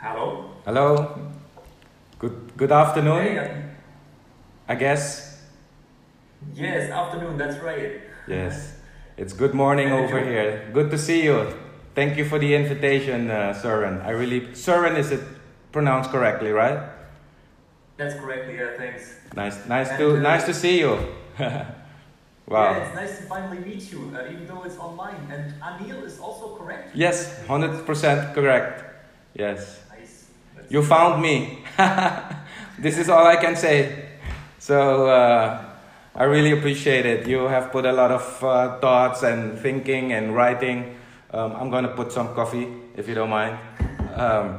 Hello. Hello. Good good afternoon. Hey, uh, I guess. yes, afternoon. That's right. Yes. It's good morning over Joe. here. Good to see you. Thank you for the invitation, uh, Søren. I really Søren is it pronounced correctly, right? That's correct. Yeah, thanks. Nice nice And, to uh, nice to see you. wow. Yeah, it's nice to finally meet you, uh, even though it's online. And Anil is also correct. Yes, 100% correct. Yes. Nice. That's You found me. this is all I can say. So uh, I really appreciate it. You have put a lot of uh, thoughts and thinking and writing. Um, I'm going to put some coffee if you don't mind. Um,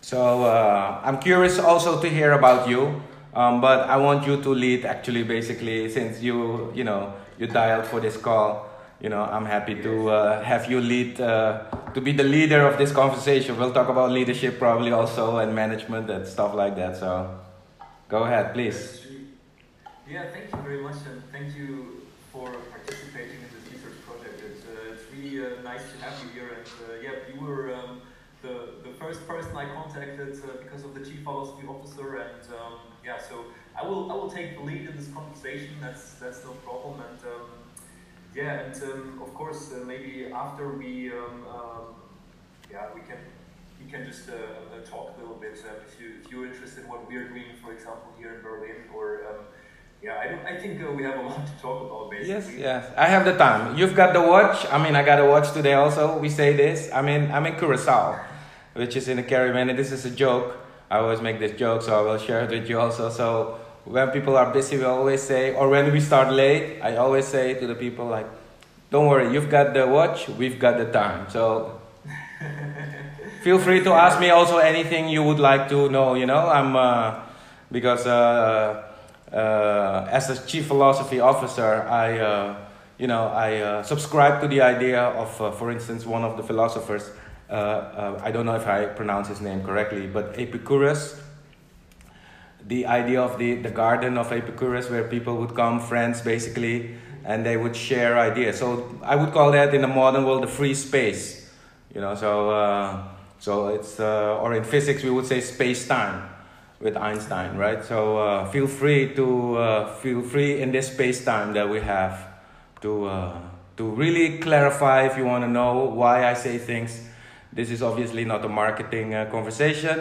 so uh, I'm curious also to hear about you. Um, but I want you to lead actually basically since you you know you dialed for this call. You know I'm happy to uh, have you lead uh, to be the leader of this conversation. We'll talk about leadership probably also and management and stuff like that. So go ahead, please. Yeah, thank you very much, and thank you for participating in this research project. It's, uh, it's really uh, nice to have you here, and uh, yeah, you were um, the, the first person I contacted uh, because of the chief philosophy officer, and um, yeah, so I will I will take the lead in this conversation. That's that's no problem, and um, yeah, and um, of course uh, maybe after we um, um, yeah we can we can just uh, uh, talk a little bit uh, if you if you're interested in what we're doing, for example, here in Berlin, or um, yeah, I don't, I think we have a lot to talk about basically. Yes, yes. I have the time. You've got the watch. I mean, I got a watch today also. We say this. I mean, I'm in Curacao, which is in the Caribbean. And this is a joke. I always make this joke, so I will share it with you also. So when people are busy, we always say, or when we start late, I always say to the people like, "Don't worry, you've got the watch. We've got the time." So feel free to ask me also anything you would like to know. You know, I'm uh, because uh, uh, as a chief philosophy officer, I uh, you know I uh, subscribe to the idea of, uh, for instance, one of the philosophers. Uh, uh, I don't know if I pronounce his name correctly, but Epicurus. The idea of the, the garden of Epicurus, where people would come, friends basically, and they would share ideas. So I would call that in the modern world the free space. You know, so uh, so it's uh, or in physics we would say space time with Einstein, right? So uh, feel free to feel free in this space time that we have to to really clarify if you want to know why I say things. This is obviously not a marketing uh, conversation.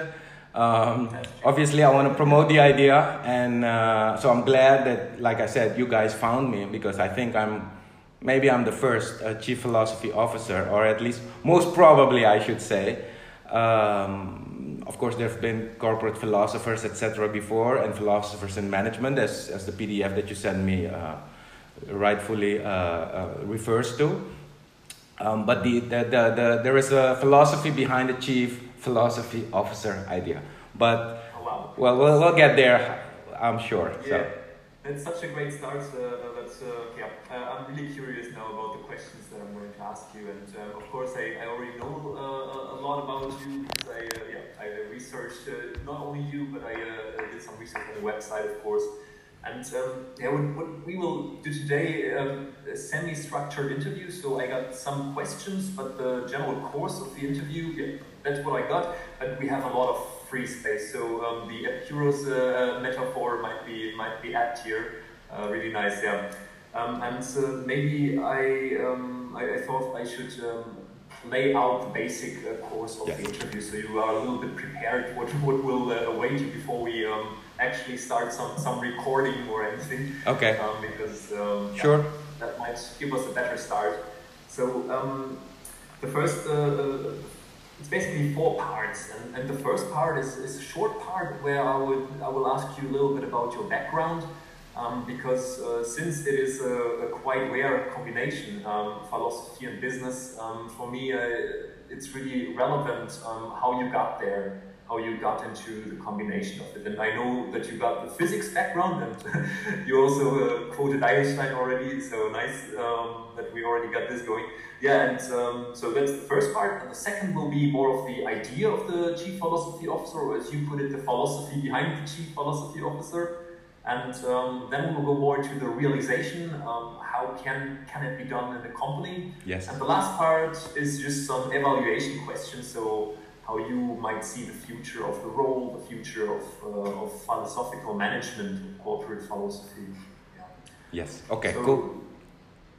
Um, obviously, I want to promote the idea, and uh, so I'm glad that, like I said, you guys found me because I think I'm maybe I'm the first uh, chief philosophy officer, or at least most probably I should say. Um, of course, there have been corporate philosophers, etc., before, and philosophers in management, as, as the PDF that you sent me uh, rightfully uh, uh, refers to. Um, but the, the, the, the, there is a philosophy behind the chief philosophy officer idea. But, Oh, wow. well, we'll, we'll get there, I'm sure. Yeah, So. that's such a great start. Uh, that's, uh, yeah, uh, I'm really curious now about the questions that I'm going to ask you. And uh, of course, I, I already know uh, a lot about you because I, uh, yeah, I researched uh, not only you, but I uh, did some research on the website, of course. And um, yeah, what, what we will do today, um, a semi-structured interview. So I got some questions, but the general course of the interview, yeah, that's what I got. But we have a lot of free space. So um, the Epicurus uh, metaphor might be might be apt here. Uh, really nice, yeah. Um, and uh, maybe I, um, I I thought I should um, lay out the basic uh, course of Yes. the interview, so you are a little bit prepared what what will uh, await you before we um, actually start some some recording or anything. Okay. Um, because um, yeah, Sure. that might give us a better start. So um, the first, uh, uh, it's basically four parts, and, and the first part is, is a short part where I would I will ask you a little bit about your background, um, because uh, since it is a, a quite rare combination, um, philosophy and business, um, for me uh, it's really relevant um, how you got there how you got into the combination of it. And I know that you got the physics background, and you also uh, quoted Einstein already. So nice um, that we already got this going. Yeah, and um, so that's the first part. And the second will be more of the idea of the chief philosophy officer, or as you put it, the philosophy behind the chief philosophy officer. And um, then we will go more to the realization. Um, how can can it be done in the company? Yes. And the last part is just some evaluation questions. So how you might see the future of the role, the future of, uh, of philosophical management, corporate philosophy. Yeah. Yes. Okay. So, cool.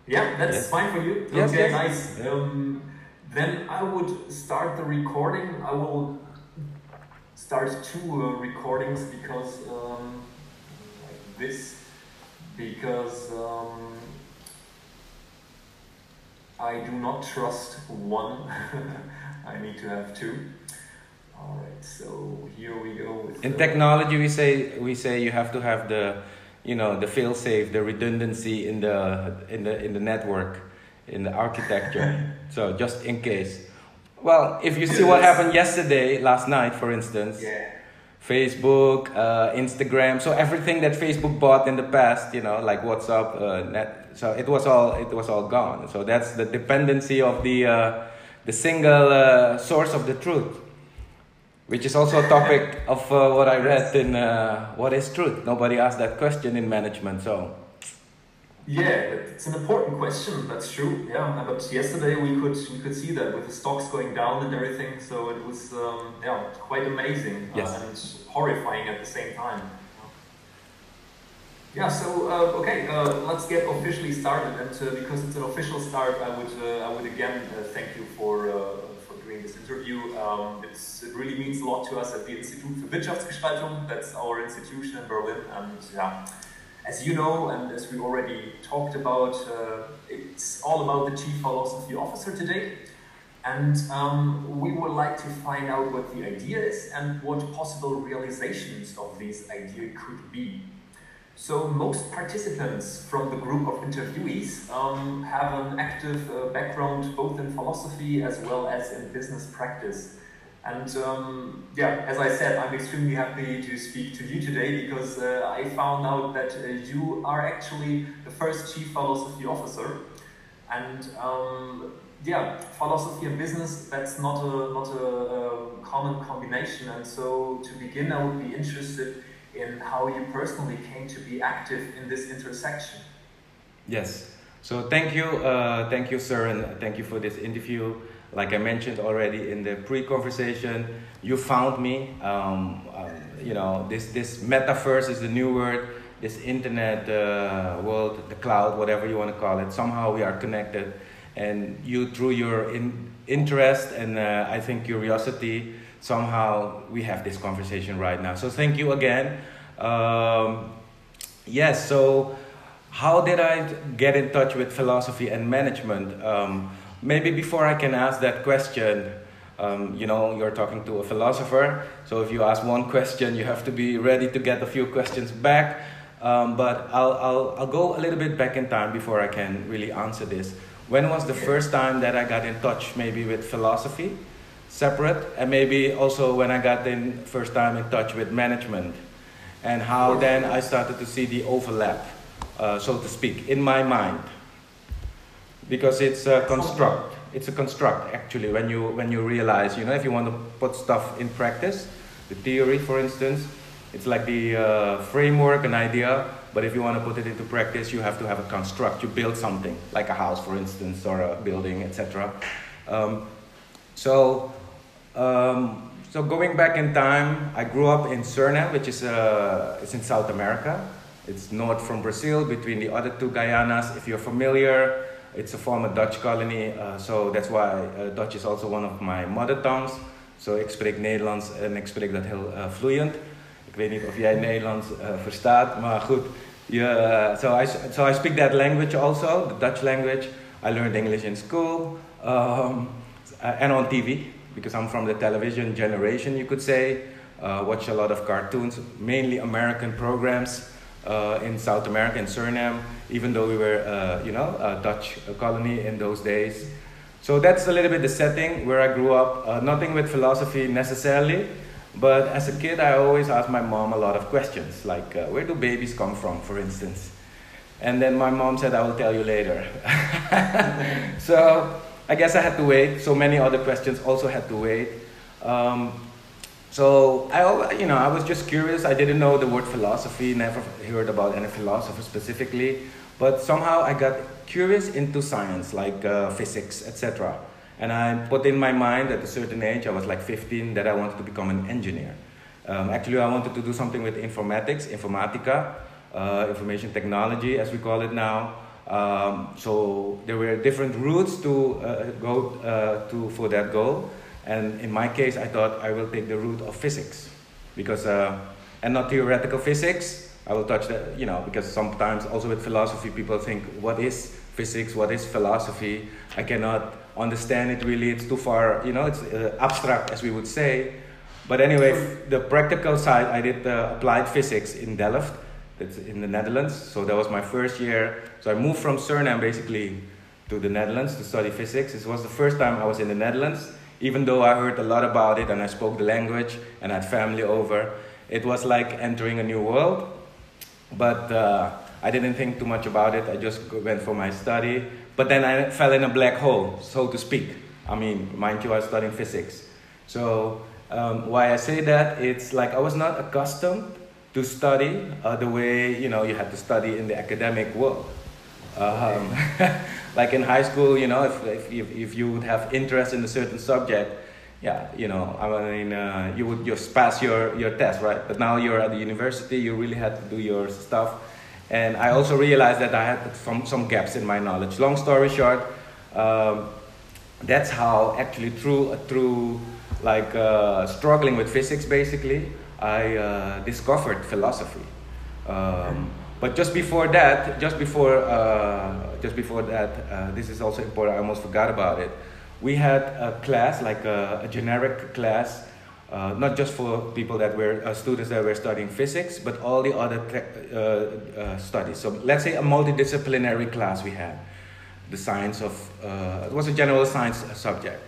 Yeah, that's yes. fine for you. Yes, okay, yes. nice. Um, then I would start the recording. I will start two uh, recordings because um, like this because um, I do not trust one. I need to have two. All right, so here we go. In the- technology, we say we say you have to have the, you know, the fail-safe, the redundancy in the in the in the network, in the architecture. so just in case. Well, if you see what happened yesterday, last night, for instance, Yeah. Facebook, uh, Instagram, so everything that Facebook bought in the past, you know, like WhatsApp, uh, net, so it was all it was all gone. So that's the dependency of the uh, the single uh, source of the truth, which is also a topic of uh, what I read in uh, What is Truth. Nobody asked that question in management, so Yeah, it's an important question. That's true. Yeah, but yesterday we could we could see that with the stocks going down and everything. So it was um, yeah quite amazing Yes. uh, and horrifying at the same time. Yeah. So uh, okay, uh, let's get officially started. And uh, because it's an official start, I would uh, I would again uh, thank you for uh, for doing this interview. Um, it really means a lot to us at the Institut für Wirtschaftsgestaltung. That's our institution in Berlin, and yeah. As you know, and as we already talked about, uh, it's all about the Chief Philosophy Officer today. And um, we would like to find out what the idea is and what possible realizations of this idea could be. So most participants from the group of interviewees um, have an active uh, background both in philosophy as well as in business practice. And um, yeah, as I said, I'm extremely happy to speak to you today because uh, I found out that uh, you are actually the first chief philosophy officer. And um, yeah, philosophy and business, that's not a, not a, uh common combination. And so to begin, I would be interested in how you personally came to be active in this intersection. Yes. So thank you, uh, thank you, sir, and thank you for this interview. Like I mentioned already in the pre-conversation, you found me. Um, um, you know, this this metaverse is the new word. This internet uh, world, the cloud, whatever you want to call it. Somehow we are connected, and you through your in, interest and uh, I think curiosity, somehow we have this conversation right now. So thank you again. Um, yes. So how did I get in touch with philosophy and management? Um, maybe before I can ask that question, um, you know, you're talking to a philosopher, so if you ask one question, you have to be ready to get a few questions back. Um, but I'll, I'll, I'll go a little bit back in time before I can really answer this. When was the first time that I got in touch maybe with philosophy, separate, and maybe also when I got in first time in touch with management, and how then I started to see the overlap uh, so to speak, in my mind, because it's a construct. It's a construct actually. When you when you realize, you know, if you want to put stuff in practice, the theory, for instance, it's like the uh, framework, an idea. But if you want to put it into practice, you have to have a construct. You build something, like a house, for instance, or a building, etc. Um, so. Um, so going back in time, I grew up in Suriname, which is uh, it's in South America. It's north from Brazil, between the other two Guyanas. If you're familiar, it's a former Dutch colony, uh, so that's why uh, Dutch is also one of my mother tongues. So ik spreek Nederlands en ik spreek dat heel uh, vloeiend. Ik weet niet of jij Nederlands uh, verstaat, maar goed. Je, so, I, so I speak that language also, the Dutch language. I learned English in school um, and on TV because I'm from the television generation, you could say. Uh, watch a lot of cartoons, mainly American programs uh, in South America, in Suriname, even though we were, uh, you know, a Dutch colony in those days. So that's a little bit the setting where I grew up. Uh, nothing with philosophy necessarily, but as a kid, I always asked my mom a lot of questions, like uh, where do babies come from, for instance. And then my mom said, I will tell you later. so I guess I had to wait. So many other questions also had to wait. Um, So I, you know, I was just curious. I didn't know the word philosophy. Never heard about any philosopher specifically, but somehow I got curious into science, like uh, physics, etc. And I put in my mind at a certain age, I was like 15, that I wanted to become an engineer. Um, actually, I wanted to do something with informatics, informatica, uh, information technology, as we call it now. Um, so there were different routes to uh, go uh, to for that goal. And in my case, I thought I will take the route of physics, because uh, and not theoretical physics. I will touch that, you know, because sometimes also with philosophy, people think, what is physics? What is philosophy? I cannot understand it really. It's too far, you know, it's uh, abstract, as we would say. But anyway, the practical side, I did uh, applied physics in Delft, that's in the Netherlands. So that was my first year. So I moved from Suriname basically to the Netherlands to study physics. This was the first time I was in the Netherlands even though I heard a lot about it and I spoke the language and had family over, it was like entering a new world. But uh, I didn't think too much about it. I just went for my study. But then I fell in a black hole, so to speak. I mean, mind you, I was studying physics. So um, why I say that, it's like I was not accustomed to study uh, the way you know you had to study in the academic world. Um, like in high school, you know, if, if, if you would have interest in a certain subject, yeah, you know, I mean, uh, you would just pass your, your test, right? But now you're at the university, you really had to do your stuff. And I also realized that I had some, some gaps in my knowledge. Long story short, um, that's how actually through, through like uh, struggling with physics basically, I uh, discovered philosophy. Um, but just before that, just before, uh, just before that, uh, this is also important. I almost forgot about it. We had a class, like a, a generic class, uh, not just for people that were uh, students that were studying physics, but all the other uh, uh, studies. So let's say a multidisciplinary class we had, the science of it was a general science subject,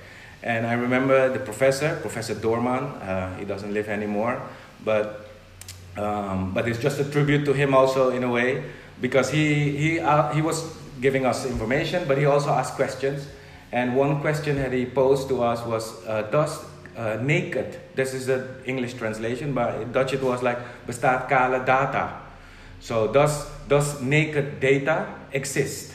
and I remember the professor, Professor Dorman. he doesn't live anymore, but um, but it's just a tribute to him also in a way because he, he, uh, he was giving us information, but he also asked questions. And one question that he posed to us was, uh, does uh, naked, this is the English translation, but in Dutch it was like, bestaat kale data? So does, does naked data exist?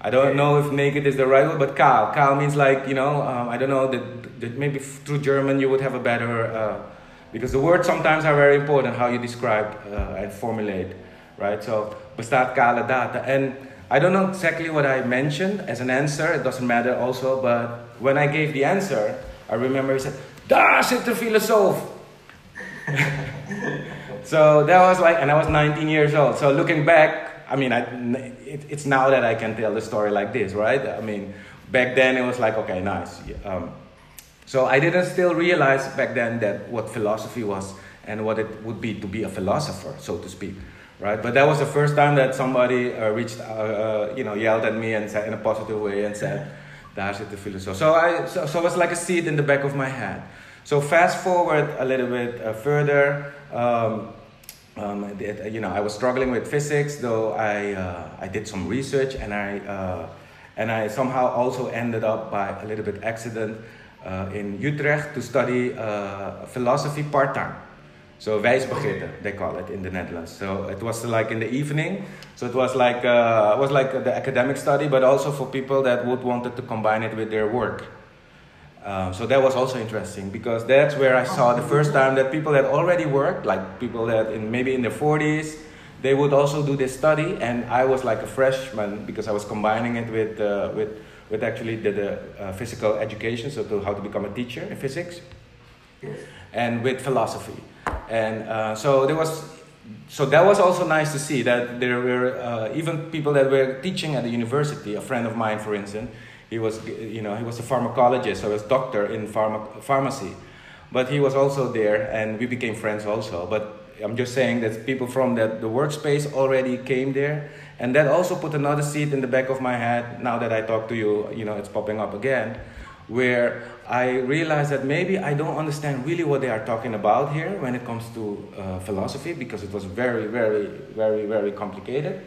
I don't know if naked is the right word, but kaal. Kaal means like, you know, um, I don't know, that, that maybe through German you would have a better uh, because the words sometimes are very important how you describe uh, and formulate, right? So, bestaat kale data. And I don't know exactly what I mentioned as an answer, it doesn't matter also, but when I gave the answer, I remember he said, Daar zit de filosoof! so that was like, and I was 19 years old. So looking back, I mean, I, it, it's now that I can tell the story like this, right? I mean, back then it was like, okay, nice. Um, so I didn't still realize back then that what philosophy was and what it would be to be a philosopher, so to speak, right? But that was the first time that somebody uh, reached, uh, uh, you know, yelled at me and said in a positive way and said, "Daar zit de filosoof." So I, so, so it was like a seed in the back of my head. So fast forward a little bit uh, further. Um, um, it, you know, I was struggling with physics, though I uh, I did some research and I uh, and I somehow also ended up by a little bit accident uh, in Utrecht to study uh, philosophy part time. So wijsbegeerte, they call it in the Netherlands. So it was like in the evening. So it was like uh, it was like the academic study, but also for people that would wanted to combine it with their work. Um, so that was also interesting because that's where I saw the first time that people that already worked, like people that in maybe in their 40s, they would also do this study, and I was like a freshman because I was combining it with uh, with with actually the, uh, physical education, so to how to become a teacher in physics, and with philosophy. And uh, so there was, so that was also nice to see that there were uh, even people that were teaching at the university. A friend of mine, for instance, he was, you know, he was a pharmacologist, so he was doctor in pharma- pharmacy, but he was also there, and we became friends also. But I'm just saying that people from that the workspace already came there and that also put another seed in the back of my head. Now that I talk to you, you know, it's popping up again, where I realized that maybe I don't understand really what they are talking about here when it comes to uh, philosophy because it was very, very, very, very complicated.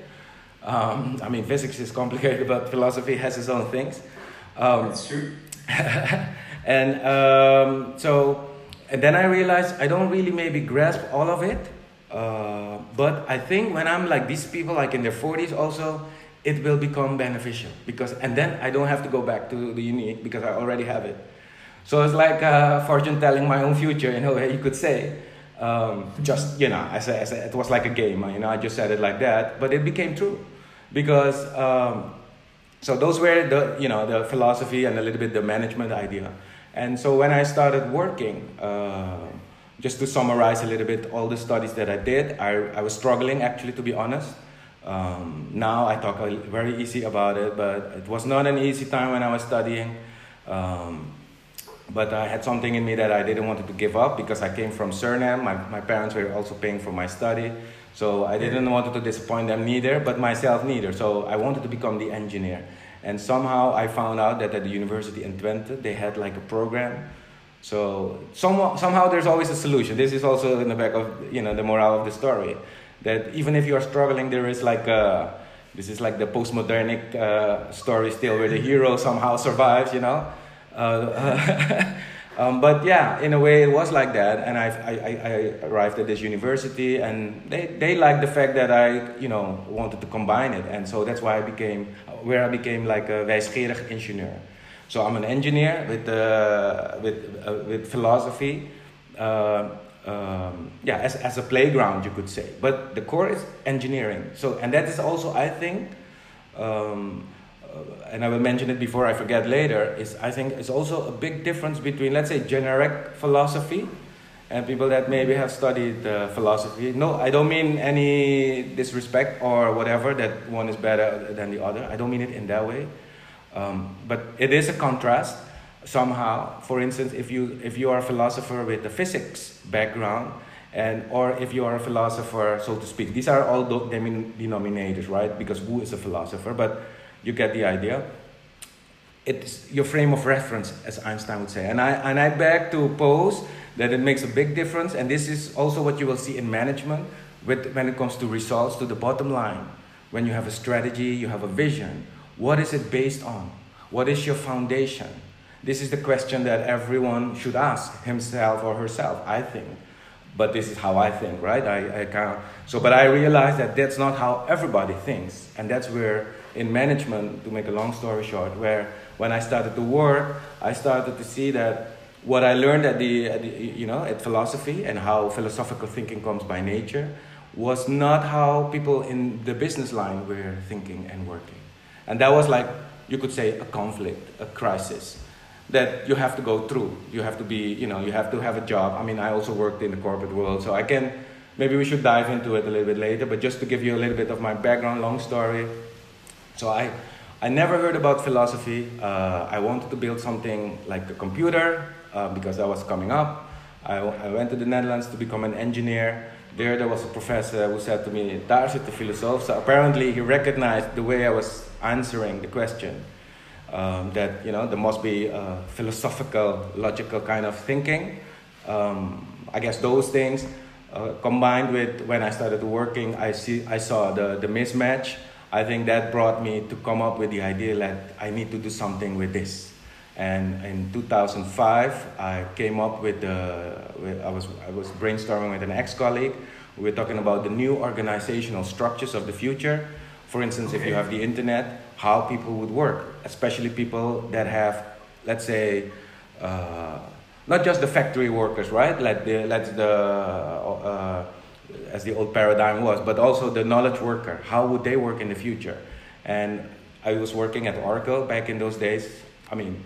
Um, I mean, physics is complicated, but philosophy has its own things. Um, That's true. and um, so and then I realized I don't really maybe grasp all of it. Uh, but I think when I'm like these people, like in their 40s, also, it will become beneficial because, and then I don't have to go back to the unique because I already have it. So it's like uh, fortune telling my own future a way you could say. Um, just you know, as, a, as a, it was like a game. You know, I just said it like that, but it became true because. Um, so those were the you know the philosophy and a little bit the management idea. And so when I started working, uh, just to summarize a little bit all the studies that I did, I, I was struggling actually to be honest. Um, now I talk very easy about it, but it was not an easy time when I was studying. Um, but I had something in me that I didn't want to give up because I came from Suriname. My, my parents were also paying for my study. So I didn't want to disappoint them neither, but myself neither. So I wanted to become the engineer. And somehow I found out that at the university in Twente, they had like a program. So somehow, somehow there's always a solution. This is also in the back of, you know, the moral of the story. That even if you are struggling, there is like a, this is like the postmodernic uh, story still where the hero somehow survives, you know. Uh, Um, but yeah, in a way, it was like that, and I, I, I arrived at this university, and they, they liked the fact that I, you know, wanted to combine it, and so that's why I became, where I became like a wijsgerig engineer. So I'm an engineer with, uh, with, uh, with philosophy, uh, um, yeah, as, as a playground, you could say. But the core is engineering. So, and that is also, I think, um, uh, and I will mention it before I forget later, is I think it's also a big difference between, let's say, generic philosophy and people that maybe have studied uh, philosophy. No, I don't mean any disrespect or whatever that one is better than the other. I don't mean it in that way. Um, but it is a contrast somehow. For instance, if you if you are a philosopher with a physics background, and or if you are a philosopher, so to speak, these are all denominators, right? Because who is a philosopher? But you get the idea. It's your frame of reference, as Einstein would say. And I, and I beg to pose that it makes a big difference. And this is also what you will see in management with, when it comes to results, to the bottom line. When you have a strategy, you have a vision. What is it based on? What is your foundation? This is the question that everyone should ask himself or herself, I think. But this is how I think, right? I, I can't. So, but I realize that that's not how everybody thinks. And that's where in management, to make a long story short, where when I started to work, I started to see that what I learned at the, at the, you know at philosophy and how philosophical thinking comes by nature was not how people in the business line were thinking and working, and that was like you could say a conflict, a crisis that you have to go through. You have to be you know you have to have a job. I mean, I also worked in the corporate world, so I can maybe we should dive into it a little bit later. But just to give you a little bit of my background, long story. So I, I never heard about philosophy. Uh, I wanted to build something like a computer uh, because that was coming up. I, I went to the Netherlands to become an engineer. There, there was a professor who said to me, daar zit de filosoof. So apparently he recognized the way I was answering the question. Um, that, you know, there must be a philosophical, logical kind of thinking. Um, I guess those things uh, combined with when I started working, I, see, I saw the, the mismatch I think that brought me to come up with the idea that I need to do something with this. And in 2005, I came up with, the, with I, was, I was brainstorming with an ex-colleague. We were talking about the new organizational structures of the future. For instance, if you have the internet, how people would work, especially people that have, let's say, uh, not just the factory workers, right? Like the, let's the uh, as the old paradigm was, but also the knowledge worker. How would they work in the future? And I was working at Oracle back in those days. I mean,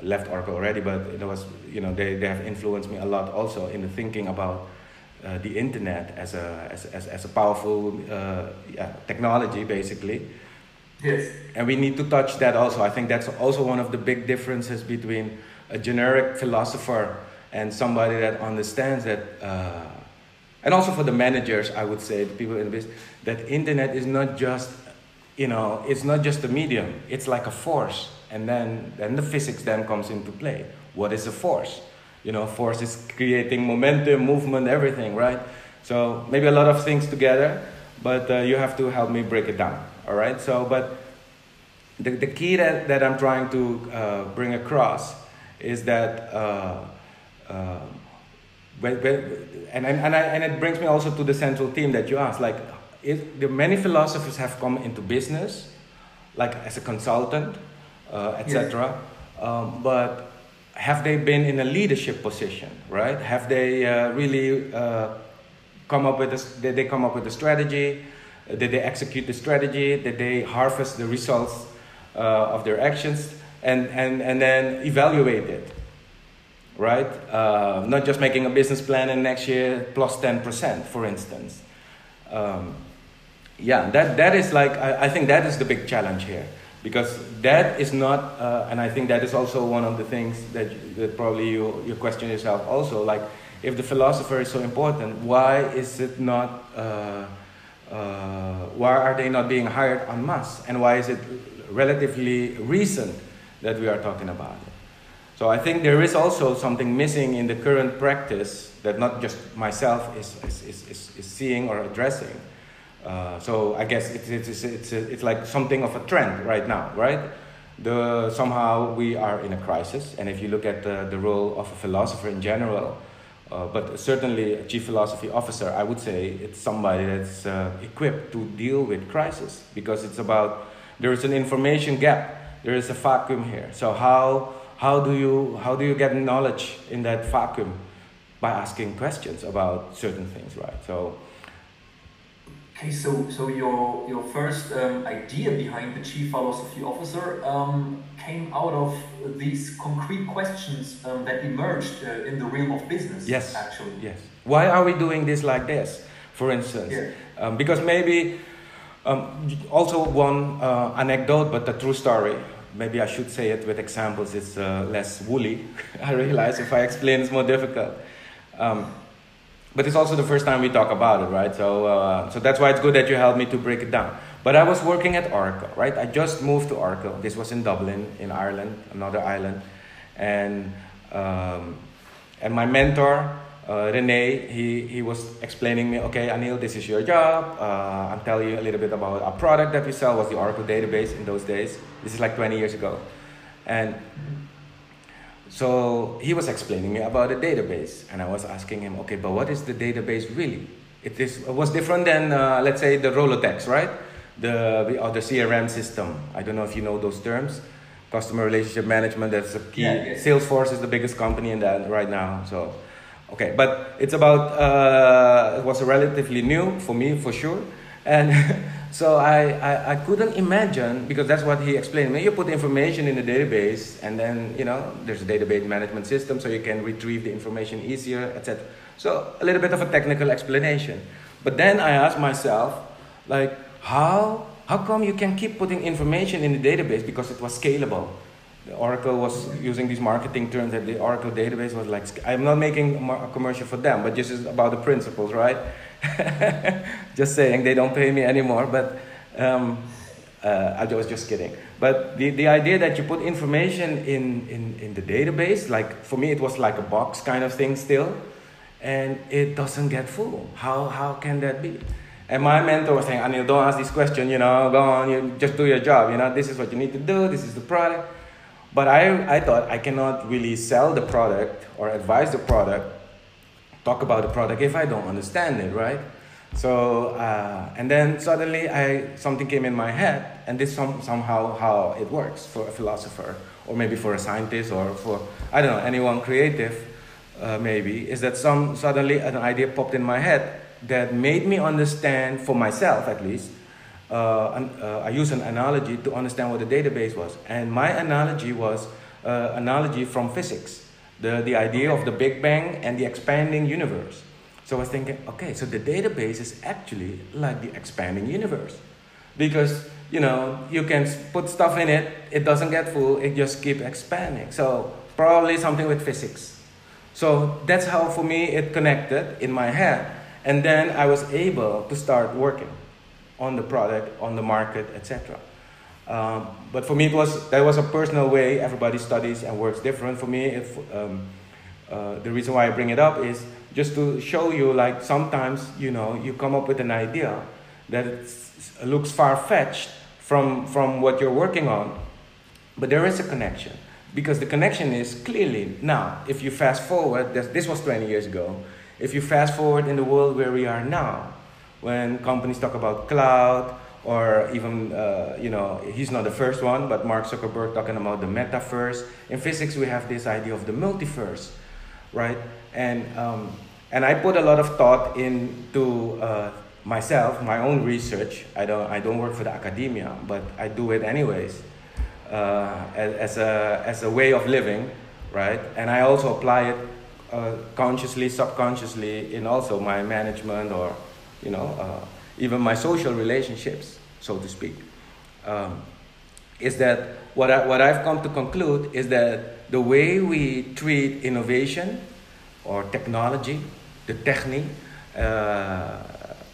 I left Oracle already, but it was you know they, they have influenced me a lot also in the thinking about uh, the internet as a as, as, as a powerful uh, yeah, technology basically. Yes. And we need to touch that also. I think that's also one of the big differences between a generic philosopher and somebody that understands that. Uh, and also for the managers, I would say, the people in the business, that internet is not just, you know, it's not just a medium. It's like a force, and then then the physics then comes into play. What is a force? You know, force is creating momentum, movement, everything, right? So maybe a lot of things together, but uh, you have to help me break it down. All right. So, but the the key that that I'm trying to uh, bring across is that. Uh, uh but, but, and, and, I, and it brings me also to the central theme that you asked. Like, it, the many philosophers have come into business, like as a consultant, uh, etc. Um, but have they been in a leadership position, right? Have they uh, really uh, come up with a, did they come up with a strategy? Did they execute the strategy? Did they harvest the results uh, of their actions and, and, and then evaluate it? Right? Uh, not just making a business plan and next year plus 10%, for instance. Um, yeah, that, that is like, I, I think that is the big challenge here because that is not uh, and i think that is also one of the things that, that probably you, you question yourself also like if the philosopher is so important why is it not uh, uh, why are they not being hired en masse? And why is it relatively recent that we are talking about it? So i think there is also something missing in the current practice that not just myself is, is, is, is seeing or addressing uh, so I guess it's, it's, it's, it's like something of a trend right now, right? The, somehow we are in a crisis, and if you look at the, the role of a philosopher in general, uh, but certainly a chief philosophy officer, I would say it's somebody that's uh, equipped to deal with crisis because it's about there is an information gap, there is a vacuum here. So how how do you how do you get knowledge in that vacuum by asking questions about certain things, right? So Okay, so so your your first um, idea behind the chief philosophy officer um, came out of these concrete questions um, that emerged uh, in the realm of business. Yes, actually. Yes. Why are we doing this like this? For instance, yeah. Um, because maybe um, also one uh, anecdote, but a true story. Maybe I should say it with examples. It's uh, less woolly. I realize if I explain, it's more difficult. Um, but it's also the first time we talk about it, right? So, uh, so that's why it's good that you helped me to break it down. But I was working at Oracle, right? I just moved to Oracle. This was in Dublin, in Ireland, another island, and um, and my mentor, uh, Rene, he he was explaining me, okay, Anil, this is your job. Uh, I'm telling you a little bit about a product that we sell was the Oracle database in those days. This is like 20 years ago, and so he was explaining me about the database, and I was asking him, okay, but what is the database really? It is it was different than uh, let's say the Rolodex, right? The or the CRM system. I don't know if you know those terms. Customer relationship management. That's a key. Yeah, yeah. Salesforce is the biggest company in that right now. So, okay, but it's about. Uh, it was relatively new for me for sure, and. So I, I, I, couldn't imagine, because that's what he explained. You put information in the database, and then, you know, there's a database management system, so you can retrieve the information easier, etc. So a little bit of a technical explanation. But then I asked myself, like, how, how come you can keep putting information in the database? Because it was scalable. The Oracle was using these marketing terms that the Oracle database was like, I'm not making a commercial for them, but this is about the principles, right? just saying, they don't pay me anymore, but um, uh, I was just kidding. But the, the idea that you put information in, in, in the database, like for me, it was like a box kind of thing still, and it doesn't get full. How, how can that be? And my mentor was saying, Anil, don't ask this question, you know, go on, you just do your job, you know, this is what you need to do, this is the product. But I, I thought I cannot really sell the product or advise the product talk about the product if I don't understand it, right? So, uh, and then suddenly I, something came in my head, and this some, somehow how it works for a philosopher, or maybe for a scientist, or for, I don't know, anyone creative, uh, maybe, is that some, suddenly an idea popped in my head that made me understand, for myself at least, uh, an, uh, I use an analogy to understand what the database was. And my analogy was uh, analogy from physics the, the idea of the Big Bang and the expanding universe. So I was thinking, okay, so the database is actually like the expanding universe. Because, you know, you can put stuff in it, it doesn't get full, it just keeps expanding. So probably something with physics. So that's how for me it connected in my head. And then I was able to start working on the product, on the market, etc. Um, but for me, it was that was a personal way. Everybody studies and works different. For me, if, um, uh, the reason why I bring it up is just to show you, like sometimes you know you come up with an idea that looks far fetched from from what you're working on, but there is a connection. because the connection is clearly now. If you fast forward, this was 20 years ago. If you fast forward in the world where we are now, when companies talk about cloud, or even, uh, you know, he's not the first one, but Mark Zuckerberg talking about the metaverse. In physics, we have this idea of the multiverse, right? And, um, and I put a lot of thought into uh, myself, my own research. I don't, I don't work for the academia, but I do it anyways uh, as, a, as a way of living, right? And I also apply it uh, consciously, subconsciously in also my management or, you know, uh, even my social relationships, so to speak. Um, is that what, I, what I've come to conclude is that the way we treat innovation or technology, the technique, uh,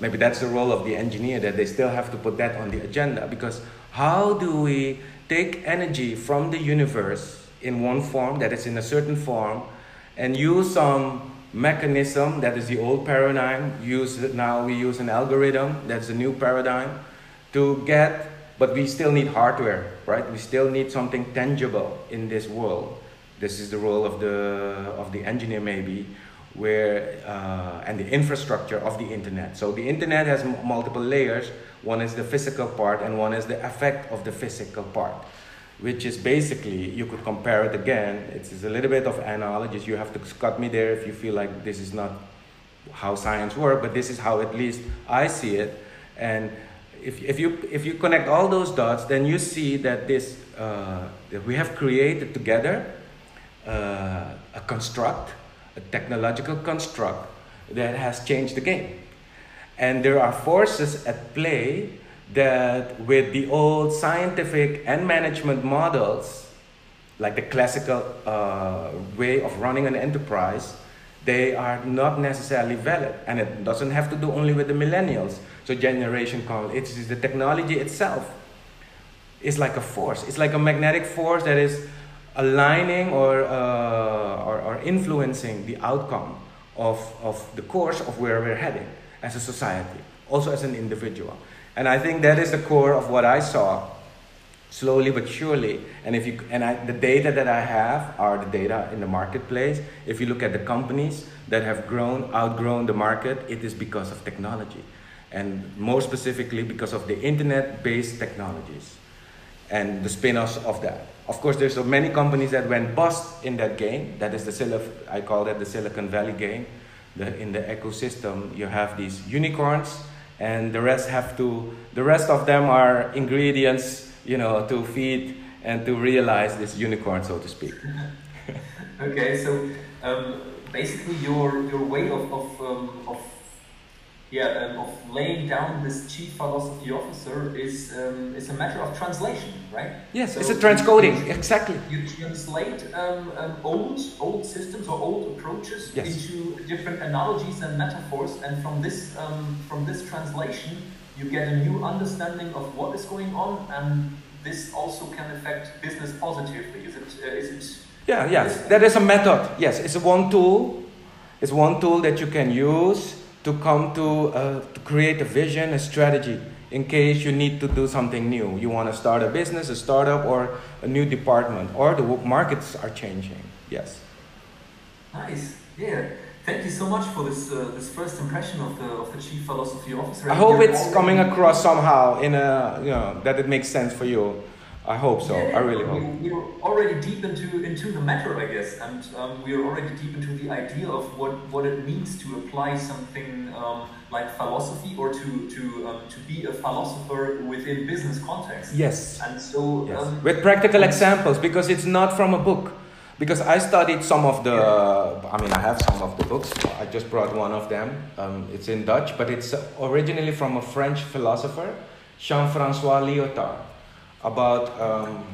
maybe that's the role of the engineer that they still have to put that on the agenda because how do we take energy from the universe in one form, that is in a certain form, and use some mechanism that is the old paradigm. Use now we use an algorithm that's a new paradigm to get, but we still need hardware, right? We still need something tangible in this world. This is the role of the of the engineer maybe, where uh, and the infrastructure of the internet. So the internet has m- multiple layers one is the physical part, and one is the effect of the physical part, which is basically, you could compare it again. It's a little bit of analogies. You have to cut me there if you feel like this is not how science works, but this is how at least I see it. And if, if, you, if you connect all those dots, then you see that this uh, that we have created together uh, a construct, a technological construct that has changed the game. And there are forces at play that, with the old scientific and management models, like the classical uh, way of running an enterprise, they are not necessarily valid. And it doesn't have to do only with the millennials. So, generation call, it's the technology itself. It's like a force, it's like a magnetic force that is aligning or, uh, or, or influencing the outcome of, of the course of where we're heading as a society, also as an individual. And I think that is the core of what I saw slowly but surely. And if you and I, the data that I have are the data in the marketplace. If you look at the companies that have grown, outgrown the market, it is because of technology, and more specifically because of the internet-based technologies and the spin-offs of that. Of course, there's so many companies that went bust in that game. That is the Silicon, I call that the Silicon Valley game the, in the ecosystem you have these unicorns and the rest have to the rest of them are ingredients you know to feed and to realize this unicorn so to speak okay so um, basically your your way of, of, um, of yeah, um, of laying down this chief philosophy officer is um, is a matter of translation, right? Yes, so it's a transcoding, you, exactly. You translate um, um, old old systems or old approaches yes. into different analogies and metaphors, and from this um, from this translation, you get a new understanding of what is going on, and this also can affect business positively. Is it? Uh, is it? Yeah, yes. That is a method. Yes, it's one tool. It's one tool that you can use to come to, uh, to create a vision, a strategy in case you need to do something new. You want to start a business, a startup, or a new department, or the markets are changing. Yes. Nice. Yeah. Thank you so much for this uh, this first impression of the of the chief philosophy officer. I hope it's coming across somehow in a you know that it makes sense for you. I hope so. Yeah, I really hope. We're already deep into into the matter, I guess, and um, we are already deep into the idea of what, what it means to apply something um, like philosophy or to to um, to be a philosopher within business context. Yes. And so yes. Um, with practical examples, because it's not from a book. Because I studied some of the, I mean, I have some of the books. I just brought one of them. Um, it's in Dutch, but it's originally from a French philosopher, Jean-Francois Lyotard about um,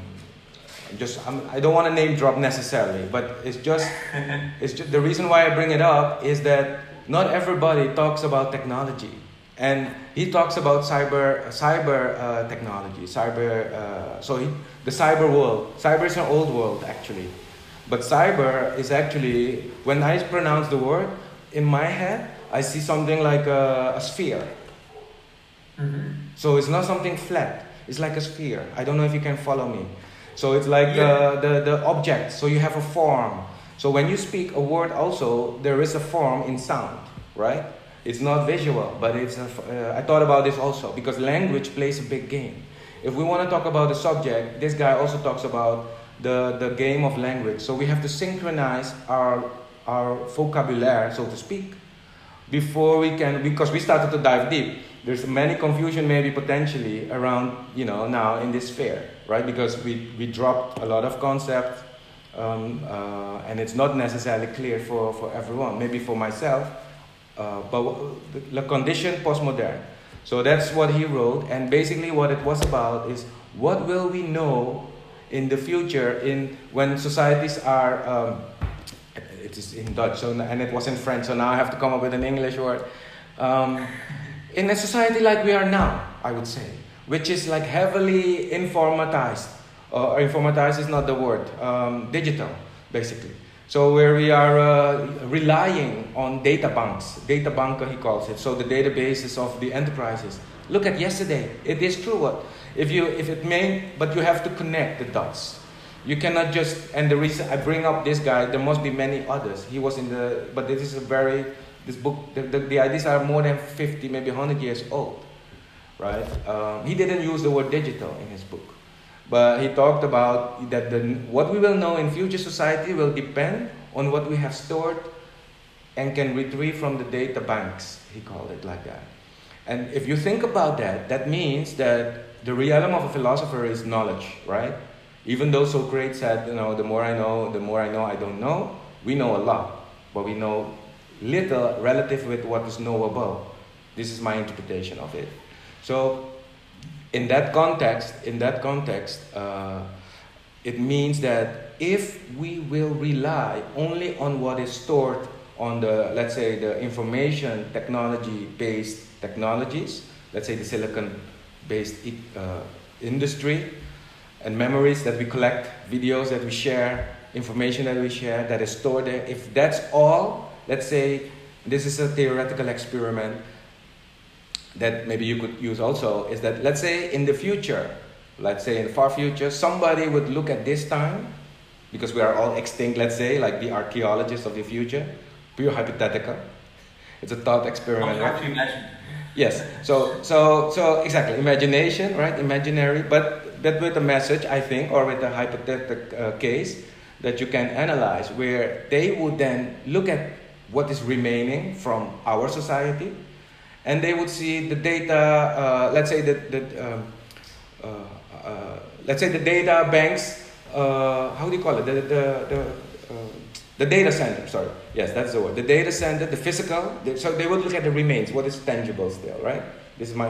just I'm, I do not want to name drop necessarily, but it's just it's just the reason why I bring it up is that not everybody talks about technology, and he talks about cyber cyber uh, technology, cyber. Uh, so he, the cyber world, cyber is an old world actually, but cyber is actually when I pronounce the word in my head, I see something like a, a sphere. Mm-hmm. So it's not something flat it's like a sphere. I don't know if you can follow me. So it's like Yeah. uh, the, the object. So you have a form. So when you speak a word, also there is a form in sound, right? It's not visual, but it's. A, uh, I thought about this also because language plays a big game. If we want to talk about the subject, this guy also talks about the, the game of language. So we have to synchronize our our vocabulary, so to speak, before we can because we started to dive deep. There's many confusion maybe potentially around you know now in this sphere, right? Because we, we dropped a lot of concepts um, uh, and it's not necessarily clear for, for everyone. Maybe for myself, uh, but the, condition postmodern. So that's what he wrote, and basically what it was about is what will we know in the future in when societies are. Um, it is in Dutch, so, and it was in French, so now I have to come up with an English word. Um, in a society like we are now, I would say, which is like heavily informatized, uh, informatized is not the word, um, digital, basically. So where we are uh, relying on data banks, data bank he calls it. So the databases of the enterprises. Look at yesterday. It is true. What if you if it may, but you have to connect the dots. You cannot just and the reason I bring up this guy, there must be many others. He was in the but this is a very this book the, the, the ideas are more than 50 maybe 100 years old right? Um, he didn't use the word digital in his book. But he talked about that the, what we will know in future society will depend on what we have stored and can retrieve from the data banks he called it like that. And if you think about that that means that the realm of a philosopher is knowledge right? Even though socrates said you know the more i know the more i know i don't know we know a lot but we know little relative with what is knowable this is my interpretation of it. So in that context in that context uh, it means that if we will rely only on what is stored on the let's say the information technology based technologies let's say the silicon based uh, industry and memories that we collect videos that we share information that we share that is stored there if that's all let's say this is a theoretical experiment that maybe you could use also is that let's say in the future let's say in the far future somebody would look at this time because we are all extinct let's say like the archaeologists of the future pure hypothetical it's a thought experiment right? imagine. Yes. So so so exactly imagination, right? Imaginary, but but with a message, I think, or with a hypothetical uh, case that you can analyze, where they would then look at what is remaining from our society, and they would see the data. Uh, let's say that that um, uh, uh, let's say the data banks. Uh, how do you call it? The the the, uh, the data center. Sorry. Yes, that's the word. The data center, the physical. The, so they would look at the remains. What is tangible still, right? This is my.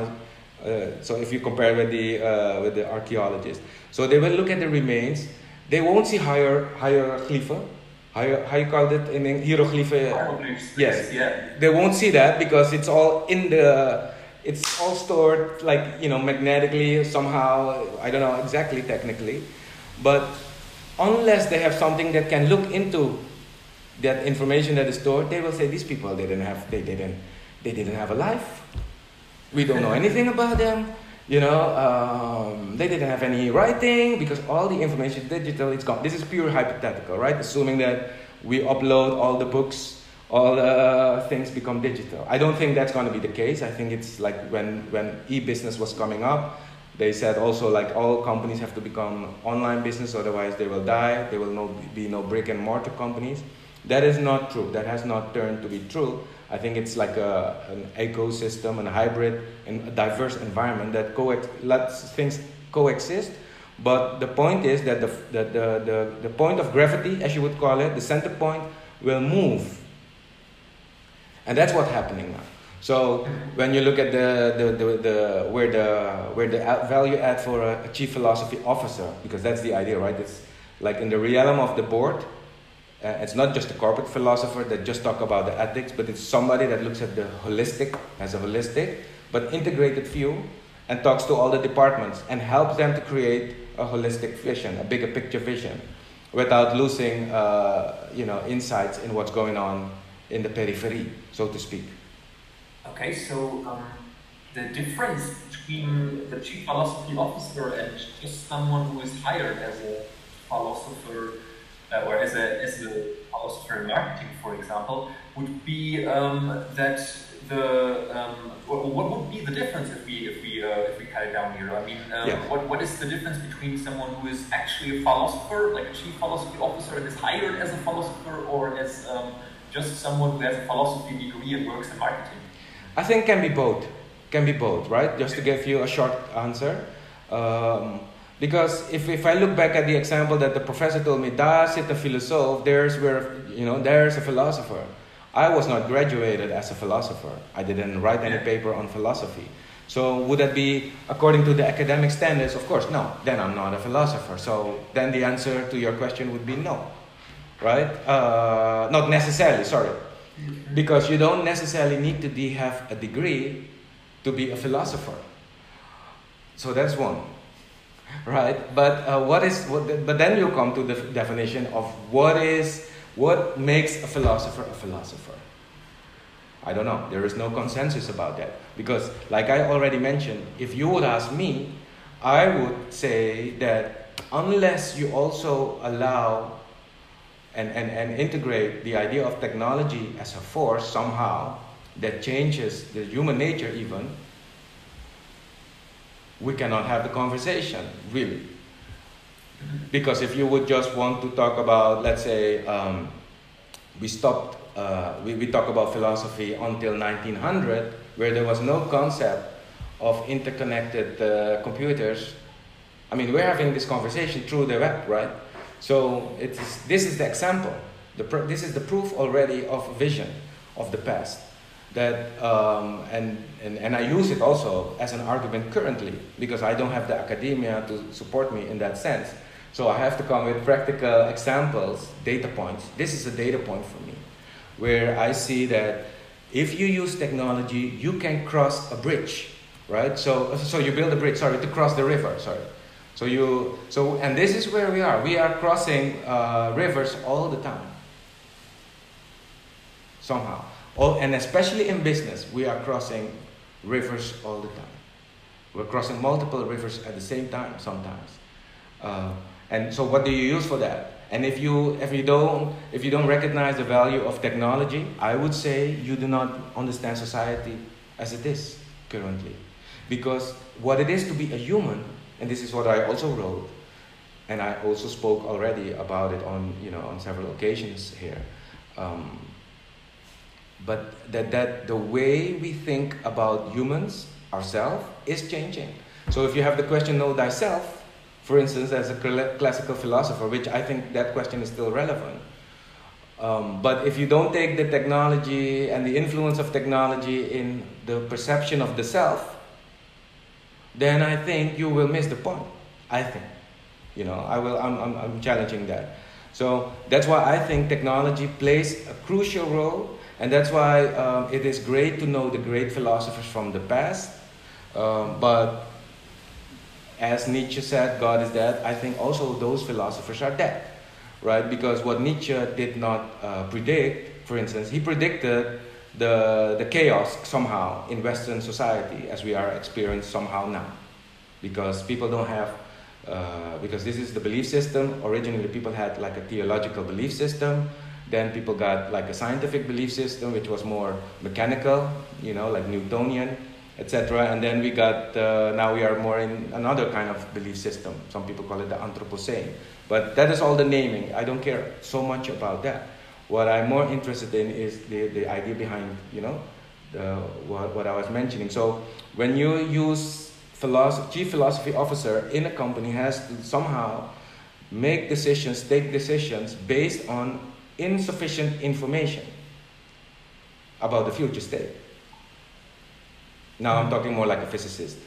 Uh, so if you compare with the uh, with the archaeologists, so they will look at the remains. They won't see higher higher Higher, how you called it in hieroglyph? Hieroglyphs, Yes. Yeah. They won't see that because it's all in the. It's all stored like you know magnetically somehow. I don't know exactly technically, but unless they have something that can look into that information that is stored, they will say these people they didn't have they didn't they didn't have a life. We don't know anything about them. You know, um, they didn't have any writing because all the information is digital. It's gone. This is pure hypothetical, right? Assuming that we upload all the books, all the things become digital. I don't think that's going to be the case. I think it's like when when e-business was coming up, they said also like all companies have to become online business, otherwise they will die. There will no, be no brick and mortar companies. That is not true. That has not turned to be true. I think it's like a, an ecosystem, a hybrid, and a diverse environment that coex- lets things coexist. But the point is that the, the, the, the, the point of gravity, as you would call it, the center point, will move. And that's what's happening now. So when you look at the, the, the, the where the where the value add for a chief philosophy officer, because that's the idea, right? It's like in the realm of the board. Uh, it's not just a corporate philosopher that just talk about the ethics, but it's somebody that looks at the holistic as a holistic but integrated view and talks to all the departments and helps them to create a holistic vision, a bigger picture vision, without losing, uh, you know, insights in what's going on in the periphery, so to speak. Okay, so um, the difference between the chief philosophy officer and just someone who is hired as a philosopher uh, or as a, as a philosopher in marketing, for example, would be um, that the um, what would be the difference if we if we uh, if we cut it down here? I mean, um, yeah. what what is the difference between someone who is actually a philosopher, like a chief philosophy officer, and is hired as a philosopher, or as um, just someone who has a philosophy degree and works in marketing? I think can be both. Can be both, right? Just to give you a short answer. Um, because if, if I look back at the example that the professor told me, daar zit een filosoof, there's where, you know, there's a philosopher. I was not graduated as a philosopher. I didn't write any paper on philosophy. So would that be according to the academic standards? Of course, no. Then I'm not a philosopher. So then the answer to your question would be no, right? Uh, not necessarily. Sorry, because you don't necessarily need to have a degree to be a philosopher. So that's one, right? But uh, what is? What, but then you come to the definition of what is what makes a philosopher a philosopher? I don't know. There is no consensus about that. Because, like I already mentioned, if you would ask me, I would say that unless you also allow and, and, and integrate the idea of technology as a force somehow that changes the human nature, even, we cannot have the conversation, really. Because if you would just want to talk about, let's say, um, we stopped, uh, we, we talk about philosophy until 1900, where there was no concept of interconnected uh, computers. I mean, we're having this conversation through the web, right? So it is, this is the example. The this is the proof already of vision of the past. That, um, and, and, and I use it also as an argument currently because I don't have the academia to support me in that sense. So I have to come with practical examples, data points. This is a data point for me, where I see that if you use technology, you can cross a bridge, right? So, so you build a bridge, sorry, to cross the river, sorry. So you, so, and this is where we are. We are crossing uh, rivers all the time, somehow. All, and especially in business, we are crossing rivers all the time. We're crossing multiple rivers at the same time sometimes. Uh, and so what do you use for that? And if you if you don't if you don't recognize the value of technology, I would say you do not understand society as it is currently. Because what it is to be a human, and this is what I also wrote, and I also spoke already about it on you know on several occasions here. Um, but that, that the way we think about humans ourselves is changing. So if you have the question, know thyself, for instance, as a classical philosopher, which I think that question is still relevant. Um, but if you don't take the technology and the influence of technology in the perception of the self, then I think you will miss the point. I think, you know, I will. I'm, I'm, I'm challenging that. So that's why I think technology plays a crucial role, and that's why um, it is great to know the great philosophers from the past. Um, but as Nietzsche said, God is dead, I think also those philosophers are dead, right? Because what Nietzsche did not uh, predict, for instance, he predicted the, the chaos somehow in Western society as we are experiencing somehow now. Because people don't have, uh, because this is the belief system. Originally, people had like a theological belief system. Then people got like a scientific belief system, which was more mechanical, you know, like Newtonian etc. And then we got, uh, now we are more in another kind of belief system. Some people call it the Anthropocene. But that is all the naming. I don't care so much about that. What I'm more interested in is the, the idea behind, you know, the, what, what I was mentioning. So when you use philosophy, chief philosophy officer in a company has to somehow make decisions, take decisions based on insufficient information about the future state. Now I'm talking more like a physicist,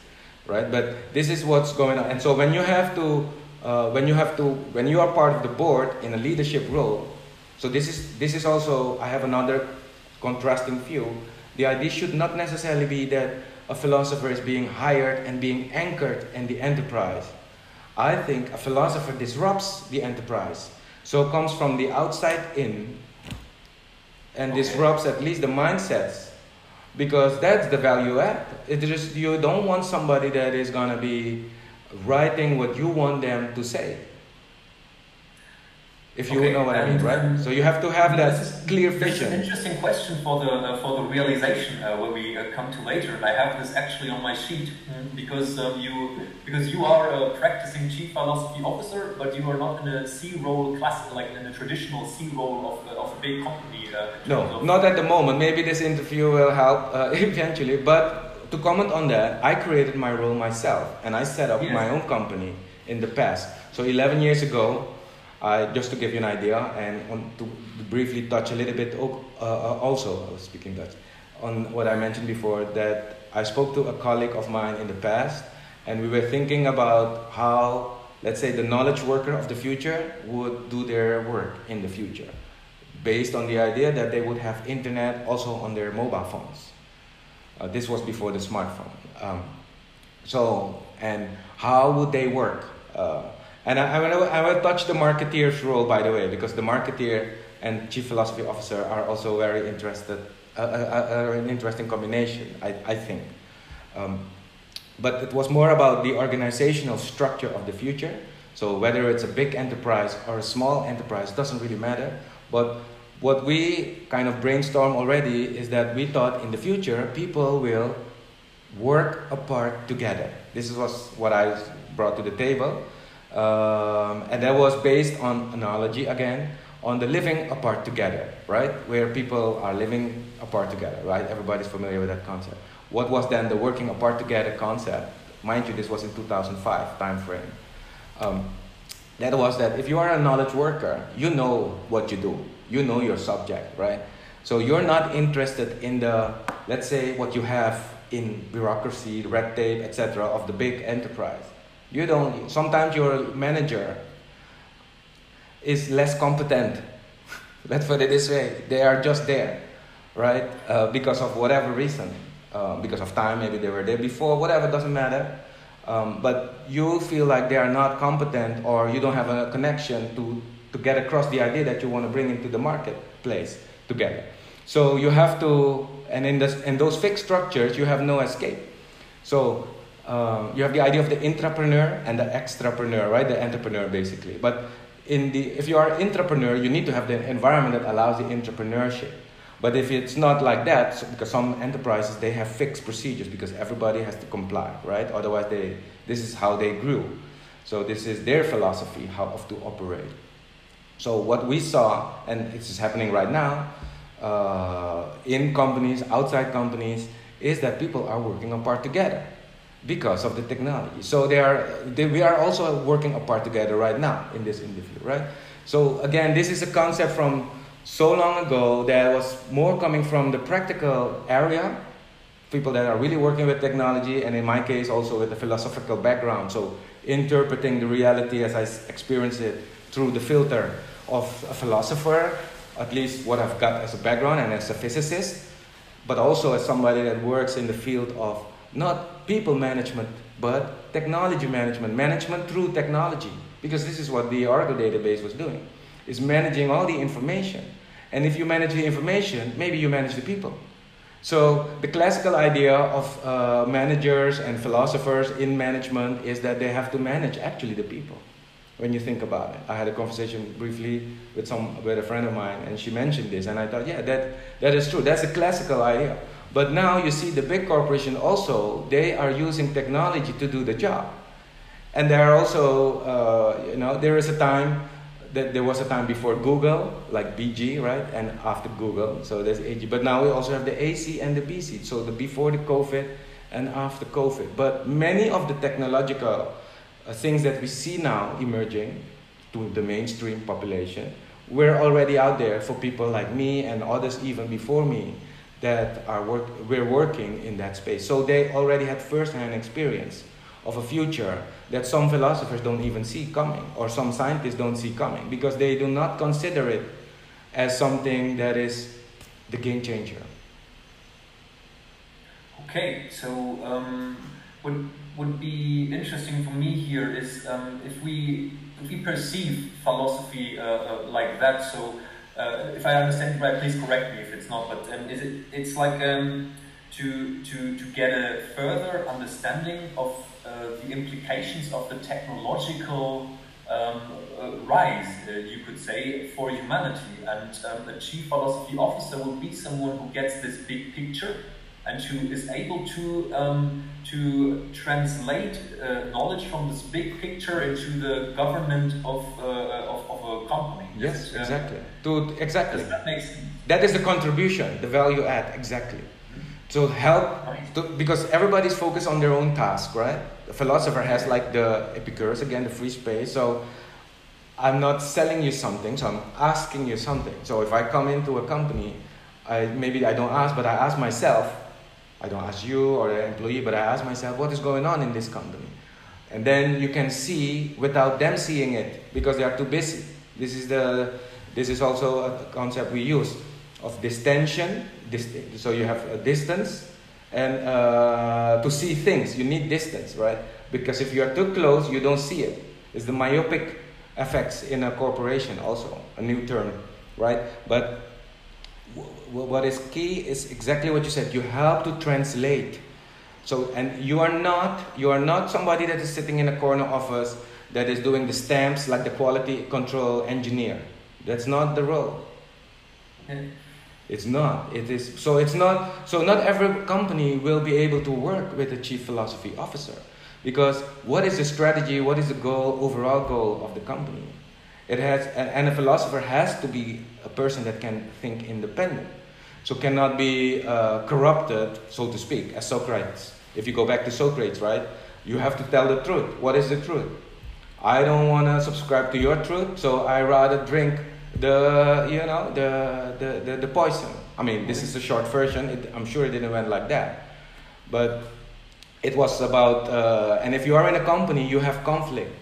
right? But this is what's going on. And so when you have to, uh, when you have to, when you are part of the board in a leadership role, so this is this is also I have another contrasting view. The idea should not necessarily be that a philosopher is being hired and being anchored in the enterprise. I think a philosopher disrupts the enterprise. So it comes from the outside in and okay. disrupts at least the mindsets because that's the value add. It just you don't want somebody that is gonna be writing what you want them to say. If you Okay, know what I mean, right? So you have to have that This is- clear This is an vision. interesting question for the uh, for the realization uh, where we uh, come to later, and I have this actually on my sheet mm, because um, you because you are a practicing chief philosophy officer, but you are not in a C role class like in a traditional C role of, uh, of a big company. Uh, No, of- not at the moment. Maybe this interview will help uh, eventually. But to comment on that, I created my role myself and I set up Yes. my own company in the past. So 11 years ago, Just to give you an idea and to briefly touch a little bit uh, uh, also, I was speaking Dutch, on what I mentioned before that I spoke to a colleague of mine in the past and we were thinking about how, let's say, the knowledge worker of the future would do their work in the future based on the idea that they would have internet also on their mobile phones. Uh, this was before the smartphone. Um, so, and how would they work? Uh, and I, I, will, I will touch the marketeer's role, by the way, because the marketeer and chief philosophy officer are also very interested, uh, uh, uh, an interesting combination, I, I think. Um, but it was more about the organizational structure of the future. So whether it's a big enterprise or a small enterprise doesn't really matter. But what we kind of brainstorm already is that we thought in the future people will work apart together. This was what I brought to the table. Um, and that was based on analogy again on the living apart together, right? Where people are living apart together, right? Everybody's familiar with that concept. What was then the working apart together concept? Mind you, this was in 2005 time frame. Um, that was that if you are a knowledge worker, you know what you do. You know your subject, right? So you're not interested in the, let's say, what you have in bureaucracy, red tape, etc., of the big enterprise. You don't. Sometimes your manager is less competent. Let's put it this way: they are just there, right? Uh, because of whatever reason, uh, because of time, maybe they were there before. Whatever doesn't matter. Um, but you feel like they are not competent, or you don't have a connection to to get across the idea that you want to bring into the marketplace together. So you have to, and in, this, in those fixed structures, you have no escape. So um, you have the idea of the intrapreneur and the extrapreneur, right? The entrepreneur, basically. But in the, if you are entrepreneur, you need to have the environment that allows the entrepreneurship. But if it's not like that, so, because some enterprises they have fixed procedures because everybody has to comply, right? Otherwise, they this is how they grew. So this is their philosophy how of to operate. So what we saw, and this is happening right now, uh, in companies, outside companies, is that people are working apart together because of the technology. So they are, they, we are also working apart together right now in this interview, right? So again, this is a concept from so long ago that was more coming from the practical area, people that are really working with technology, and in my case also with a philosophical background. So interpreting the reality as I experience it through the filter of a philosopher, at least what I've got as a background and as a physicist, but also as somebody that works in the field of not people management, but technology management, management through technology. Because this is what the Oracle database was doing, is managing all the information. And if you manage the information, maybe you manage the people. So the classical idea of uh, managers and philosophers in management is that they have to manage actually the people. When you think about it, I had a conversation briefly with some with a friend of mine, and she mentioned this, and I thought, yeah, that that is true. That's a classical idea. But now you see the big corporation also they are using technology to do the job, and there are also uh, you know there is a time that there was a time before Google, like BG, right, and after Google. So there's AG. But now we also have the AC and the BC. So the before the COVID and after COVID. But many of the technological uh, things that we see now emerging to the mainstream population were already out there for people like me and others even before me that are work, were working in that space. So they already had first-hand experience of a future that some philosophers don't even see coming or some scientists don't see coming because they do not consider it as something that is the game changer. Okay, so um, what would be interesting for me here is um, if we if we perceive philosophy uh, uh, like that. So uh, if I understand it right, please correct me if it's not. But um, is it? It's like um, to, to, to get a further understanding of uh, the implications of the technological um, uh, rise, uh, you could say, for humanity. And um, a chief philosophy officer would be someone who gets this big picture and who is able to um, to translate uh, knowledge from this big picture into the government of, uh, of, of, a company. Yes, exactly. To exactly. That, makes that is the contribution, the value add, exactly. To help, to, because everybody's focused on their own task, right? The philosopher has like the Epicurus again, the free space. So I'm not selling you something, so I'm asking you something. So if I come into a company, I maybe I don't ask, but I ask myself, I don't ask you or the employee, but I ask myself, what is going on in this company? And then you can see without them seeing it because they are too busy. This is the this is also a concept we use of distension. So you have a distance, and uh, to see things you need distance, right? Because if you are too close, you don't see it. It's the myopic effects in a corporation also a new term, right? But what is key is exactly what you said. You help to translate. So, and you are not you are not somebody that is sitting in a corner office that is doing the stamps like the quality control engineer. That's not the role. It's not. It is so. It's not. So not every company will be able to work with a chief philosophy officer, because what is the strategy? What is the goal? Overall goal of the company? It has, and a philosopher has to be a person that can think independent. So cannot be uh, corrupted, so to speak, as Socrates. If you go back to Socrates, right? You have to tell the truth. What is the truth? I don't want to subscribe to your truth, so I rather drink the, you know, the, the, the, the poison. I mean, this is a short version. It, I'm sure it didn't went like that. But it was about, uh, and if you are in a company, you have conflict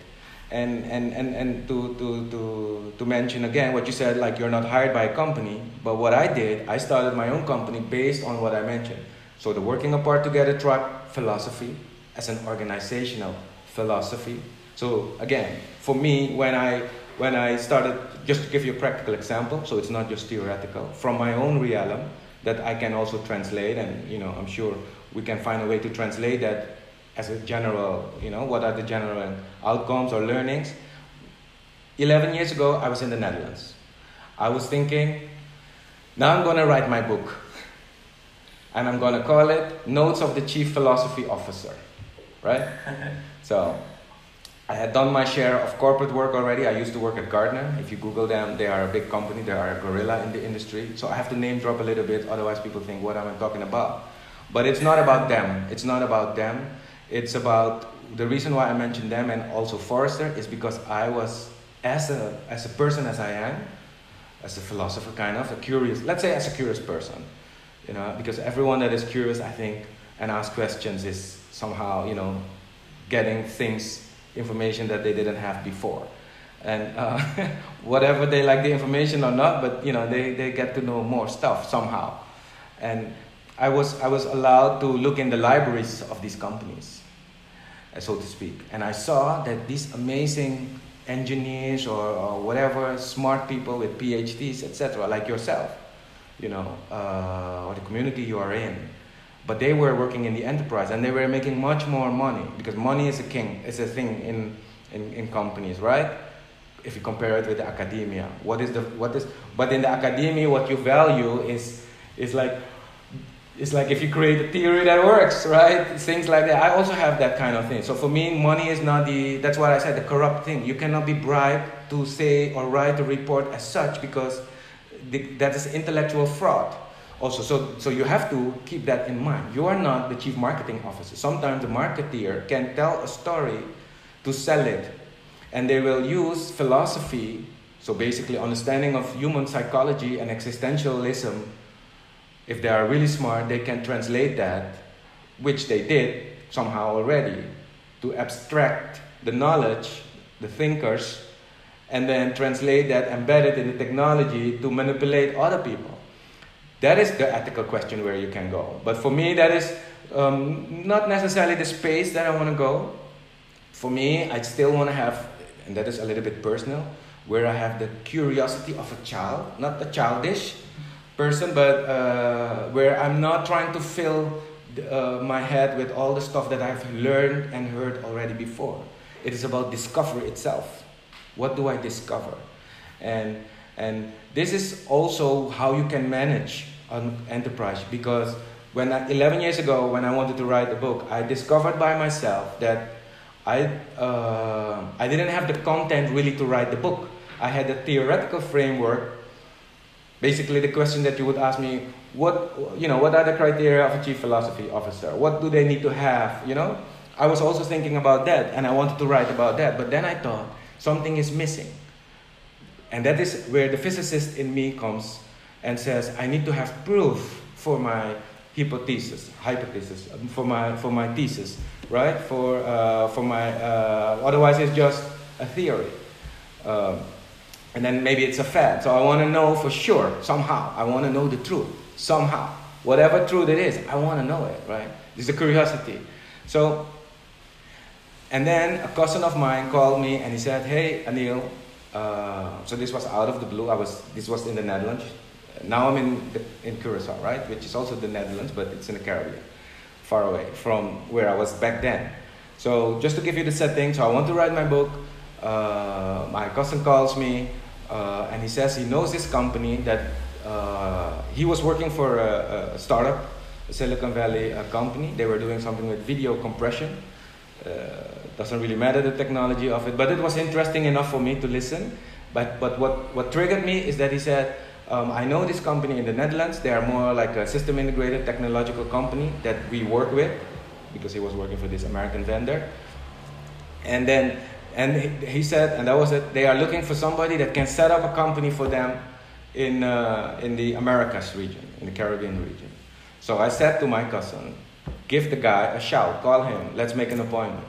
and and and, and to, to, to, to mention again what you said like you're not hired by a company but what i did i started my own company based on what i mentioned. So the working apart together truck philosophy as an organizational philosophy. So again for me when i when i started just to give you a practical example so it's not just theoretical from my own realm that i can also translate and you know i'm sure we can find a way to translate that as a general, you know, what are the general outcomes or learnings. 11 years ago, I was in the Netherlands. I was thinking, now I'm going to write my book. And I'm going to call it Notes of the Chief Philosophy Officer. Right? so, I had done my share of corporate work already. I used to work at Gartner. If you Google them, they are a big company, they are a gorilla in the industry. So, I have to name drop a little bit, otherwise, people think, what am I talking about? But it's not about them. It's not about them. It's about the reason why I mentioned them and also Forrester is because I was as a as a person as I am, as a philosopher kind of a curious let's say as a curious person, you know because everyone that is curious I think and asks questions is somehow you know getting things information that they didn't have before. And uh, whatever they like the information or not but you know they, they get to know more stuff somehow. And I was, I was allowed to look in the libraries of these companies, so to speak. And I saw that these amazing engineers or, or whatever, smart people with PhDs, etc., like yourself, you know, uh, or the community you are in, but they were working in the enterprise and they were making much more money because money is a king, it's a thing in, in, in companies, right? If you compare it with the academia, what is the what is? But in the academia, what you value is is like it's like if you create a theory that works, right? Things like that. I also have that kind of thing. So for me, money is not the, that's what I said, the corrupt thing. You cannot be bribed to say or write a report as such because the, that is intellectual fraud. Also, so, so you have to keep that in mind. You are not the chief marketing officer. Sometimes the marketeer can tell a story to sell it. And they will use philosophy, so basically understanding of human psychology and existentialism if they are really smart, they can translate that, which they did somehow already, to abstract the knowledge, the thinkers, and then translate that, embed it in the technology to manipulate other people. That is the ethical question where you can go. But for me, that is um, not necessarily the space that I want to go. For me, I still want to have, and that is a little bit personal, where I have the curiosity of a child, not the childish, person, but uh, where I'm not trying to fill uh, my head with all the stuff that I've learned and heard already before. It is about discovery itself. What do I discover? And and this is also how you can manage an enterprise because when I, 11 years ago when I wanted to write a book, I discovered by myself that I uh, I didn't have the content really to write the book. I had a theoretical framework. Basically, the question that you would ask me, what you know, what are the criteria of a chief philosophy officer? What do they need to have? You know, I was also thinking about that, and I wanted to write about that. But then I thought something is missing, and that is where the physicist in me comes and says, I need to have proof for my hypothesis, hypothesis, for my for my thesis, right? For uh, for my uh, otherwise it's just a theory. Um, and then maybe it's a fad. So I want to know for sure, somehow. I want to know the truth, somehow. Whatever truth it is, I want to know it, right? This is a curiosity. So, and then a cousin of mine called me and he said, Hey, Anil, uh, so this was out of the blue. I was, this was in the Netherlands. Now I'm in, in Curacao, right? Which is also the Netherlands, but it's in the Caribbean, far away from where I was back then. So, just to give you the setting, so I want to write my book. Uh, my cousin calls me uh, and he says he knows this company that uh, he was working for a, a startup, a Silicon Valley uh, company. They were doing something with video compression. Uh, doesn't really matter the technology of it, but it was interesting enough for me to listen. But, but what, what triggered me is that he said, um, I know this company in the Netherlands. They are more like a system integrated technological company that we work with because he was working for this American vendor. And then and he said, and that was it, they are looking for somebody that can set up a company for them in, uh, in the Americas region, in the Caribbean region. So I said to my cousin, give the guy a shout, call him, let's make an appointment.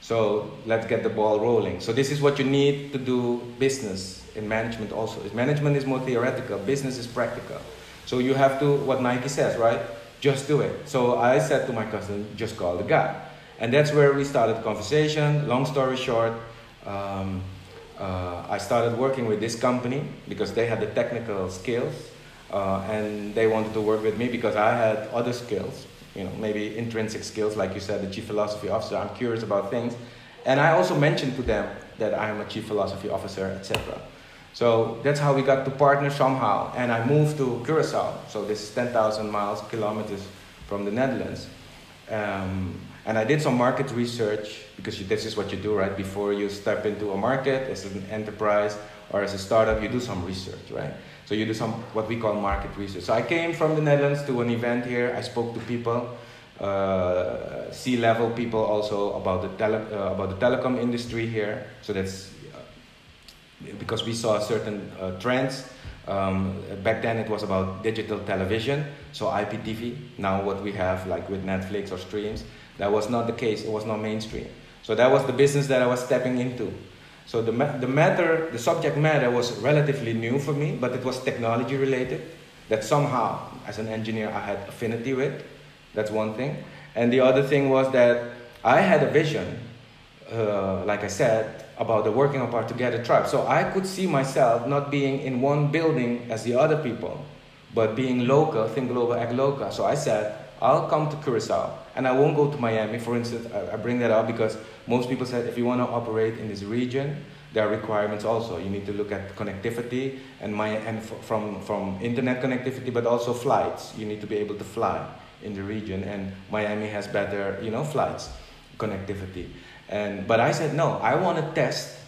So let's get the ball rolling. So this is what you need to do business in management also. Management is more theoretical, business is practical. So you have to, what Nike says, right? Just do it. So I said to my cousin, just call the guy. And that's where we started conversation. Long story short, um, uh, I started working with this company because they had the technical skills uh, and they wanted to work with me because I had other skills, you know, maybe intrinsic skills, like you said, the chief philosophy officer. I'm curious about things. And I also mentioned to them that I'm a chief philosophy officer, etc. So that's how we got to partner somehow. And I moved to Curacao. So this is 10,000 miles, kilometers from the Netherlands. Um, and I did some market research because this is what you do, right? Before you step into a market as an enterprise or as a startup, you do some research, right? So you do some what we call market research. So I came from the Netherlands to an event here. I spoke to people, uh, C-level people also about the tele- uh, about the telecom industry here. So that's uh, because we saw certain uh, trends. Um, back then it was about digital television, so IPTV. Now what we have like with Netflix or streams. That was not the case, it was not mainstream. So that was the business that I was stepping into. So the, the matter, the subject matter was relatively new for me, but it was technology related that somehow, as an engineer, I had affinity with. That's one thing. And the other thing was that I had a vision, uh, like I said, about the working apart together tribe. So I could see myself not being in one building as the other people, but being local, think global, act local. So I said, I'll come to Curacao and I won't go to Miami. For instance, I, I bring that up because most people said if you want to operate in this region, there are requirements also. You need to look at connectivity and my and from from internet connectivity, but also flights. You need to be able to fly in the region, and Miami has better you know flights connectivity. And but I said no. I want to test.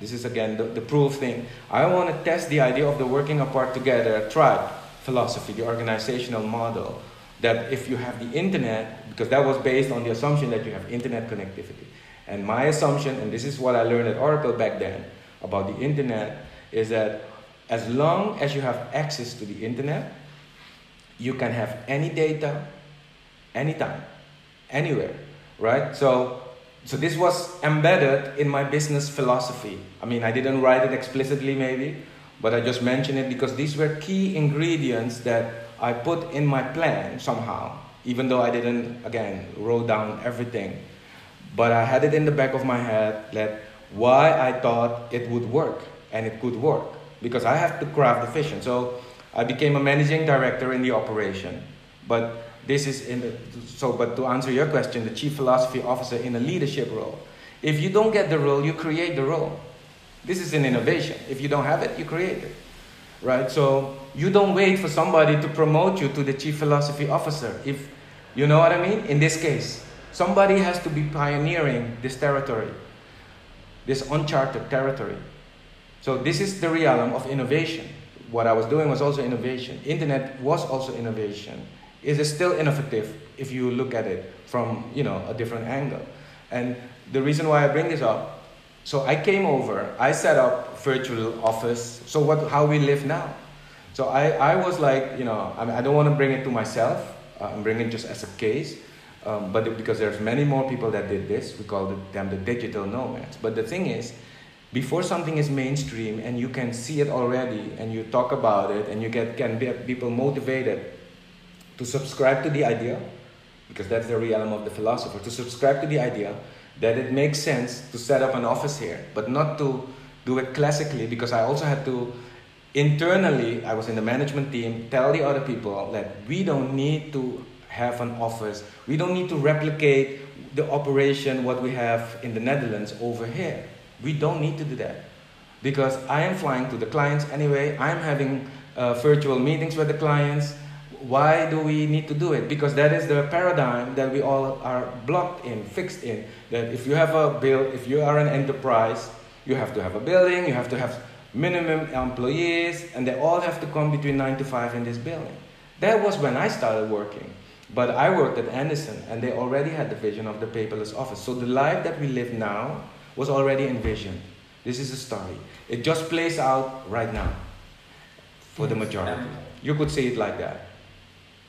This is again the, the proof thing. I want to test the idea of the working apart together tribe philosophy, the organizational model that if you have the internet, because that was based on the assumption that you have internet connectivity. And my assumption, and this is what I learned at Oracle back then about the internet, is that as long as you have access to the internet, you can have any data, anytime, anywhere, right? So, so this was embedded in my business philosophy. I mean, I didn't write it explicitly, maybe, but I just mentioned it because these were key ingredients that I put in my plan somehow, even though I didn't, again, wrote down everything. But I had it in the back of my head that why I thought it would work and it could work because I have to craft the vision. So I became a managing director in the operation. But this is in the, so, but to answer your question, the chief philosophy officer in a leadership role. If you don't get the role, you create the role. This is an innovation. If you don't have it, you create it. Right? So you don't wait for somebody to promote you to the chief philosophy officer. If you know what I mean? In this case, somebody has to be pioneering this territory, this uncharted territory. So this is the realm of innovation. What I was doing was also innovation. Internet was also innovation. It is still innovative if you look at it from you know a different angle. And the reason why I bring this up, so I came over, I set up virtual office. So what how we live now. So I, I was like, you know, I, mean, I don't want to bring it to myself. Uh, I'm bringing just as a case. Um, but because there's many more people that did this, we call them the digital nomads. But the thing is, before something is mainstream and you can see it already and you talk about it and you get can get people motivated to subscribe to the idea because that's the realm of the philosopher to subscribe to the idea that it makes sense to set up an office here but not to do it classically because i also had to internally i was in the management team tell the other people that we don't need to have an office we don't need to replicate the operation what we have in the netherlands over here we don't need to do that because I am flying to the clients anyway. I'm having uh, virtual meetings with the clients. Why do we need to do it? Because that is the paradigm that we all are blocked in, fixed in. That if you have a bill, if you are an enterprise, you have to have a building, you have to have minimum employees, and they all have to come between nine to five in this building. That was when I started working. But I worked at Andersen, and they already had the vision of the paperless office. So the life that we live now was already envisioned. This is a story. It just plays out right now for the majority. Um, you could say it like that.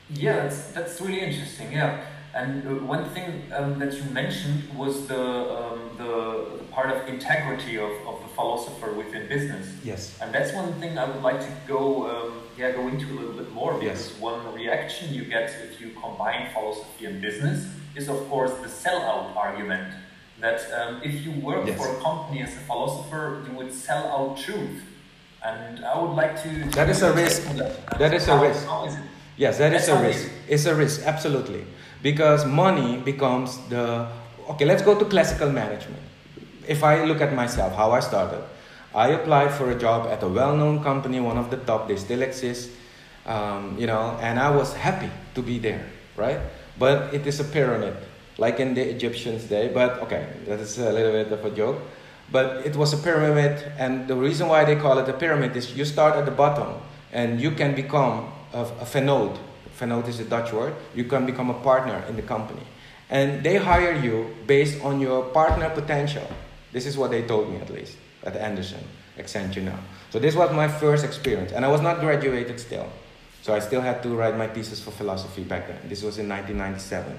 Yeah, that's, that's really interesting. Yeah. And uh, one thing um, that you mentioned was the, um, the, the, part of integrity of, of philosopher within business. Yes. And that's one thing I would like to go um, yeah go into a little bit more because yes. one reaction you get if you combine philosophy and business is of course the sellout argument that um, if you work yes. for a company as a philosopher, you would sell out truth. And I would like to. to that is a risk. That, that is how, a risk. Is yes, that That's is a risk. It's a risk, absolutely. Because money becomes the. Okay, let's go to classical management. If I look at myself, how I started, I applied for a job at a well known company, one of the top, they still exist, um, you know, and I was happy to be there, right? But it is a pyramid like in the Egyptians' day. But okay, that is a little bit of a joke. But it was a pyramid, and the reason why they call it a pyramid is you start at the bottom and you can become a, a vennoot. Vennoot is a Dutch word. You can become a partner in the company. And they hire you based on your partner potential. This is what they told me at least at Andersen, Accenture now. So this was my first experience. And I was not graduated still. So I still had to write my thesis for philosophy back then. This was in 1997.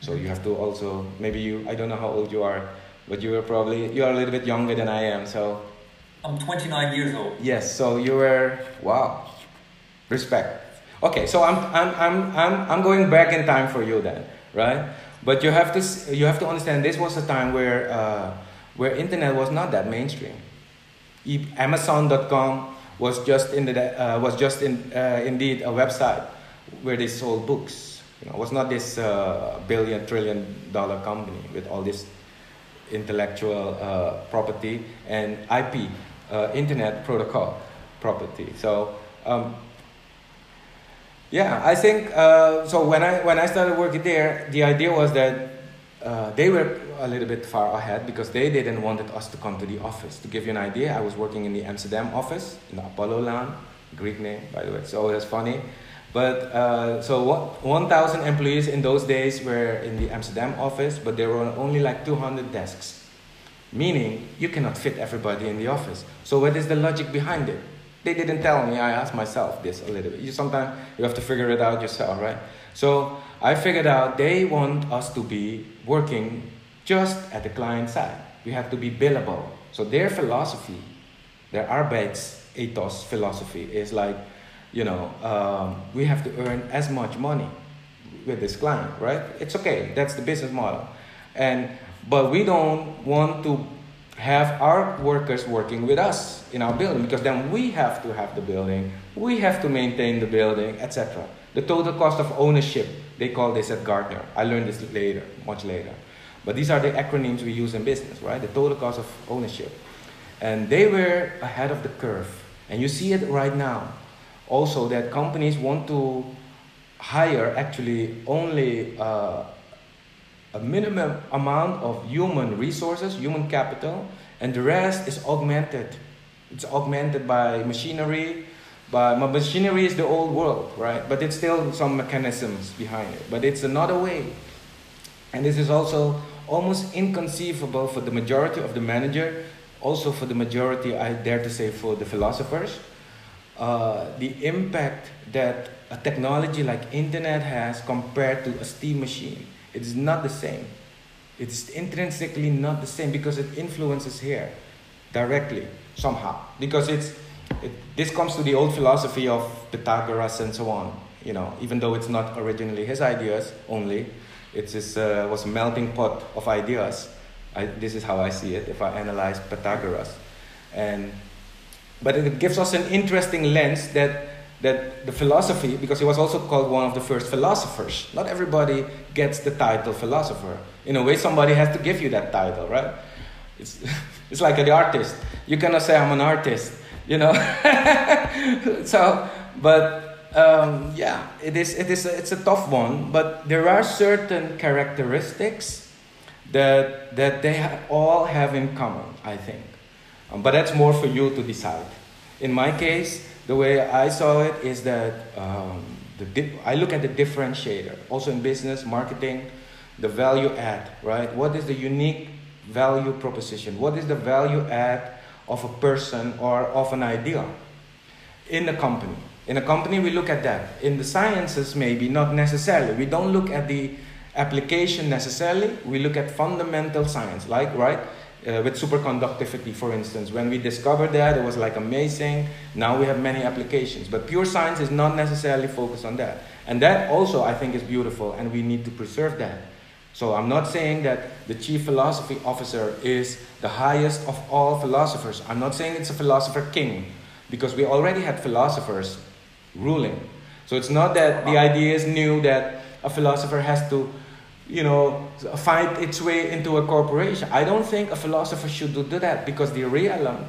So you have to also maybe you I don't know how old you are, but you were probably you are a little bit younger than I am. So I'm 29 years old. Yes. So you were wow, respect. Okay. So I'm I'm I'm I'm I'm going back in time for you then, right? But you have to you have to understand this was a time where uh, where internet was not that mainstream. Amazon.com was just in the uh, was just in uh, indeed a website where they sold books you know, it was not this uh, billion trillion dollar company with all this intellectual uh, property and IP, uh, Internet Protocol property. So um, yeah, I think uh, so. When I when I started working there, the idea was that uh, they were a little bit far ahead because they didn't wanted us to come to the office. To give you an idea, I was working in the Amsterdam office in the Apollo Laan, Greek name by the way. So that's funny. But uh, so 1,000 employees in those days were in the Amsterdam office, but there were only like 200 desks. Meaning, you cannot fit everybody in the office. So, what is the logic behind it? They didn't tell me. I asked myself this a little bit. You sometimes you have to figure it out yourself, right? So I figured out they want us to be working just at the client side. We have to be billable. So their philosophy, their arbeids ethos philosophy is like you know, um, we have to earn as much money with this client, right? It's okay. That's the business model. And but we don't want to have our workers working with us in our building because then we have to have the building, we have to maintain the building, etc. The total cost of ownership, they call this at Gartner. I learned this later, much later. But these are the acronyms we use in business, right? The total cost of ownership. And they were ahead of the curve. And you see it right now. Also, that companies want to hire actually only uh, a minimum amount of human resources, human capital, and the rest is augmented. It's augmented by machinery. But machinery is the old world, right? But it's still some mechanisms behind it. But it's another way. And this is also almost inconceivable for the majority of the manager, also for the majority, I dare to say, for the philosophers. Uh, the impact that a technology like internet has compared to a steam machine it is not the same. It is intrinsically not the same because it influences here directly somehow. Because it's it, this comes to the old philosophy of Pythagoras and so on. You know, even though it's not originally his ideas only, it is, uh, was a melting pot of ideas. I, this is how I see it if I analyze Pythagoras, and but it gives us an interesting lens that that the philosophy, because he was also called one of the first philosophers. Not everybody gets the title philosopher. In a way, somebody has to give you that title, right? It's, it's like the artist. You cannot say I'm an artist, you know. so, but um, yeah, it is. It is. A, it's a tough one, but there are certain characteristics that that they all have in common. I think, um, but that's more for you to decide. In my case the way I saw it is that um, the I look at the differentiator, also in business, marketing, the value add, right? What is the unique value proposition? What is the value add of a person or of an idea in a company? In a company, we look at that. In the sciences, maybe not necessarily. We don't look at the application necessarily. We look at fundamental science, like, right? uh, with superconductivity, for instance. When we discovered that, it was like amazing. Now we have many applications. But pure science is not necessarily focused on that. And that also, I think, is beautiful, and we need to preserve that. So I'm not saying that the chief philosophy officer is the highest of all philosophers. I'm not saying it's a philosopher king, because we already had philosophers ruling. So it's not that the idea is new that a philosopher has to you know, find its way into a corporation. I don't think a philosopher should do that because the realm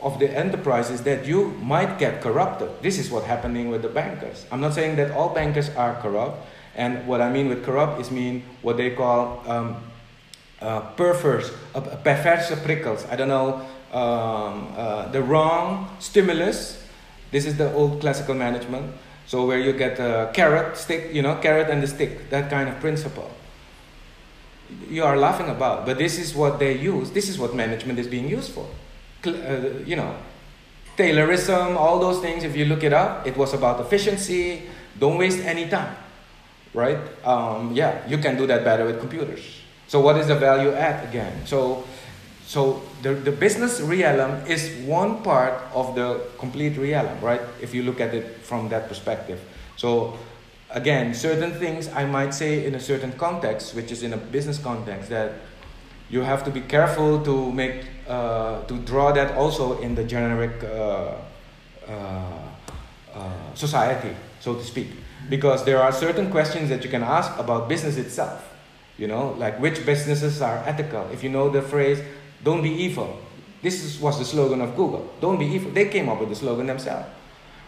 of the enterprise is that you might get corrupted. This is what's happening with the bankers. I'm not saying that all bankers are corrupt, and what I mean with corrupt is mean what they call um, uh, perverse, uh, perverse prickles. I don't know um, uh, the wrong stimulus. This is the old classical management. So where you get a carrot stick, you know, carrot and the stick, that kind of principle you are laughing about, but this is what they use. This is what management is being used for. Uh, you know, Taylorism, all those things. If you look it up, it was about efficiency. Don't waste any time, right? Um, yeah, you can do that better with computers. So what is the value add again? So, so the, the business realm is one part of the complete realm, right? If you look at it from that perspective. So again, certain things I might say in a certain context, which is in a business context, that you have to be careful to make uh, to draw that also in the generic uh, uh, uh, society, so to speak, because there are certain questions that you can ask about business itself. You know, like which businesses are ethical. If you know the phrase "Don't be evil," this is, was the slogan of Google. Don't be evil. They came up with the slogan themselves,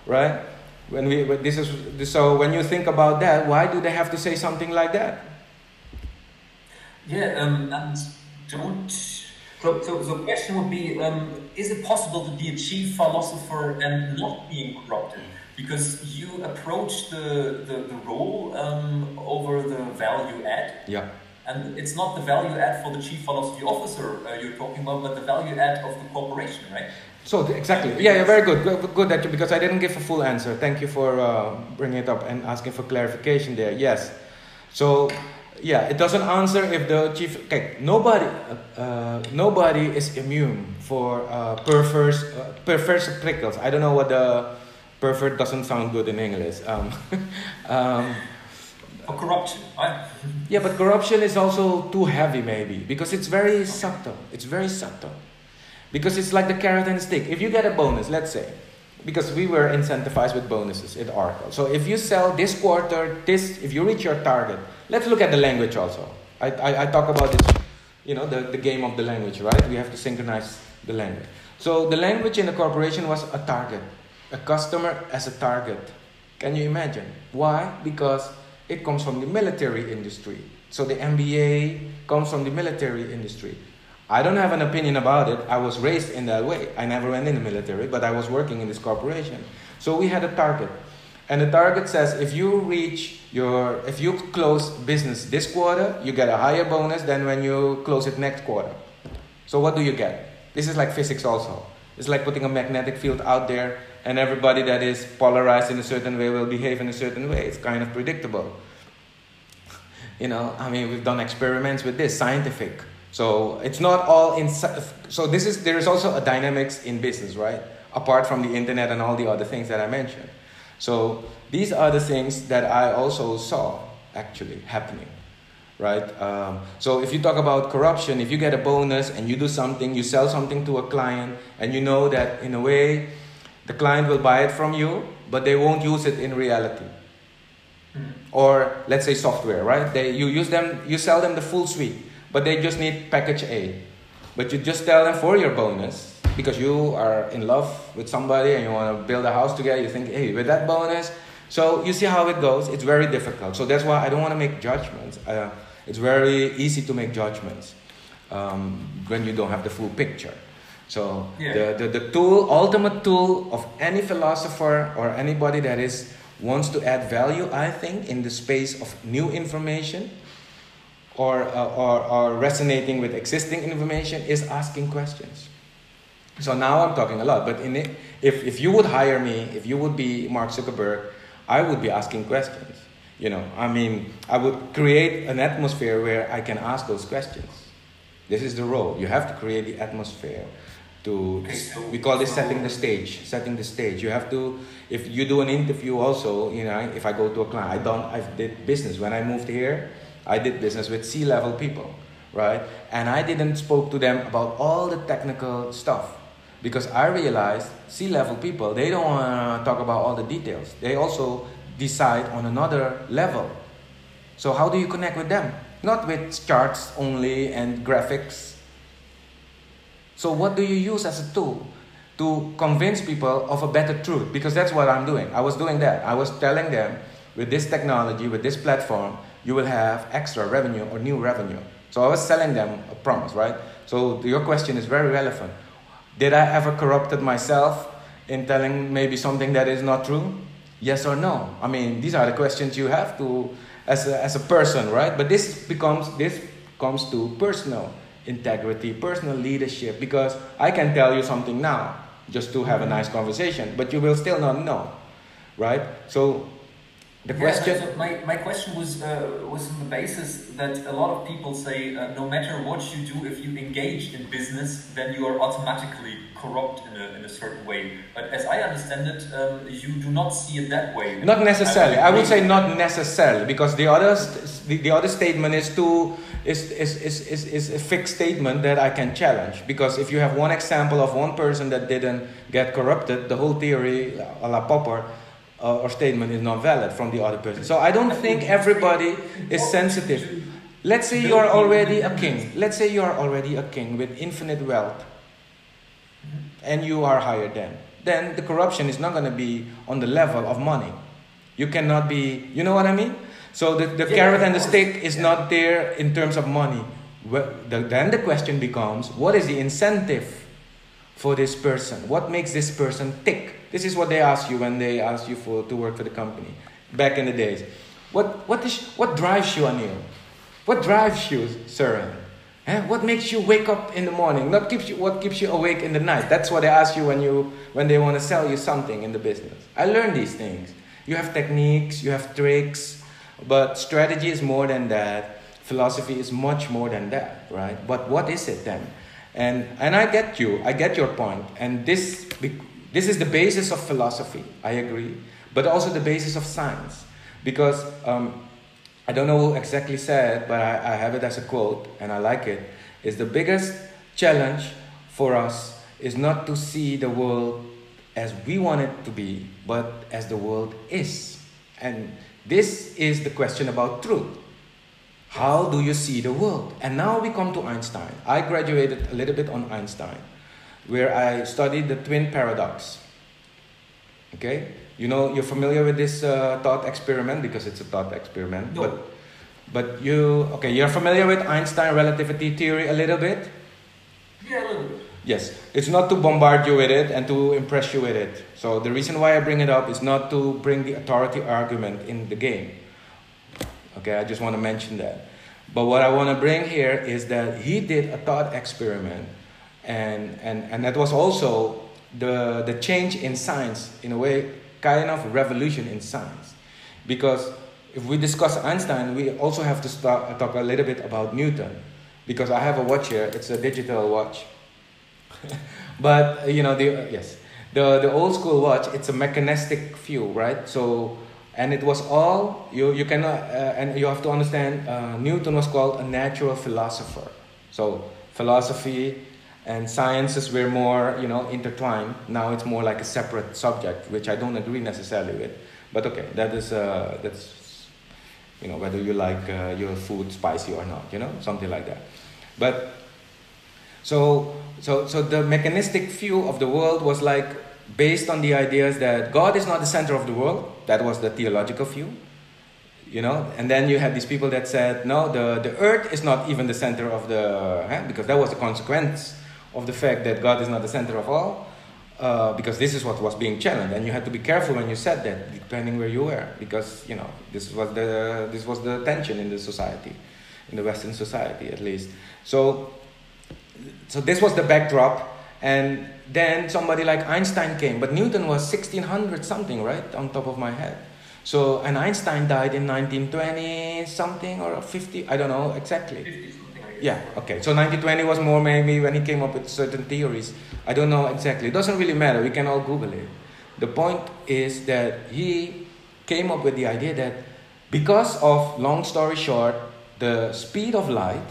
right? When we, this is, so when you think about that, why do they have to say something like that? Yeah, um, and don't. So, so the question would be: um, Is it possible to be a chief philosopher and not being corrupted? Because you approach the the, the role um, over the value add. Yeah. And it's not the value add for the chief philosophy officer uh, you're talking about, but the value add of the corporation, right? So exactly, yeah, yeah, very good, good, that you, because I didn't give a full answer. Thank you for uh, bringing it up and asking for clarification there. Yes, so yeah, it doesn't answer if the chief. Okay, nobody, uh, uh nobody is immune for uh, perverse, uh, perverse prickles. I don't know what the pervert doesn't sound good in English. Um, um, for corruption, right? yeah, but corruption is also too heavy, maybe, because it's very subtle. It's very subtle Because it's like the carrot and stick. If you get a bonus, let's say, because we were incentivized with bonuses at Oracle. So if you sell this quarter, this, if you reach your target, let's look at the language also. I, I, I talk about this, you know, the, the game of the language, right? We have to synchronize the language. So the language in the corporation was a target, a customer as a target. Can you imagine? Why? Because it comes from the military industry. So the MBA comes from the military industry. I don't have an opinion about it. I was raised in that way. I never went in the military, but I was working in this corporation. So we had a target. And the target says if you reach your, if you close business this quarter, you get a higher bonus than when you close it next quarter. So what do you get? This is like physics also. It's like putting a magnetic field out there, and everybody that is polarized in a certain way will behave in a certain way. It's kind of predictable. You know, I mean, we've done experiments with this, scientific. So it's not all in. So this is there is also a dynamics in business, right? Apart from the internet and all the other things that I mentioned. So these are the things that I also saw actually happening, right? Um, so if you talk about corruption, if you get a bonus and you do something, you sell something to a client, and you know that in a way the client will buy it from you, but they won't use it in reality. Hmm. Or let's say software, right? They you use them, you sell them the full suite but they just need package A. But you just tell them for your bonus, because you are in love with somebody and you want to build a house together, you think, hey, with that bonus. So you see how it goes. It's very difficult. So that's why I don't want to make judgments. Uh, it's very easy to make judgments um, when you don't have the full picture. So yeah. the, the, the tool, ultimate tool of any philosopher or anybody that is wants to add value, I think, in the space of new information or, uh, or, or resonating with existing information is asking questions. So now I'm talking a lot, but in it, if, if you would hire me, if you would be Mark Zuckerberg, I would be asking questions. You know, I mean, I would create an atmosphere where I can ask those questions. This is the role. You have to create the atmosphere to we call this setting the stage setting the stage you have to if you do an interview also you know if i go to a client i don't i did business when i moved here I did business with C-level people, right? And I didn't spoke to them about all the technical stuff because I realized C-level people they don't want to talk about all the details. They also decide on another level. So how do you connect with them? Not with charts only and graphics. So what do you use as a tool to convince people of a better truth? Because that's what I'm doing. I was doing that. I was telling them with this technology, with this platform, you will have extra revenue or new revenue. So I was selling them a promise, right? So your question is very relevant. Did I ever corrupted myself in telling maybe something that is not true? Yes or no? I mean, these are the questions you have to as a, as a person, right? But this becomes this comes to personal integrity, personal leadership because I can tell you something now just to have a nice conversation, but you will still not know, right? So the question. Yeah, so my, my question was uh, was on the basis that a lot of people say uh, no matter what you do, if you engage in business, then you are automatically corrupt in a, in a certain way. But as I understand it, um, you do not see it that way. Not necessarily. I, I would say not necessarily because the other the, the other statement is too is, is, is, is, is a fixed statement that I can challenge. Because if you have one example of one person that didn't get corrupted, the whole theory, a la Popper, uh, or statement is not valid from the other person. So I don't think everybody is sensitive. Let's say you are already a king. Let's say you are already a king with infinite wealth and you are higher than. Then the corruption is not going to be on the level of money. You cannot be, you know what I mean? So the, the yeah, carrot and the stick is yeah. not there in terms of money. Well, the, then the question becomes what is the incentive for this person? What makes this person tick? This is what they ask you when they ask you for to work for the company back in the days. What what is what drives you, Anil? What drives you, Søren? Eh? What makes you wake up in the morning? Not keeps you what keeps you awake in the night. That's what they ask you when you when they want to sell you something in the business. I learned these things. You have techniques, you have tricks, but strategy is more than that. Philosophy is much more than that, right? But what is it then? And and I get you. I get your point. And this this is the basis of philosophy, I agree, but also the basis of science. Because um, I don't know who exactly said, but I, I have it as a quote, and I like it, is the biggest challenge for us is not to see the world as we want it to be, but as the world is. And this is the question about truth. How do you see the world? And now we come to Einstein. I graduated a little bit on Einstein, where I studied the twin paradox. Okay? You know, you're familiar with this uh, thought experiment because it's a thought experiment. No. But, but you, okay, you're familiar with Einstein relativity theory a little bit? Yeah, a little bit. Yes, it's not to bombard you with it and to impress you with it. So the reason why I bring it up is not to bring the authority argument in the game. Okay, I just want to mention that. But what I want to bring here is that he did a thought experiment, and, and, and that was also the, the change in science, in a way, kind of revolution in science. Because if we discuss Einstein, we also have to start, talk a little bit about Newton. Because I have a watch here, it's a digital watch. But you know the yes. The the old school watch it's a mechanistic view right? So and it was all you you cannot uh, and you have to understand uh, newton was called a natural philosopher. So philosophy and sciences were more you know intertwined now it's more like a separate subject which i don't agree necessarily with but okay that is uh, that's you know whether you like uh, your food spicy or not you know something like that but so, so, so the mechanistic view of the world was like based on the ideas that God is not the center of the world. That was the theological view. You know, and then you had these people that said, no, the, the earth is not even the center of the, eh? because that was the consequence of the fact that God is not the center of all. Uh, because this is what was being challenged, and you had to be careful when you said that, depending where you were, because you know this was the this was the tension in the society, in the Western society at least. So so this was the backdrop. And then somebody like einstein came. But newton was 1600 something right on top of my head. So and einstein died in 1920 something or 50 i don't know exactly 50 something, I guess. yeah okay so 1920 was more maybe when he came up with certain theories i don't know exactly it doesn't really matter we can all google it the point is that he came up with the idea that because of long story short the speed of light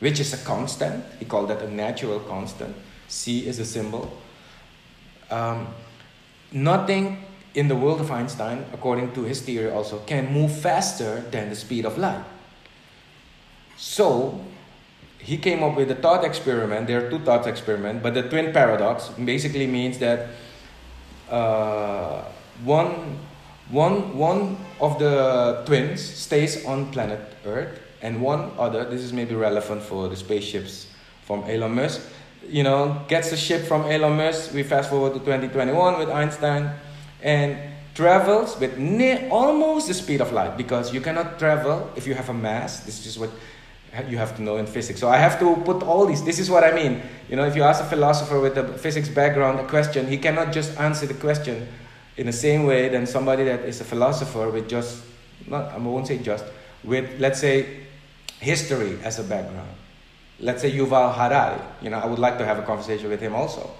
which is a constant. He called that a natural constant. C is a symbol. Um, nothing in the world of Einstein, according to his theory also, can move faster than the speed of light. So, he came up with a thought experiment. There are two thought experiments, but the twin paradox basically means that uh, one, one, one of the twins stays on planet Earth and one other, this is maybe relevant for the spaceships from Elon Musk, you know, gets a ship from Elon Musk. We fast forward to 2021 with Einstein and travels with near, almost the speed of light because you cannot travel if you have a mass. This is what you have to know in physics. So I have to put all these. This is what I mean. You know, if you ask a philosopher with a physics background a question, he cannot just answer the question in the same way than somebody that is a philosopher with just, not, I won't say just, with let's say history as a background. Let's say Yuval Harari. You know, I would like to have a conversation with him also,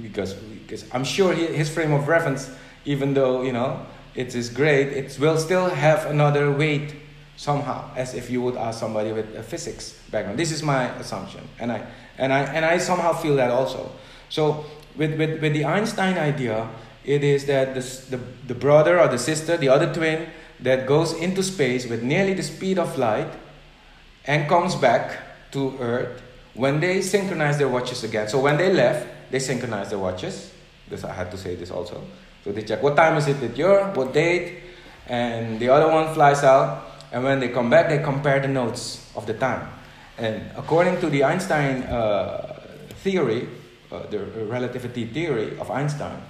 because because I'm sure he, his frame of reference, even though you know it is great, it will still have another weight somehow, as if you would ask somebody with a physics background. This is my assumption, and I and I and I somehow feel that also. So with with, with the Einstein idea, it is that the, the the brother or the sister, the other twin, that goes into space with nearly the speed of light and comes back to Earth when they synchronize their watches again. So when they left, they synchronized their watches. This I had to say this also. So they check what time is it that you're, what date, and the other one flies out. And when they come back, they compare the notes of the time. And according to the Einstein uh, theory, uh, the relativity theory of Einstein,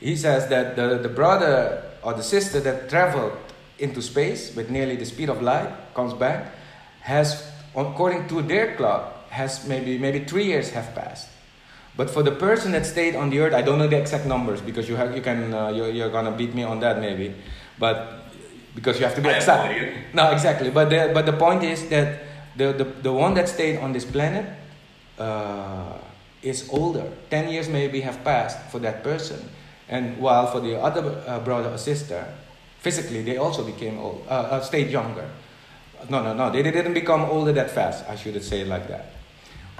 he says that the, the brother or the sister that traveled into space with nearly the speed of light, comes back, has, according to their clock, has maybe maybe three years have passed. But for the person that stayed on the earth, I don't know the exact numbers because you have you can uh, you're, you're gonna beat me on that maybe, but because you have to be exact. no exactly. But the but the point is that the the, the one that stayed on this planet uh, is older. Ten years maybe have passed for that person, and while for the other uh, brother or sister, physically they also became old, uh, uh, stayed younger. No, no, no. They didn't become older that fast. I should say it like that.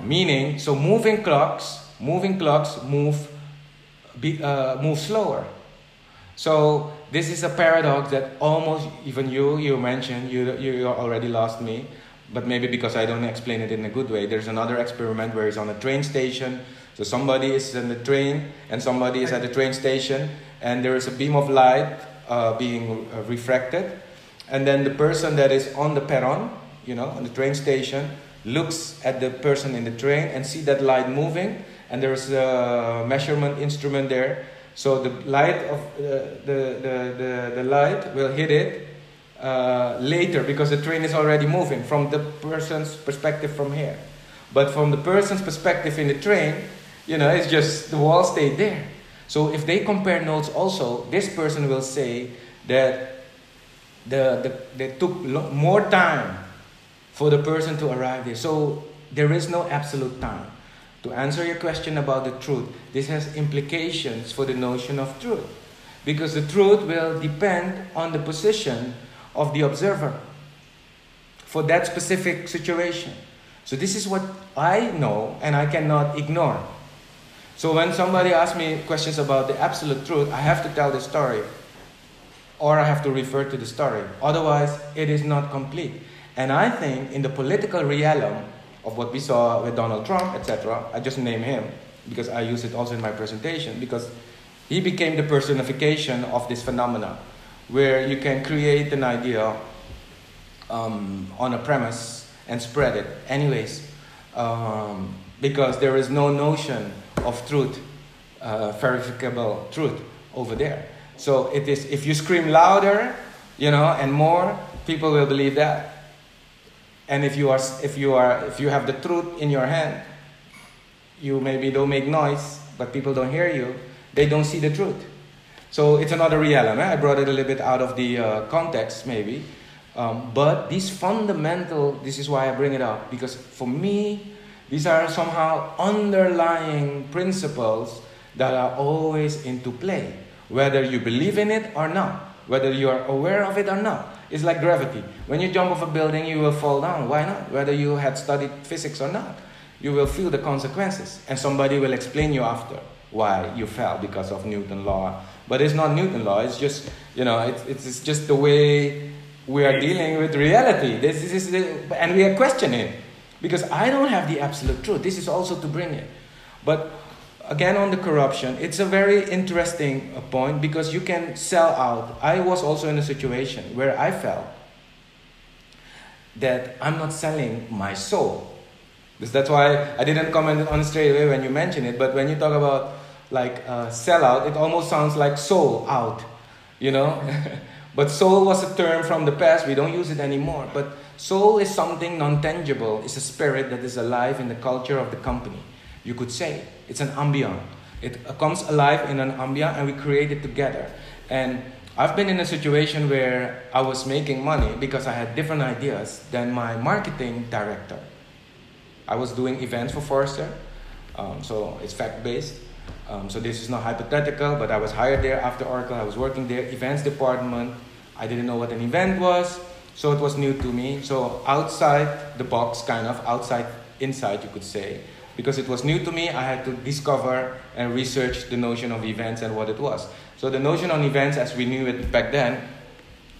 Meaning, so moving clocks, moving clocks move, be, uh, move slower. So this is a paradox that almost even you you mentioned you you already lost me, but maybe because I don't explain it in a good way. There's another experiment where it's on a train station. So somebody is in the train and somebody is at the train station, and there is a beam of light uh, being uh, refracted, and then the person that is on the perron, you know, on the train station, looks at the person in the train and see that light moving, and there's a measurement instrument there so the light of uh, the, the, the, the light will hit it uh, later because the train is already moving from the person's perspective from here. But from the person's perspective in the train, you know, it's just the wall stayed there. So if they compare notes also, this person will say that the, the, they took more time for the person to arrive there. So there is no absolute time. To answer your question about the truth, this has implications for the notion of truth. Because the truth will depend on the position of the observer for that specific situation. So, this is what I know and I cannot ignore. So, when somebody asks me questions about the absolute truth, I have to tell the story or I have to refer to the story. Otherwise, it is not complete. And I think in the political realm, of what we saw with Donald Trump, etc. I just name him because I use it also in my presentation because he became the personification of this phenomena where you can create an idea um, on a premise and spread it anyways um, because there is no notion of truth uh, verifiable truth over there so it is if you scream louder you know and more people will believe that and if you are if you are if you have the truth in your hand, you maybe don't make noise, but people don't hear you. They don't see the truth. So it's another reality. I brought it a little bit out of the uh, context, maybe. Um, but these fundamental, this is why I bring it up, because for me, these are somehow underlying principles that are always into play, whether you believe in it or not, whether you are aware of it or not. It's like gravity. When you jump off a building, you will fall down. Why not? Whether you had studied physics or not, you will feel the consequences. And somebody will explain you after why you fell because of Newton law. But it's not Newton law. It's just you know, it's it's just the way we are dealing with reality. This, this is the, and we are questioning because I don't have the absolute truth. This is also to bring it. But again on the corruption it's a very interesting uh, point because you can sell out. I was also in a situation where i felt that i'm not selling my soul. Because that's why i didn't comment on straight away when you mention it but when you talk about like uh, sell out it almost sounds like soul out you know? But soul was a term from the past. We don't use it anymore. But soul is something non-tangible. It's a spirit that is alive in the culture of the company you could say it's an ambient. It comes alive in an ambient and we create it together. And I've been in a situation where I was making money because I had different ideas than my marketing director. I was doing events for Forrester, um, so it's fact based. Um, so this is not hypothetical, but I was hired there after Oracle. I was working there, events department. I didn't know what an event was, so it was new to me. So outside the box, kind of outside, inside, you could say because it was new to me, I had to discover and research the notion of events and what it was. So the notion on events, as we knew it back then,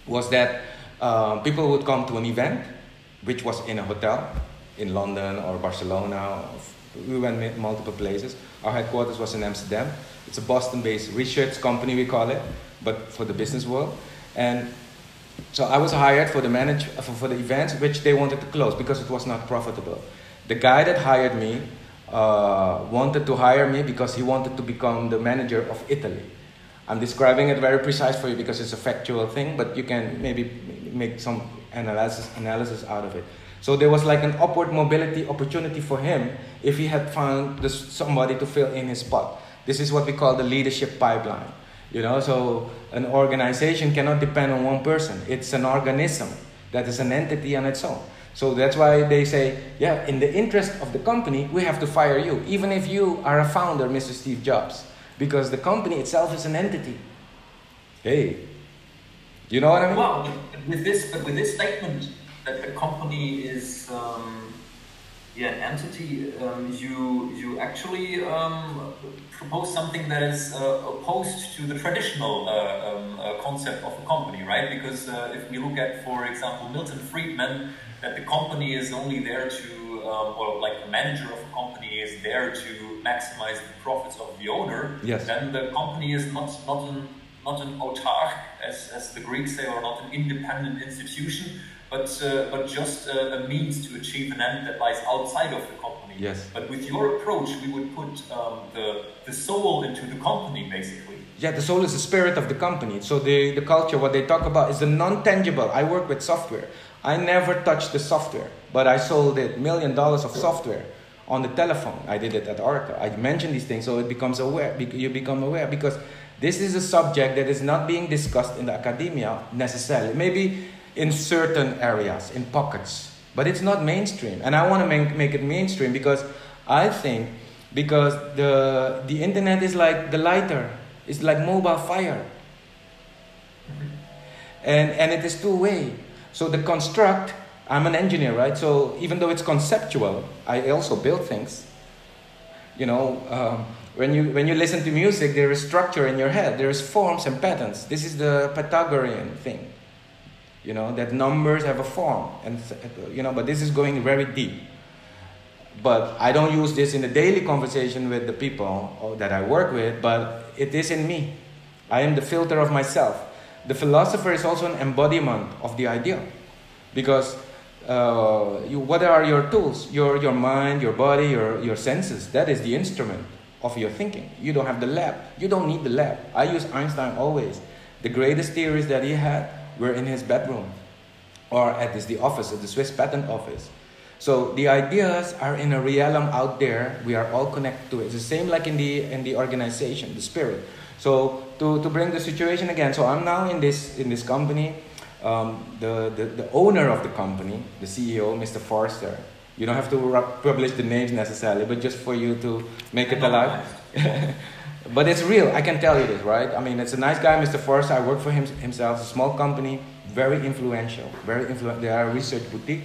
was that uh, people would come to an event, which was in a hotel in London or Barcelona. We went multiple places. Our headquarters was in Amsterdam. It's a Boston-based research company, we call it, but for the business world. And so I was hired for the manage for, for the events, which they wanted to close because it was not profitable. The guy that hired me uh, wanted to hire me because he wanted to become the manager of Italy. I'm describing it very precise for you because it's a factual thing, but you can maybe make some analysis analysis out of it. So there was like an upward mobility opportunity for him if he had found this, somebody to fill in his spot. This is what we call the leadership pipeline. You know, so an organization cannot depend on one person. It's an organism that is an entity on its own. So that's why they say, yeah, in the interest of the company, we have to fire you, even if you are a founder, Mr. Steve Jobs, because the company itself is an entity. Hey, you know what I mean? Well, with this, with this statement that the company is um, yeah, an entity, um, you you actually um, propose something that is uh, opposed to the traditional uh, um, uh, concept of a company, right? Because uh, if we look at, for example, Milton Friedman, that the company is only there to, um, or like the manager of a company is there to maximize the profits of the owner, yes. then the company is not not an not an autark, as, as the Greeks say, or not an independent institution, but, uh, but just uh, a means to achieve an end that lies outside of the company. Yes. But with your approach, we would put um, the, the soul into the company, basically. Yeah, the soul is the spirit of the company. So the, the culture, what they talk about is the non-tangible. I work with software. I never touched the software, but I sold it million dollars of software on the telephone. I did it at Oracle. I mentioned these things, so it becomes aware. You become aware because this is a subject that is not being discussed in the academia necessarily. Maybe in certain areas, in pockets, but it's not mainstream. And I want to make, make it mainstream because I think because the the internet is like the lighter, it's like mobile fire, and and it is two way. So the construct. I'm an engineer, right? So even though it's conceptual, I also build things. You know, um, when you, when you listen to music, there is structure in your head, there is forms and patterns. This is the Pythagorean thing. You know, that numbers have a form, and you know, but this is going very deep. But I don't use this in the daily conversation with the people that I work with, but it is in me. I am the filter of myself. The philosopher is also an embodiment of the idea. Because uh, you, what are your tools? Your, your mind, your body, your, your senses. That is the instrument of your thinking. You don't have the lab. You don't need the lab. I use Einstein always. The greatest theories that he had were in his bedroom or at his, the office, at the Swiss patent office. So the ideas are in a realm out there. We are all connected to it. It's the same like in the in the organization, the spirit. So to, to bring the situation again, so I'm now in this in this company. Um, the, the, the owner of the company, the CEO, Mr. Forster, you don't have to publish the names necessarily, but just for you to make it alive. but it's real. I can tell you this, right? I mean, it's a nice guy, Mr. Forster. I work for him himself. It's a small company, very influential. Very influential. They are a research boutique,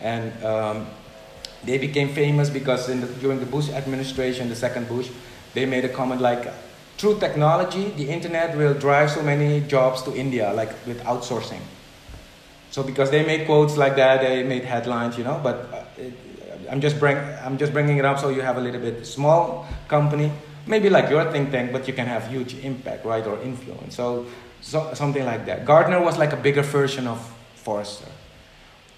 and um, they became famous because in the, during the Bush administration, the second Bush, they made a comment like, through technology, the internet will drive so many jobs to India, like with outsourcing. So because they made quotes like that, they made headlines, you know. But uh, it, I'm just bring I'm just bringing it up so you have a little bit small company, maybe like your think tank, but you can have huge impact, right, or influence. So, so something like that. Gartner was like a bigger version of Forrester,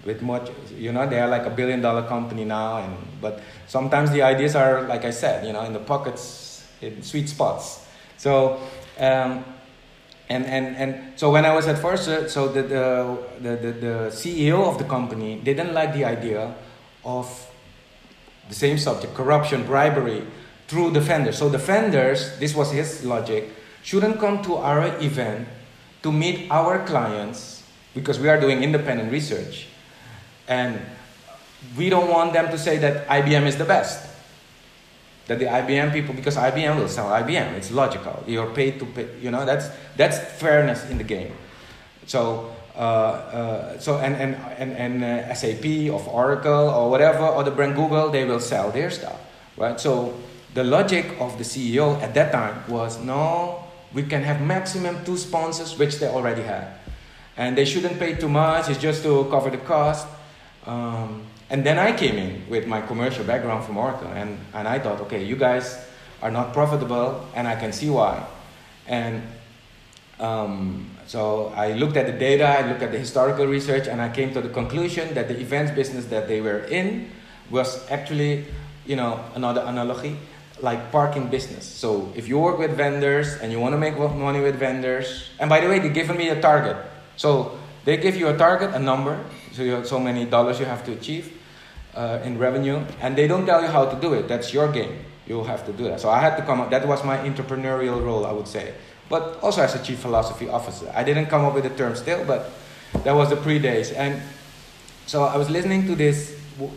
with much, you know, they are like a billion dollar company now, and but sometimes the ideas are like I said, you know, in the pockets, in sweet spots. So. Um, and, and, and so when I was at first, uh, so the, the, the, the, CEO of the company didn't like the idea of the same subject, corruption, bribery, through the vendors. So the vendors, this was his logic, shouldn't come to our event to meet our clients because we are doing independent research. And we don't want them to say that IBM is the best that the IBM people, because IBM will sell IBM, it's logical. You're paid to pay, you know, that's, that's fairness in the game. So, uh, uh, so and, and, and, and uh, SAP of Oracle or whatever, or the brand Google, they will sell their stuff, right? So the logic of the CEO at that time was no, we can have maximum two sponsors, which they already had. And they shouldn't pay too much, it's just to cover the cost. Um, and then I came in with my commercial background from Oracle, and, and I thought, okay, you guys are not profitable, and I can see why. And um, so I looked at the data, I looked at the historical research, and I came to the conclusion that the events business that they were in was actually, you know, another analogy, like parking business. So if you work with vendors and you want to make money with vendors, and by the way, they've given me a target. So they give you a target, a number, so you have so many dollars you have to achieve uh, in revenue, and they don't tell you how to do it. That's your game. You have to do that. So I had to come up. That was my entrepreneurial role, I would say. But also as a chief philosophy officer, I didn't come up with the term still, but that was the pre days. And so I was listening to this,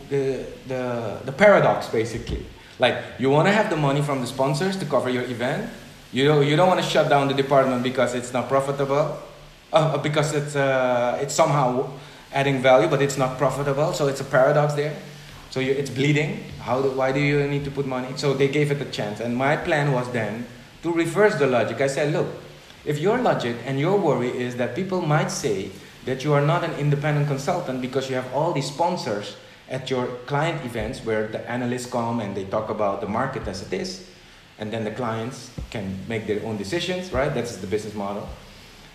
the the the paradox basically. Like you want to have the money from the sponsors to cover your event. You don't, you don't want to shut down the department because it's not profitable, uh, because it's uh, it's somehow adding value, but it's not profitable. So it's a paradox there. So you, it's bleeding. How do, why do you need to put money? So they gave it a chance. And my plan was then to reverse the logic. I said, look, if your logic and your worry is that people might say that you are not an independent consultant because you have all these sponsors at your client events where the analysts come and they talk about the market as it is, and then the clients can make their own decisions, right? That's the business model.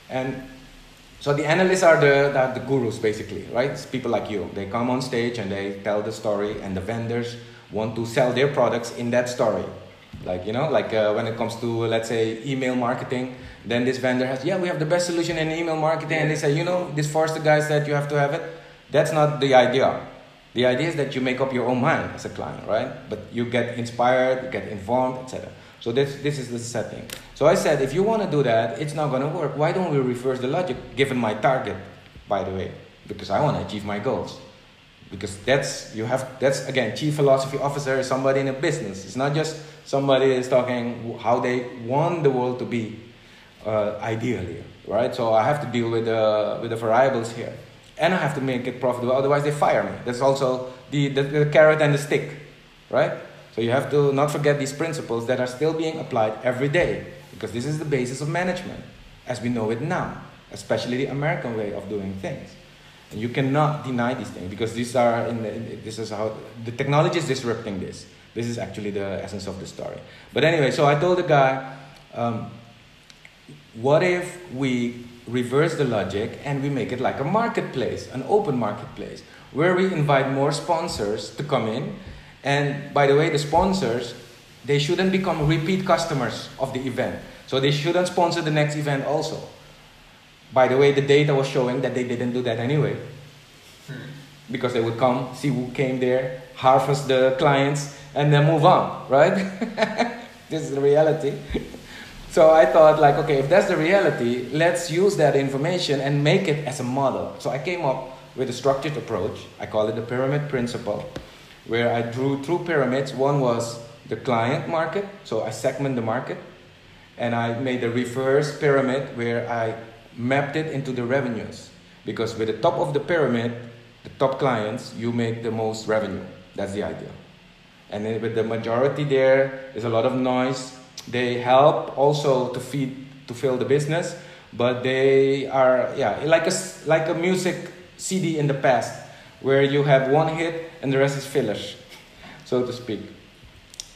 And so the analysts are the, the, gurus basically, right? It's people like you. They come on stage and they tell the story, and the vendors want to sell their products in that story. Like, you know, like uh, when it comes to, let's say, email marketing, then this vendor has, yeah, we have the best solution in email marketing. And they say, you know, this Forrester guy said you have to have it. That's not the idea. The idea is that you make up your own mind as a client, right? But you get inspired, you get informed, etc. So this, this is the setting. So I said, if you want to do that, it's not going to work. Why don't we reverse the logic, given my target, by the way? Because I want to achieve my goals. Because that's, you have, that's again, chief philosophy officer is somebody in a business. It's not just somebody is talking how they want the world to be, uh, ideally, right? So I have to deal with the, with the variables here. And I have to make it profitable, otherwise they fire me. That's also the, the, the carrot and the stick, right? So you have to not forget these principles that are still being applied every day, because this is the basis of management as we know it now, especially the American way of doing things. And you cannot deny these things because these are in, the, this is how the technology is disrupting this. This is actually the essence of the story. But anyway, so I told the guy, um, what if we reverse the logic and we make it like a marketplace, an open marketplace, where we invite more sponsors to come in. And by the way, the sponsors, they shouldn't become repeat customers of the event. So they shouldn't sponsor the next event also. By the way, the data was showing that they didn't do that anyway. Hmm. Because they would come, see who came there, harvest the clients, and then move on, right? this is the reality. so I thought, like, okay, if that's the reality, let's use that information and make it as a model. So I came up with a structured approach. I call it the pyramid principle, where I drew two pyramids. One was the client market, so I segment the market, and I made a reverse pyramid where I mapped it into the revenues. Because with the top of the pyramid, the top clients, you make the most revenue. That's the idea. And then with the majority there, there's a lot of noise. They help also to feed, to fill the business, but they are, yeah, like a, like a music CD in the past, where you have one hit and the rest is fillers, so to speak.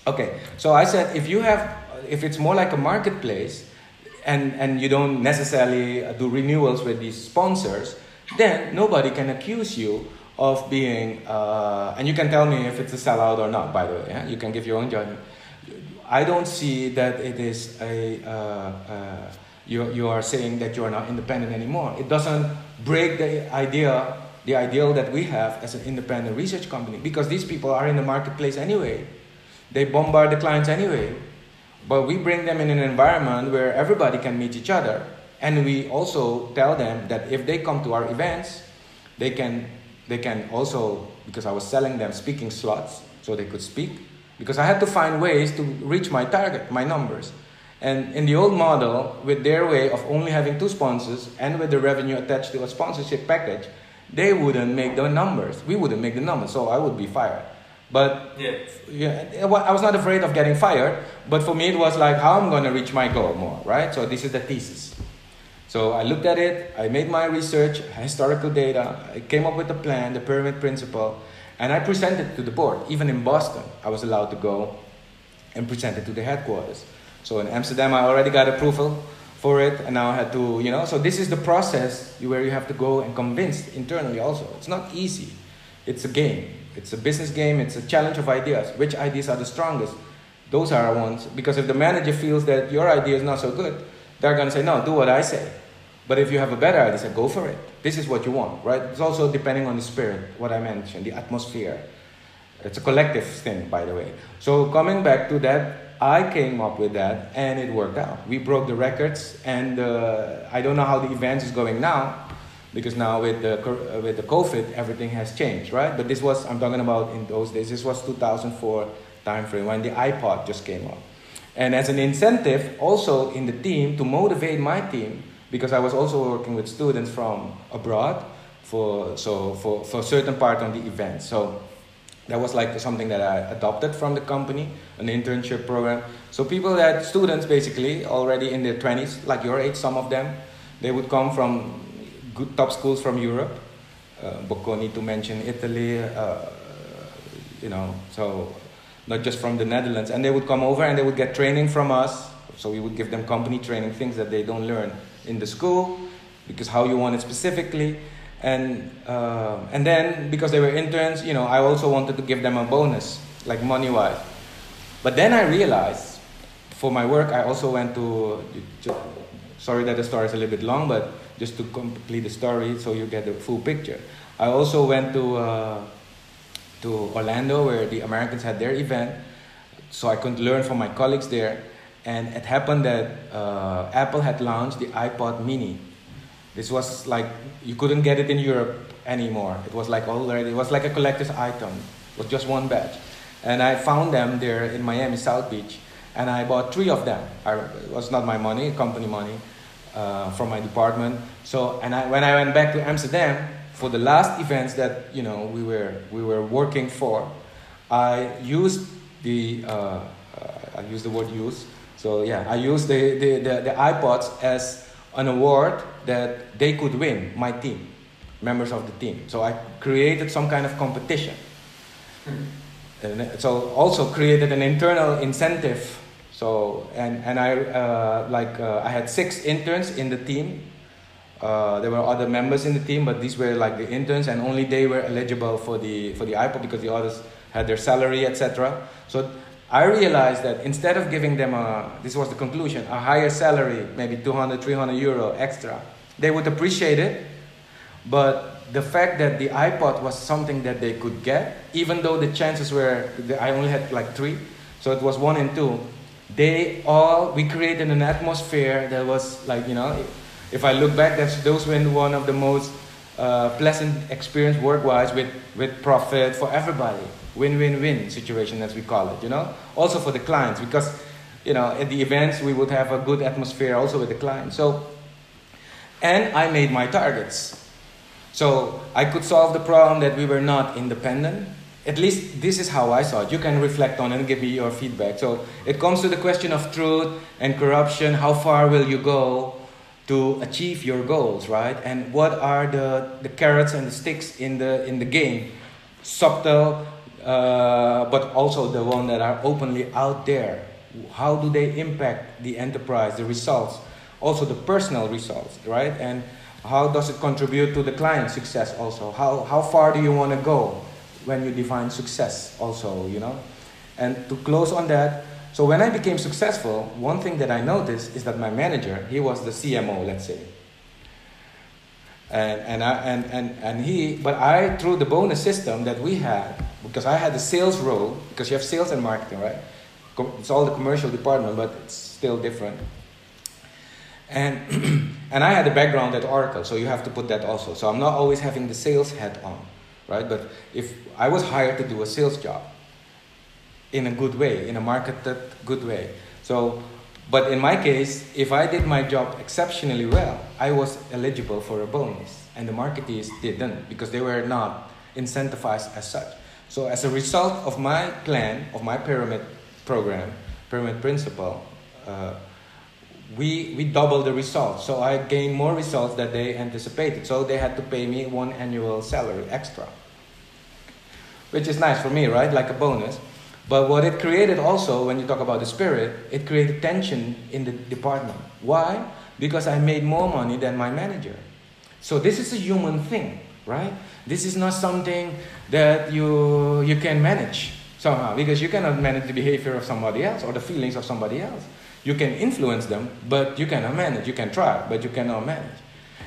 Okay, so I said if you have, if it's more like a marketplace, and, and you don't necessarily do renewals with these sponsors, then nobody can accuse you of being, uh, and you can tell me if it's a sellout or not, by the way, yeah? you can give your own judgment. I don't see that it is a, uh, uh, you, you are saying that you are not independent anymore. It doesn't break the idea, the ideal that we have as an independent research company, because these people are in the marketplace anyway. They bombard the clients anyway. But we bring them in an environment where everybody can meet each other. And we also tell them that if they come to our events, they can, they can also, because I was selling them speaking slots, so they could speak. Because I had to find ways to reach my target, my numbers. And in the old model, with their way of only having two sponsors and with the revenue attached to a sponsorship package, they wouldn't make the numbers. We wouldn't make the numbers, so I would be fired. But Yeah. yeah, I was not afraid of getting fired, but for me it was like how I'm going to reach my goal more, right? So this is the thesis. So I looked at it, I made my research, historical data, I came up with a plan, the pyramid principle, and I presented to the board. Even in Boston, I was allowed to go and present it to the headquarters. So in Amsterdam, I already got approval for it, and now I had to, you know. So this is the process where you have to go and convince internally. Also, it's not easy. It's a game. It's a business game. It's a challenge of ideas. Which ideas are the strongest? Those are our ones. Because if the manager feels that your idea is not so good, they're gonna say, "No, do what I say." But if you have a better idea, say, "Go for it." This is what you want, right? It's also depending on the spirit, what I mentioned, the atmosphere. It's a collective thing, by the way. So coming back to that, I came up with that, and it worked out. We broke the records, and uh, I don't know how the event is going now, because now with the uh, with the COVID, everything has changed, right? But this was I'm talking about in those days. This was 2004 timeframe when the iPod just came out. and as an incentive, also in the team to motivate my team, because I was also working with students from abroad for so for for a certain part on the event. So that was like something that I adopted from the company, an internship program. So people that students basically already in their 20s, like your age, some of them, they would come from good top schools from Europe. Uh, Bocconi to mention Italy, uh, you know, so not just from the Netherlands. And they would come over and they would get training from us. So we would give them company training, things that they don't learn in the school, because how you want it specifically. And, uh, and then because they were interns, you know, I also wanted to give them a bonus, like money wise. But then I realized for my work, I also went to, sorry that the story is a little bit long, but just to complete the story so you get the full picture. I also went to, uh, to Orlando where the Americans had their event, so I could learn from my colleagues there. And it happened that uh, Apple had launched the iPod mini. This was like, you couldn't get it in Europe anymore. It was like already, it was like a collector's item. It was just one batch. And I found them there in Miami, South Beach. And I bought three of them. I, it was not my money, company money, uh, from my department. So, and I, when I went back to Amsterdam for the last events that you know we were we were working for, I used the uh, uh, I used the word use. So yeah, I used the, the, the, the iPods as an award that they could win, my team, members of the team. So I created some kind of competition. And so also created an internal incentive. So and and I uh, like uh, I had six interns in the team. Uh, there were other members in the team, but these were like the interns, and only they were eligible for the for the iPod because the others had their salary, etc. So I realized that instead of giving them a, this was the conclusion, a higher salary, maybe 200, 300 euro extra, they would appreciate it. But the fact that the iPod was something that they could get, even though the chances were, I only had like three, so it was one and two, they all, we created an atmosphere that was like, you know, if I look back, that's, those were one of the most uh, pleasant experience work-wise with, with profit for everybody. Win-win-win situation as we call it you know? Also for the clients because you know at the events we would have a good atmosphere also with the clients. So and i made my targets. So i could solve the problem that we were not independent at least this is how i saw it. You can reflect on it and give me your feedback. So it comes to the question of truth and corruption. How far will you go to achieve your goals right? And what are the, the carrots and the sticks in the in the game? Subtle uh, but also the one that are openly out there. How do they impact the enterprise, the results, also the personal results, right? And how does it contribute to the client success also? How, how far do you want to go when you define success also, you know? And to close on that, so when I became successful, one thing that I noticed is that my manager, he was the CMO, let's say. And, and, I, and, and, and he, but I, through the bonus system that we had, because I had the sales role, because you have sales and marketing, right? It's all the commercial department, but it's still different. And, and I had a background at Oracle, so you have to put that also. So I'm not always having the sales hat on, right? But if I was hired to do a sales job in a good way, in a marketed good way. So but in my case, if I did my job exceptionally well, I was eligible for a bonus. And the marketeers didn't because they were not incentivized as such. So, as a result of my plan, of my pyramid program, pyramid principle, uh, we, we doubled the results. So, I gained more results than they anticipated. So, they had to pay me one annual salary extra, which is nice for me, right? Like a bonus. But what it created also, when you talk about the spirit, it created tension in the department. Why? Because I made more money than my manager. So this is a human thing, right? This is not something that you, you can manage somehow, because you cannot manage the behavior of somebody else or the feelings of somebody else. You can influence them, but you cannot manage. You can try, but you cannot manage.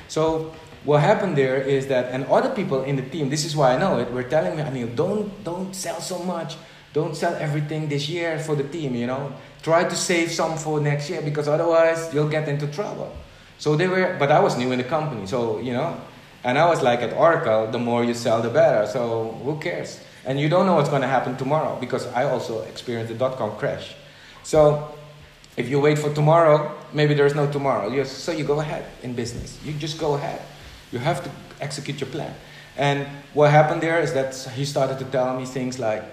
So what happened there is that, and other people in the team, this is why I know it, were telling me, Anil, don't, don't sell so much don't sell everything this year for the team, you know. Try to save some for next year because otherwise you'll get into trouble. So they were, but I was new in the company, so, you know. And I was like at Oracle, the more you sell, the better. So who cares? And you don't know what's going to happen tomorrow because I also experienced the dot com crash. So if you wait for tomorrow, maybe there's no tomorrow. You, so you go ahead in business. You just go ahead. You have to execute your plan. And what happened there is that he started to tell me things like,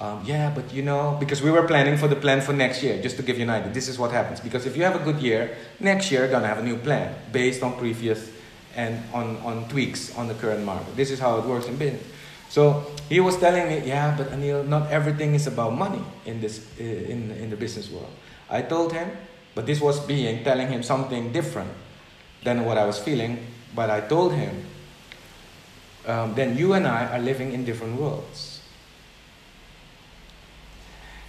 um, yeah, but you know, because we were planning for the plan for next year, just to give you an idea. This is what happens. Because if you have a good year, next year you're going to have a new plan based on previous and on, on tweaks on the current market. This is how it works in business. So he was telling me, yeah, but Anil, not everything is about money in, this, uh, in, in the business world. I told him, but this was being telling him something different than what I was feeling. But I told him, um, then you and I are living in different worlds.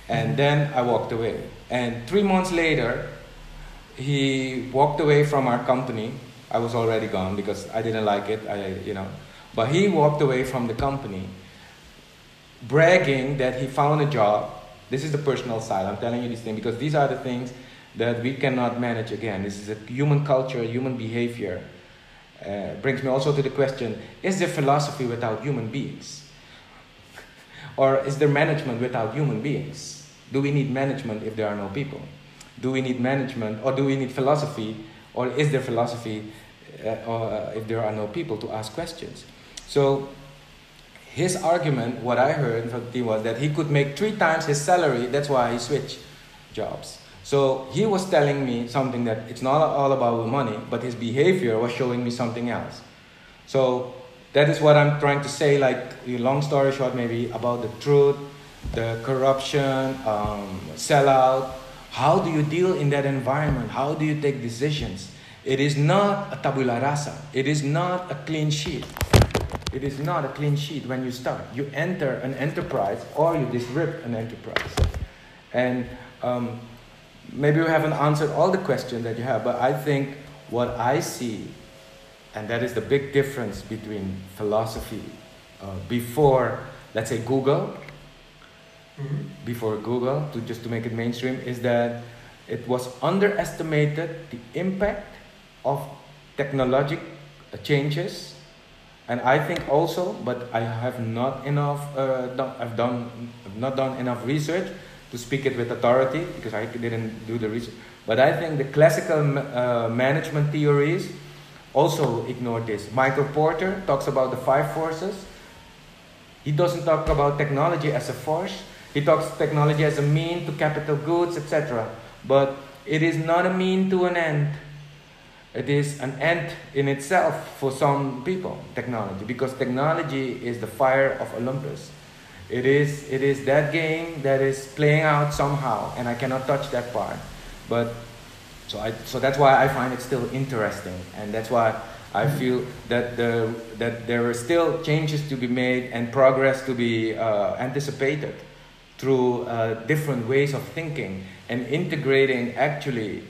And then I walked away. And three months later, he walked away from our company. I was already gone because I didn't like it. I, you know, but he walked away from the company, bragging that he found a job. This is the personal side. I'm telling you these things because these are the things that we cannot manage again. This is a human culture, human behavior. Uh, brings me also to the question is there philosophy without human beings? Or is there management without human beings? Do we need management if there are no people? Do we need management or do we need philosophy? Or is there philosophy uh, or, uh, if there are no people to ask questions? So, his argument, what I heard from the was that he could make three times his salary, that's why he switched jobs. So he was telling me something that it's not all about money, but his behavior was showing me something else. So that is what I'm trying to say. Like, long story short, maybe about the truth, the corruption, um, sellout. How do you deal in that environment? How do you take decisions? It is not a tabula rasa. It is not a clean sheet. It is not a clean sheet when you start. You enter an enterprise or you disrupt an enterprise. And um, maybe we haven't answered all the questions that you have, but I think what I see, and that is the big difference between philosophy uh, before, let's say, Google, mm-hmm. before Google, to just to make it mainstream, is that it was underestimated the impact of technologic changes and I think also, but I have not enough. Uh, done, I've done I've not done enough research to speak it with authority because I didn't do the research. But I think the classical uh, management theories also ignore this. Michael Porter talks about the five forces. He doesn't talk about technology as a force. He talks technology as a mean to capital goods, etc. But it is not a mean to an end. It is an end in itself for some people, technology, because technology is the fire of Olympus. It is, it is that game that is playing out somehow, and I cannot touch that part. But so, I, so that's why I find it still interesting, and that's why I feel that, the, that there are still changes to be made and progress to be uh, anticipated through uh, different ways of thinking and integrating actually.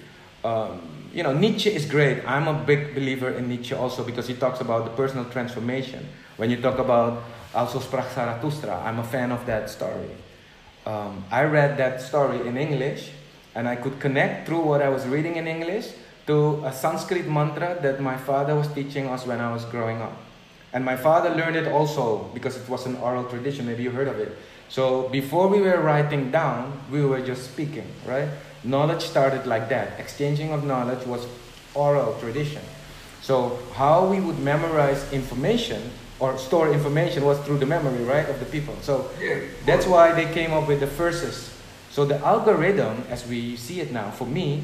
Um, you know, Nietzsche is great. I'm a big believer in Nietzsche also because he talks about the personal transformation. When you talk about also sprach Zarathustra. I'm a fan of that story. Um, I read that story in English and I could connect through what I was reading in English to a Sanskrit mantra that my father was teaching us when I was growing up. And my father learned it also because it was an oral tradition. Maybe you heard of it. So before we were writing down, we were just speaking, right? Knowledge started like that. Exchanging of knowledge was oral tradition. So how we would memorize information or store information was through the memory, right, of the people. So that's why they came up with the verses. So the algorithm, as we see it now, for me,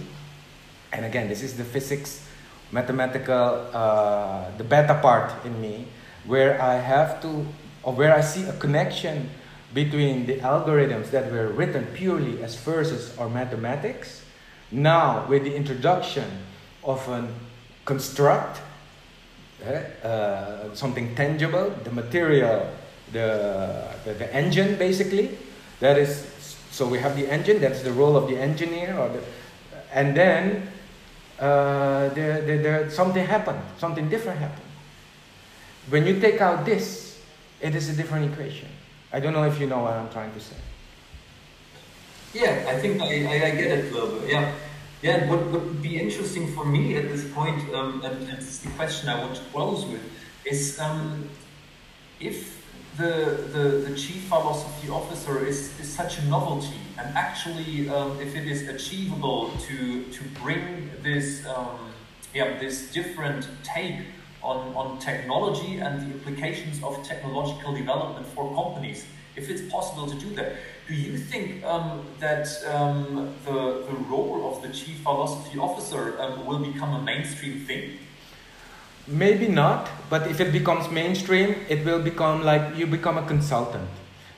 and again, this is the physics, mathematical, uh, the beta part in me, where I have to, or where I see a connection between the algorithms that were written purely as verses or mathematics. Now, with the introduction of a construct uh, something tangible, the material, the, the, the, engine basically. That is, so we have the engine, that's the role of the engineer, or the, and then uh, there, there, something happened, something different happened. When you take out this, it is a different equation. I don't know if you know what I'm trying to say. Yeah, I think I, I, get it a. Yeah. Yeah, what would be interesting for me at this point, um, and, and is the question I want to close with, is um, if the, the, the chief philosophy officer is, is such a novelty, and actually um, if it is achievable to, to bring this, um, yeah, this different take on, on technology and the implications of technological development for companies, if it's possible to do that. Do you think um, that um, the, the role of the chief philosophy officer um, will become a mainstream thing? Maybe not, but if it becomes mainstream, it will become like you become a consultant.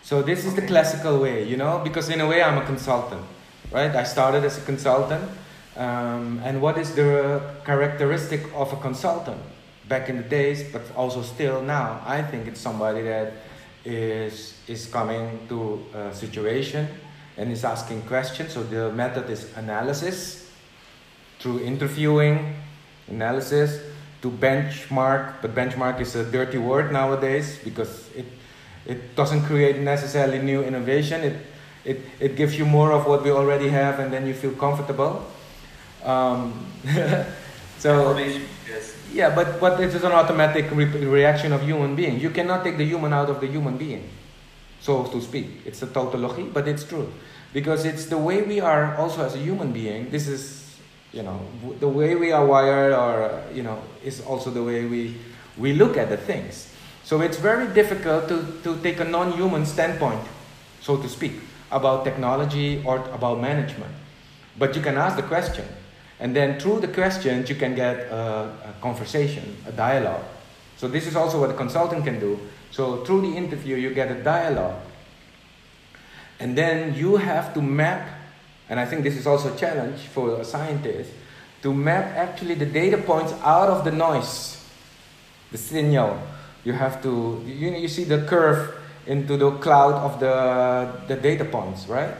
So this is okay. the classical way, you know, because in a way I'm a consultant, right? I started as a consultant. Um, and what is the characteristic of a consultant? Back in the days, but also still now, I think it's somebody that is, is coming to a situation and is asking questions. So the method is analysis through interviewing, analysis, to benchmark, but benchmark is a dirty word nowadays because it, it doesn't create necessarily new innovation. It, it, it gives you more of what we already have and then you feel comfortable. Um, so, yes. Yeah, but, but it is an automatic re- reaction of human being. You cannot take the human out of the human being, so to speak. It's a tautology, but it's true. Because it's the way we are also as a human being. This is, you know, the way we are wired or, you know, is also the way we, we look at the things. So it's very difficult to, to take a non-human standpoint, so to speak, about technology or about management. But you can ask the question, and then through the questions, you can get a, a, conversation, a dialogue. So this is also what a consultant can do. So through the interview, you get a dialogue. And then you have to map, and I think this is also a challenge for a scientist, to map actually the data points out of the noise, the signal. You have to, you, you see the curve into the cloud of the, the data points, right?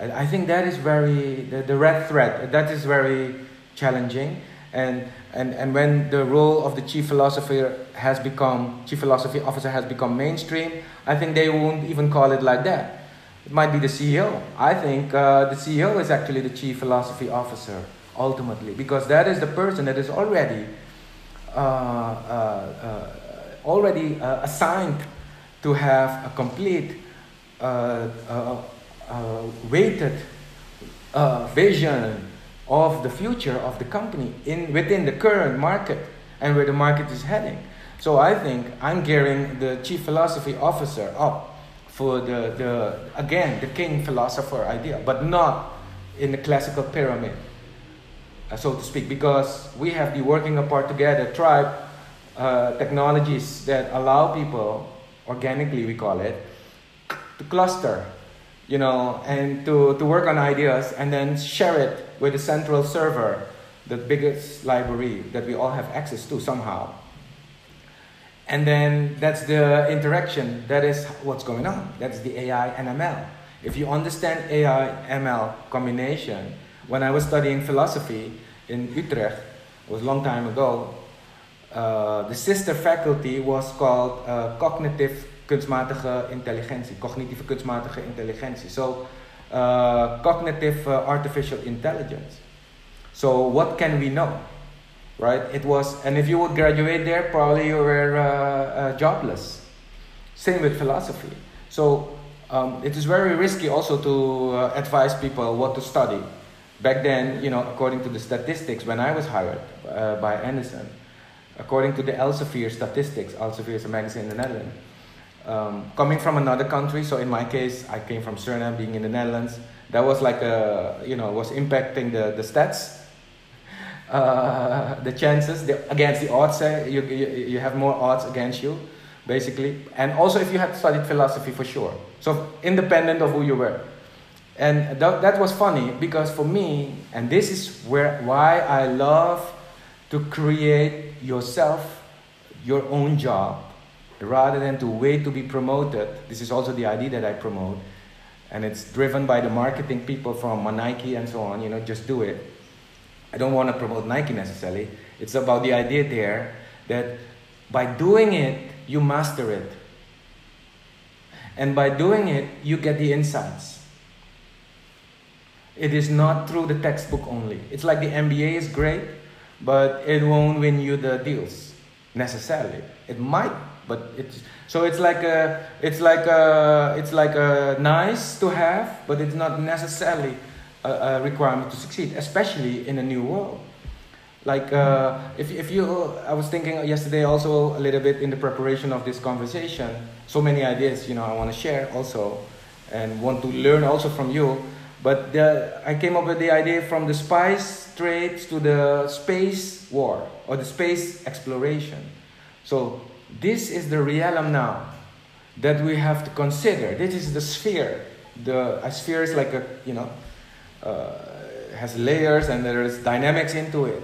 I think that is very, the, the red thread, that is very challenging. And, and, and when the role of the chief philosopher has become, chief philosophy officer has become mainstream, I think they won't even call it like that. It might be the CEO. I think uh, the CEO is actually the chief philosophy officer ultimately, because that is the person that is already uh, uh, uh already uh, assigned to have a complete uh, weighted uh, vision of the future of the company in within the current market and where the market is heading. So I think I'm gearing the chief philosophy officer up for the, the again the king philosopher idea, but not in the classical pyramid, uh, so to speak, because we have the working apart together tribe uh, technologies that allow people organically we call it to cluster you know, and to, to work on ideas and then share it with the central server, the biggest library that we all have access to somehow. And then that's the interaction. That is what's going on. That's the AI and ML. If you understand AI ML combination, when I was studying philosophy in Utrecht, it was a long time ago, uh, the sister faculty was called uh, cognitive kunstmatige intelligentie, cognitieve kunstmatige intelligentie. So, uh, cognitive uh, artificial intelligence. So, what can we know? Right? It was, and if you would graduate there, probably you were uh, uh jobless. Same with philosophy. So, um, it is very risky also to uh, advise people what to study. Back then, you know, according to the statistics, when I was hired uh, by Andersen, according to the Elsevier statistics, Elsevier is a magazine in the Netherlands, um, coming from another country. So in my case, I came from Suriname, being in the Netherlands. That was like a, you know, was impacting the, the stats, uh, the chances the, against the odds. Eh? You, you, you have more odds against you, basically. And also if you had studied philosophy for sure. So independent of who you were. And that, that was funny because for me, and this is where why I love to create yourself, your own job rather than to wait to be promoted. This is also the idea that I promote. And it's driven by the marketing people from uh, Nike and so on, you know, just do it. I don't want to promote Nike necessarily. It's about the idea there that by doing it, you master it. And by doing it, you get the insights. It is not through the textbook only. It's like the MBA is great, but it won't win you the deals necessarily. It might but it's so it's like a it's like a it's like a nice to have but it's not necessarily a, a requirement to succeed especially in a new world Like, uh, if, if you, I was thinking yesterday also a little bit in the preparation of this conversation, so many ideas, you know, I want to share also and want to learn also from you. But the, I came up with the idea from the spice trade to the space war or the space exploration. So this is the realm now that we have to consider. This is the sphere. The a sphere is like a you know uh, has layers and there is dynamics into it,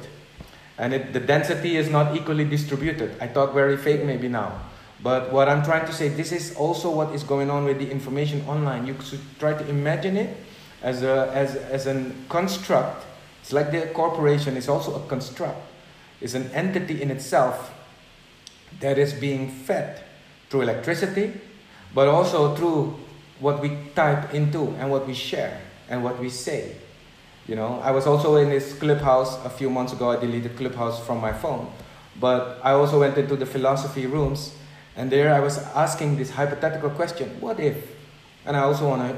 and it, the density is not equally distributed. I talk very fake maybe now, but what I'm trying to say, this is also what is going on with the information online. You should try to imagine it as a as as a construct. It's like the corporation is also a construct. It's an entity in itself that is being fed through electricity, but also through what we type into and what we share and what we say. You know, I was also in this clubhouse a few months ago. I deleted clubhouse from my phone, but I also went into the philosophy rooms, and there I was asking this hypothetical question: What if? And I also want to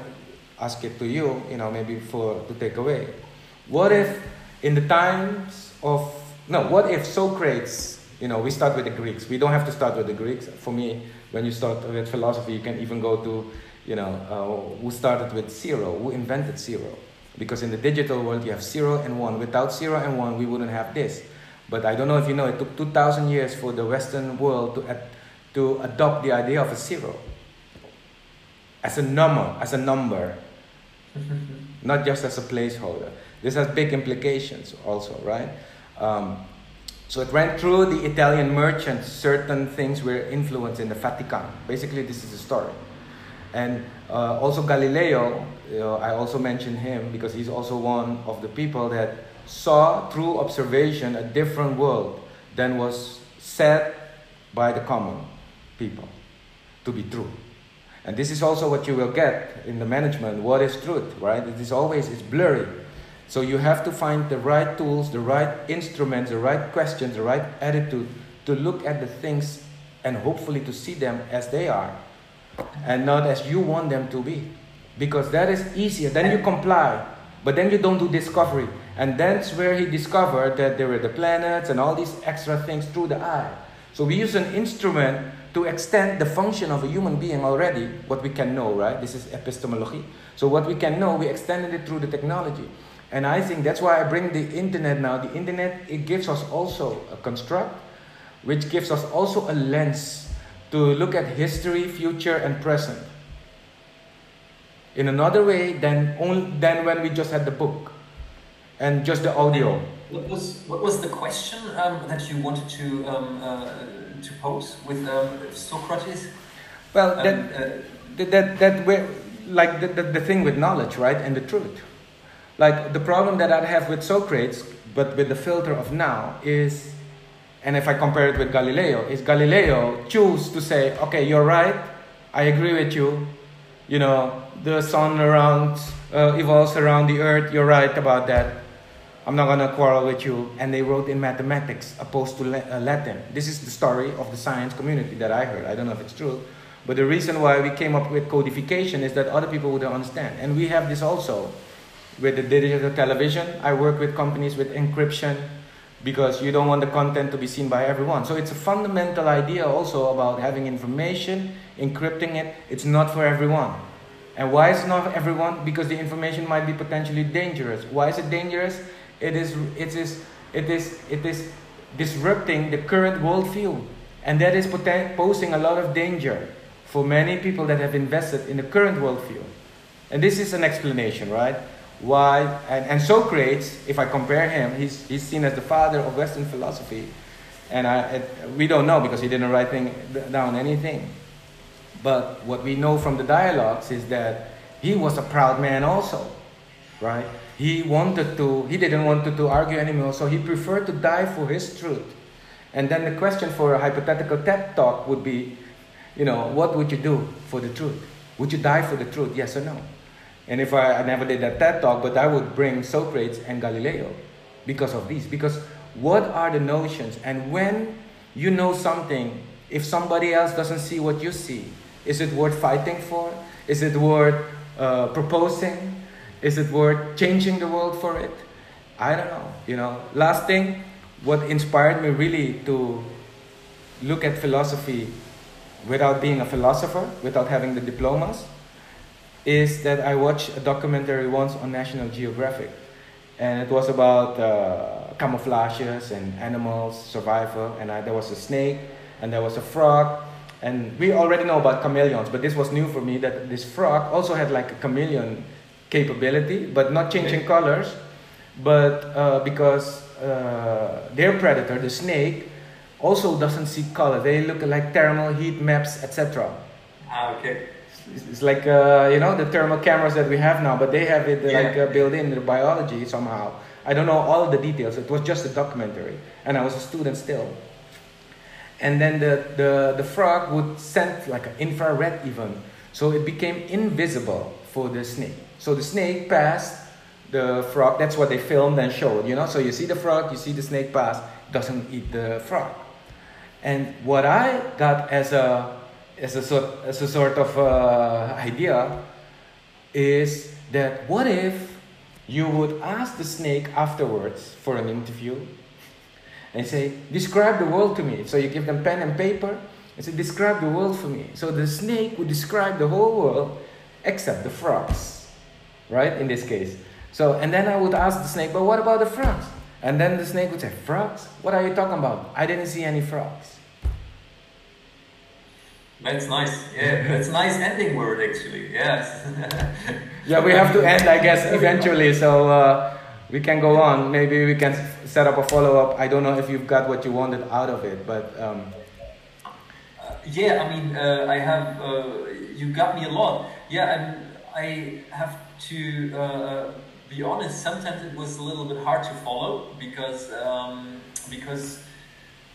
ask it to you. You know, maybe for to take away. What if, in the times of no, what if Socrates you know, we start with the Greeks. We don't have to start with the Greeks. For me, when you start with philosophy, you can even go to, you know, uh, who started with zero, who invented zero. Because in the digital world, you have zero and one. Without zero and one, we wouldn't have this. But I don't know if you know, it took 2,000 years for the Western world to, ad- to adopt the idea of a zero as a number, as a number, not just as a placeholder. This has big implications also, right? Um, so it ran through the Italian merchants, certain things were influenced in the Vatican. Basically, this is the story. And uh, also Galileo, you know, I also mentioned him because he's also one of the people that saw through observation a different world than was said by the common people to be true. And this is also what you will get in the management. What is truth, right? It is always it's blurry. So you have to find the right tools, the right instruments, the right questions, the right attitude to look at the things and hopefully to see them as they are and not as you want them to be. Because that is easier. Then you comply, but then you don't do discovery. And that's where he discovered that there were the planets and all these extra things through the eye. So we use an instrument to extend the function of a human being already, what we can know, right? This is epistemology. So what we can know, we extended it through the technology. And I think that's why I bring the internet now. The internet, it gives us also a construct, which gives us also a lens to look at history, future, and present. In another way than, only, than when we just had the book and just the audio. What was, what was the question um, that you wanted to, um, uh, to pose with um, Socrates? Well, that, um, uh, that, that, that, that, like the, the, the thing with knowledge, right, and the truth like the problem that I have with Socrates, but with the filter of now, is, and if I compare it with Galileo, is Galileo choose to say, okay, you're right, I agree with you. You know, the sun around uh, evolves around the earth. You're right about that. I'm not gonna quarrel with you. And they wrote in mathematics opposed to uh, Latin. This is the story of the science community that I heard. I don't know if it's true, but the reason why we came up with codification is that other people wouldn't understand. And we have this also with the digital television. I work with companies with encryption because you don't want the content to be seen by everyone. So it's a fundamental idea also about having information, encrypting it. It's not for everyone. And why is not everyone? Because the information might be potentially dangerous. Why is it dangerous? It is it is it is it is disrupting the current worldview. And that is posing a lot of danger for many people that have invested in the current worldview. And this is an explanation, right? Why and, and Socrates, if I compare him, he's, he's seen as the father of Western philosophy. And I, it, we don't know because he didn't write thing, down anything. But what we know from the dialogues is that he was a proud man also, right? He wanted to, he didn't want to, to argue anymore, so he preferred to die for his truth. And then the question for a hypothetical TED talk would be, you know, what would you do for the truth? Would you die for the truth? Yes or no? And if I, I never did that TED talk, but I would bring Socrates and Galileo because of these. Because what are the notions? And when you know something, if somebody else doesn't see what you see, is it worth fighting for? Is it worth uh, proposing? Is it worth changing the world for it? I don't know. You know, last thing, what inspired me really to look at philosophy without being a philosopher, without having the diplomas, is that I watched a documentary once on National Geographic. And it was about uh, camouflages and animals, survival. And I, there was a snake, and there was a frog. And we already know about chameleons, but this was new for me that this frog also had like a chameleon capability, but not changing colors. But uh, because uh, their predator, the snake, also doesn't see color. They look like thermal heat maps, etc. Ah, okay. It's, like uh, you know the thermal cameras that we have now, but they have it yeah. like uh, built in the biology somehow. I don't know all the details. It was just a documentary, and I was a student still. And then the, the, the frog would send like an infrared even, so it became invisible for the snake. So the snake passed the frog. That's what they filmed and showed. You know, so you see the frog, you see the snake pass, doesn't eat the frog. And what I got as a as a sort as a sort of uh, idea is that what if you would ask the snake afterwards for an interview and say, describe the world to me. So you give them pen and paper and say, describe the world for me. So the snake would describe the whole world except the frogs, right? In this case. So, and then I would ask the snake, but what about the frogs? And then the snake would say, Frogs? What are you talking about? I didn't see any frogs. That's nice. Yeah, that's a nice ending word actually. Yes. yeah, we have to end, I guess, eventually. So uh, we can go on. Maybe we can set up a follow up. I don't know if you've got what you wanted out of it, but. Um... Uh, yeah, I mean, uh, I have. Uh, you got me a lot. Yeah, and I have to uh, be honest, sometimes it was a little bit hard to follow because um, because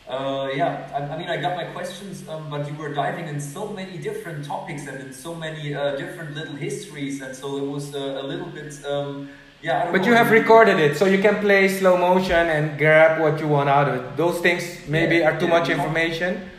uh, yeah, I, I, mean I got my questions, um, but you were diving in so many different topics and in so many uh, different little histories, and so it was uh, a little bit. Um, yeah, but you have recorded it, so you can play slow motion and grab what you want out of it. Those things maybe yeah, are too yeah, much information.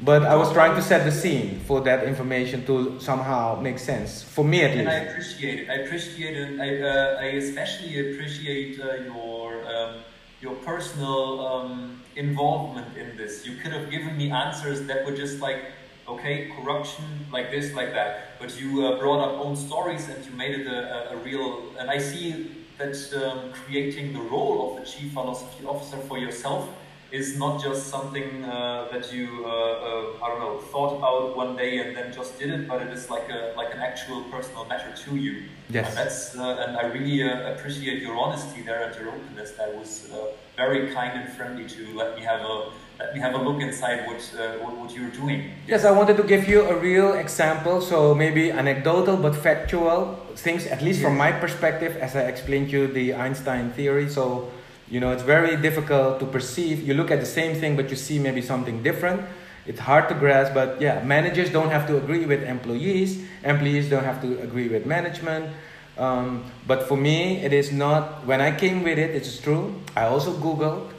But I was trying to set the scene for that information to somehow make sense for me at and least. And I appreciate it. I appreciate it. I, uh, I especially appreciate uh, your um, your personal um, involvement in this. You could have given me answers that were just like, okay, corruption, like this, like that. But you uh, brought up own stories and you made it a, a, a real. And I see that um, creating the role of the chief philosophy officer for yourself is not just something uh, that you uh, uh, I don't know thought about one day and then just did it, but it is like a like an actual personal matter to you. Yes. And that's uh, and I really uh, appreciate your honesty there and your openness. That was uh, very kind and friendly to let me have a let me have a look inside what, what, what you're doing. Yes, I wanted to give you a real example, so maybe anecdotal but factual things, at least yes. from my perspective, as I explained to you the Einstein theory. So you know, it's very difficult to perceive. You look at the same thing, but you see maybe something different. It's hard to grasp, but yeah, managers don't have to agree with employees. Employees don't have to agree with management. Um, but for me, it is not. When I came with it, it's true. I also Googled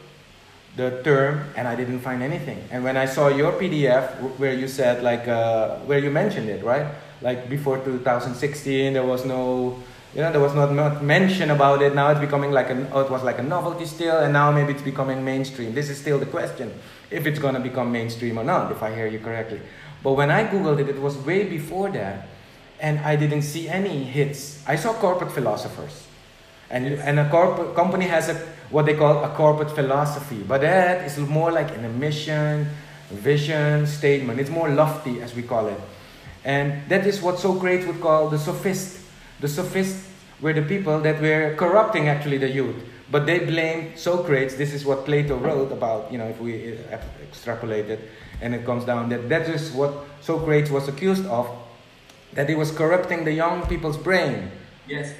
the term and I didn't find anything. And when I saw your PDF where you said like uh, where you mentioned it, right? Like before 2016, there was no you know there was not much mention about it. Now it's becoming like a oh, it was like a novelty still and now maybe it's becoming mainstream. This is still the question if it's going to become mainstream or not if i hear you correctly. But when i googled it it was way before that and i didn't see any hits. I saw corporate philosophers. And, and a corporate company has a what they call a corporate philosophy but that is more like an mission vision statement. It's more lofty as we call it. And that is what Socrates would call the sophist the sophists were the people that were corrupting actually the youth. But they blamed Socrates. This is what Plato wrote about, you know, if we extrapolate it, and it comes down that that is what Socrates was accused of, that he was corrupting the young people's brain. Yes.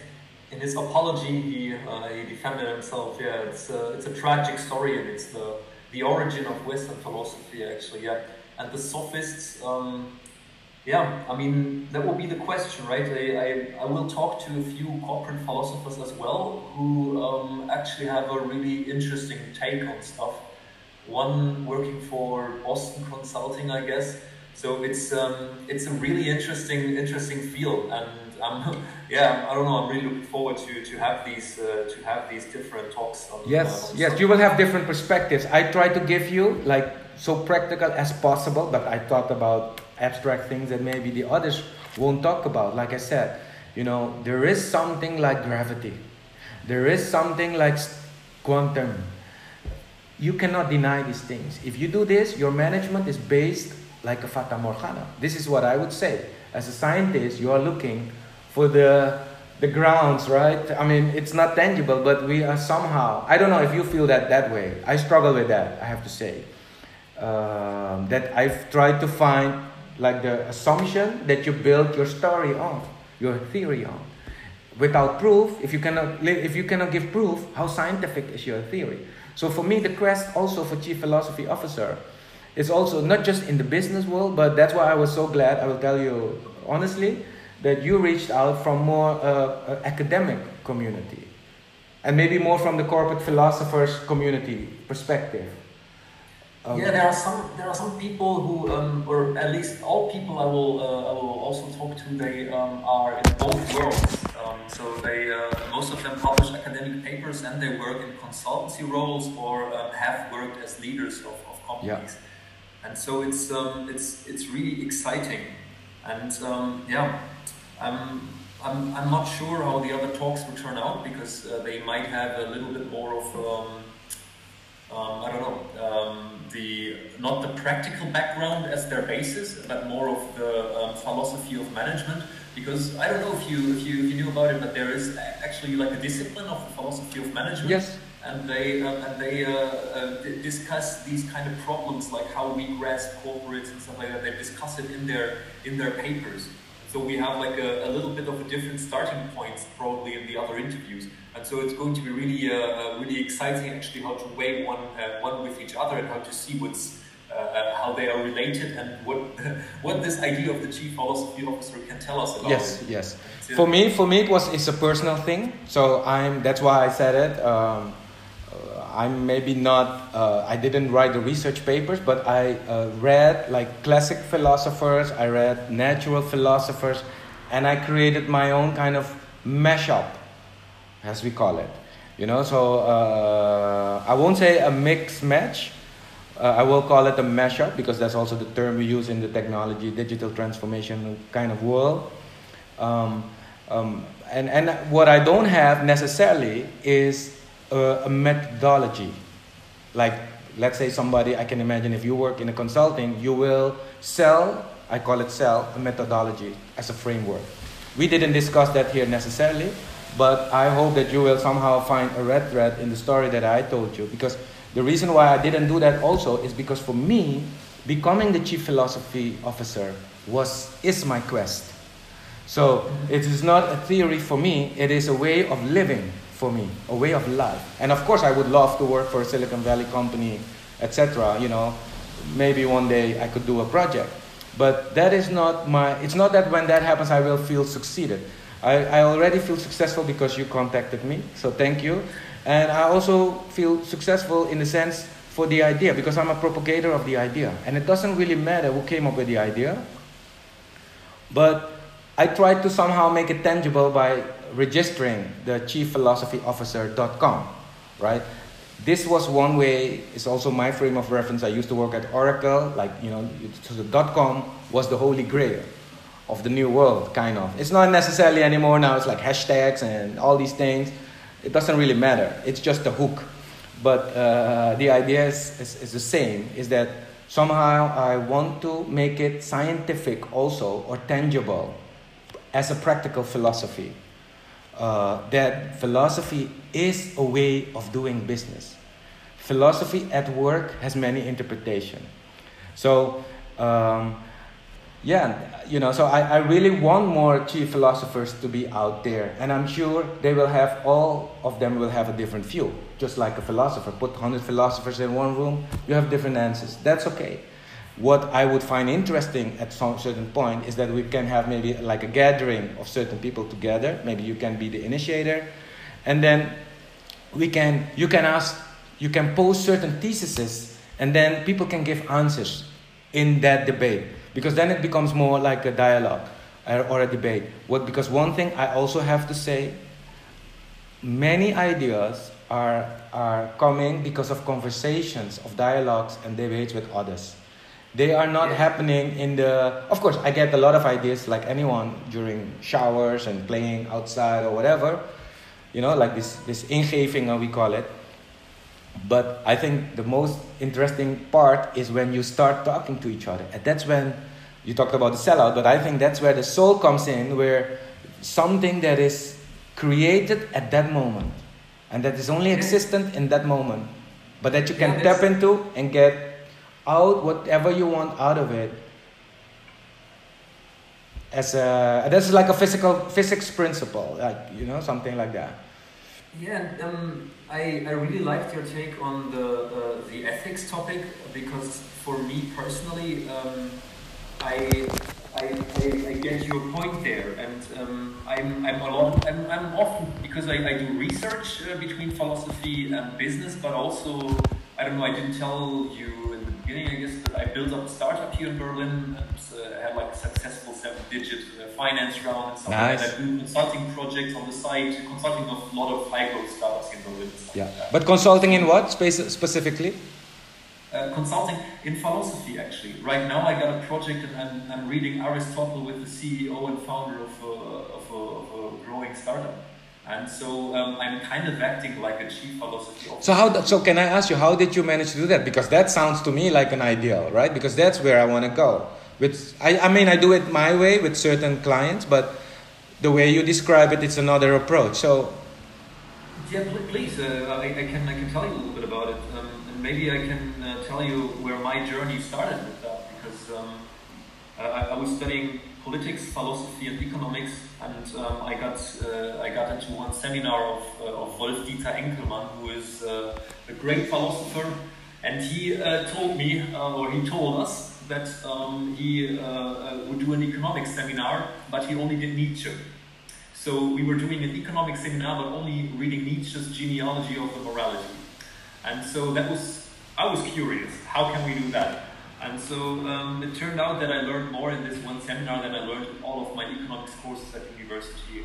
In his apology, he, uh, he defended himself. Yeah, it's a, it's a tragic story, and it's the, the origin of Western philosophy, actually. Yeah, and the sophists. Um, yeah, I mean, that will be the question, right? I, I, I, will talk to a few corporate philosophers as well who um, actually have a really interesting take on stuff. One working for Boston Consulting, I guess, So it's um, it's a really interesting interesting field, and um, yeah, I don't know. I'm really looking forward to, to have these uh, to have these different talks. On, yes, uh, on yes, you will have different perspectives. I try to give you like so practical as possible, but I thought about abstract things that maybe the others won't talk about. Like I said, you know, there is something like gravity, there is something like quantum. You cannot deny these things. If you do this, your management is based like a fata morgana. This is what I would say. As a scientist, you are looking for the the grounds, right? I mean, it's not tangible, but we are somehow. I don't know if you feel that that way. I struggle with that. I have to say um, that I've tried to find like the assumption that you build your story on, your theory on. Without proof, if you cannot if you cannot give proof, how scientific is your theory? So for me, the quest also for chief philosophy officer is also not just in the business world, but that's why I was so glad. I will tell you honestly that you reached out from more uh, academic community and maybe more from the corporate philosophers community perspective um, yeah, there are some there are some people who, um, or at least all people I will uh, I will also talk to. They um, are in both worlds. Um, so they uh, most of them publish academic papers and they work in consultancy roles or um, have worked as leaders of, of companies. Yeah. And so it's um, it's it's really exciting. And yeah, I'm, I'm I'm not sure how the other talks will turn out because uh, they might have a little bit more of um, I don't know, um, the not the practical background as their basis, but more of the um, philosophy of management. Because I don't know if you, if you if you knew about it, but there is actually like a discipline of the philosophy of management. Yes. And they uh, and they uh, uh, discuss these kind of problems, like how we grasp corporates and stuff like that. They discuss it in their in their papers. So we have like a, a little bit of a different starting point probably in the other interviews. And so it's going to be really, uh, uh, really exciting actually how to weigh one, uh, one with each other and how to see what's, uh, uh how they are related and what, what this idea of the chief philosophy officer can tell us about yes. Yes, yes. For me, for me, it was it's a personal thing. So I'm that's why I said it. Um, I'm maybe not, uh, I didn't write the research papers, but I uh, read like classic philosophers, I read natural philosophers, and I created my own kind of mashup, as we call it. You know, so uh, I won't say a mix match, uh, I will call it a mashup because that's also the term we use in the technology, digital transformation kind of world. Um, um, and, and what I don't have necessarily is a, a methodology. Like, let's say somebody, I can imagine if you work in a consulting, you will sell, I call it sell, a methodology as a framework. We didn't discuss that here necessarily, but I hope that you will somehow find a red thread in the story that I told you. Because the reason why I didn't do that also is because for me, becoming the chief philosophy officer was is my quest. So it is not a theory for me, it is a way of living for me, a way of life. And of course, I would love to work for a Silicon Valley company, etc. You know, maybe one day I could do a project. But that is not my, it's not that when that happens I will feel succeeded. I, I already feel successful because you contacted me, so thank you. And I also feel successful in the sense for the idea because I'm a propagator of the idea. And it doesn't really matter who came up with the idea, but I try to somehow make it tangible by registering the chiefphilosophyofficer.com, right? This was one way, it's also my frame of reference. I used to work at Oracle, like, you know, so the dot .com was the holy grail of the new world, kind of. It's not necessarily anymore now, it's like hashtags and all these things. It doesn't really matter, it's just a hook. But uh, the idea is, is, is the same, is that somehow I want to make it scientific also, or tangible, as a practical philosophy uh, that philosophy is a way of doing business. Philosophy at work has many interpretations. So, um, yeah, you know, so I, I really want more chief philosophers to be out there. And I'm sure they will have, all of them will have a different view. Just like a philosopher. Put 100 philosophers in one room, you have different answers. That's okay what I would find interesting at some certain point is that we can have maybe like a gathering of certain people together. Maybe you can be the initiator, and then we can you can ask you can pose certain theses, and then people can give answers in that debate. because then it becomes more like a dialogue or, a debate. What because one thing I also have to say, many ideas are are coming because of conversations, of dialogues and debates with others. They are not Yeah. happening in the. Of course, I get a lot of ideas like anyone during showers and playing outside or whatever. You know, like this this ingeving, uh, we call it. But I think the most interesting part is when you start talking to each other. And that's when you talked about the sellout, but I think that's where the soul comes in, where something that is created at that moment and that is only existent in that moment, but that you can that's- tap into and get out whatever you want out of it. As a, that's like a physical physics principle, like you know, something like that. Yeah, um, I, I really liked your take on the uh, the ethics topic because for me personally, um, I, I, I get your point there, and um, I'm I'm a lot I'm, I'm often because I, I do research uh, between philosophy and business, but also I don't know I didn't tell you beginning I guess that I built up a startup here in Berlin and uh, had like a successful seven-digit uh, finance round and stuff like that. I do consulting projects on the side, consulting of a lot of high growth startups in Berlin. and stuff Yeah. like. But consulting in what space specifically? Uh, consulting in philosophy, actually. Right now, I got a project and I'm, I'm reading Aristotle with the CEO and founder of a, of a, of a growing startup. And so um, I'm kind of acting like a chief philosophy officer. So how? So can I ask you, how did you manage to do that? Because that sounds to me like an ideal, right? Because that's where I want to go. With I, I mean, I do it my way with certain clients, but the way you describe it, it's another approach. So Yeah, please. Uh, I, I can I can tell you a little bit about it, um, and maybe I can uh, tell you where my journey started with that because um, I, I was studying politics, philosophy, and economics, and um, I got uh, I got into one seminar of uh, of Wolf Dieter Enkelmann, who is uh, a great philosopher, and he uh, told me uh, or he told us that um, he uh, would do an economics seminar, but he only did Nietzsche. So we were doing an economic seminar, but only reading Nietzsche's genealogy of the morality. And so that was, I was curious, how can we do that? And so um, it turned out that I learned more in this one seminar than I learned in all of my economics courses at university.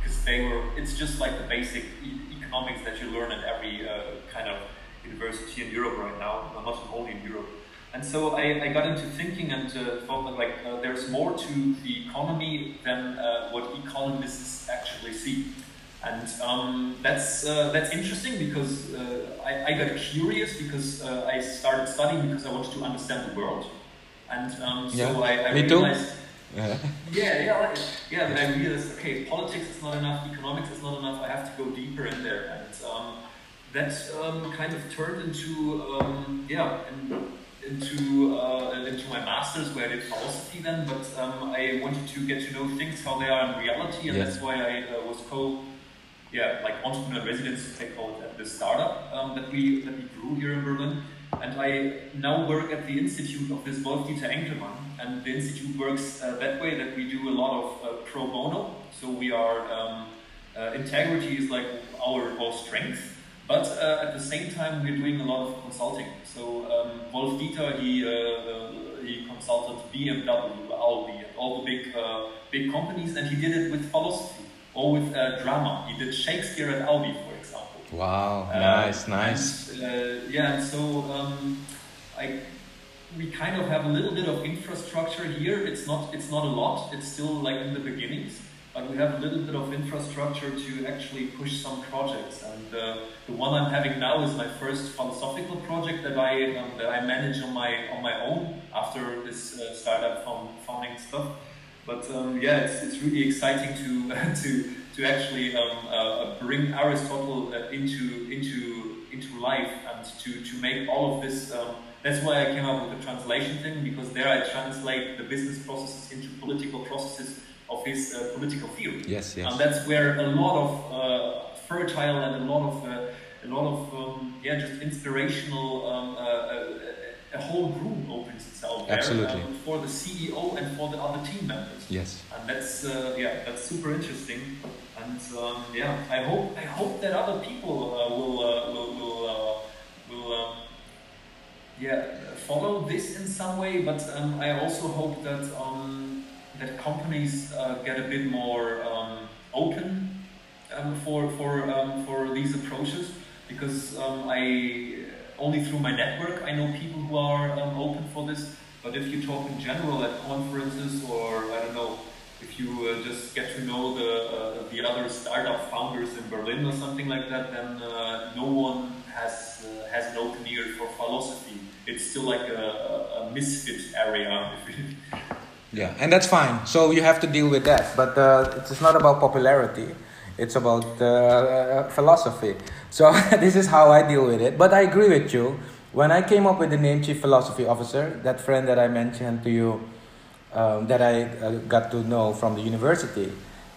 Because they were, it's just like the basic e- economics that you learn at every uh, kind of university in Europe right now, well, not only in Europe. And so I, I got into thinking and uh, thought that like uh, there's more to the economy than uh, what economists actually see. And um, that's uh, that's interesting because uh, I, I got curious because uh, I started studying because I wanted to understand the world. And um, so Yeah, I, I me too. realized yeah. yeah, yeah, like, yeah. But I realized, okay, politics is not enough, economics is not enough. I have to go deeper in there, and um, that um, kind of turned into um, yeah, in, into uh, into my masters where I did philosophy then. But um, I wanted to get to know things how they are in reality, and Yes. that's why I uh, was co. Yeah, like entrepreneur residence, they call it at the startup um, that we that we grew here in Berlin. And I now work at the institute of this Wolf Dieter Enkelmann, and the institute works uh, that way that we do a lot of uh, pro bono. So we are um, uh, integrity is like our strength, but uh, at the same time we're doing a lot of consulting. So um, Wolf Dieter he uh, uh, he consulted BMW, Audi, all the big big companies, and he did it with philosophy or with uh, drama. He did Shakespeare at Audi, for example. Wow. Uh, nice. Nice. and, uh, yeah, and so um, I, we kind of have a little bit of infrastructure here. It's not, it's not a lot. It's still like in the beginnings, but we have a little bit of infrastructure to actually push some projects. And uh, the one I'm having now is my first philosophical project that I um, that I manage on my on my own after this uh, startup found, founding stuff. But um, yeah, it's, it's really exciting to to to actually um, uh, bring Aristotle uh, into into into life and to, to make all of this. Um, that's why I came up with the translation thing because there I translate the business processes into political processes of his uh, political theory. Yes. yes. And that's where a lot of uh, fertile and a lot of uh, a lot of um, yeah, just inspirational. A whole room opens itself there Absolutely. um, for the CEO and for the other team members Yes. and that's uh, yeah that's super interesting and um, yeah I hope I hope that other people uh, will uh, will will, uh, will um, yeah follow this in some way, but um, I also hope that um, that companies uh, get a bit more um, open um, for for um, for these approaches because um, I only through my network I know people who are um, open for this. But if you talk in general at conferences or I don't know, if you uh, just get to know the uh, the other startup founders in Berlin or something like that, then uh, no one has uh, has an open ear for philosophy. It's still like a, a misfit area. yeah, and that's fine. So you have to deal with that. But it's not about popularity. It's about uh, philosophy. So this is how I deal with it. But I agree with you. When I came up with the name Chief Philosophy Officer, that friend that I mentioned to you, um, that I uh, got to know from the university,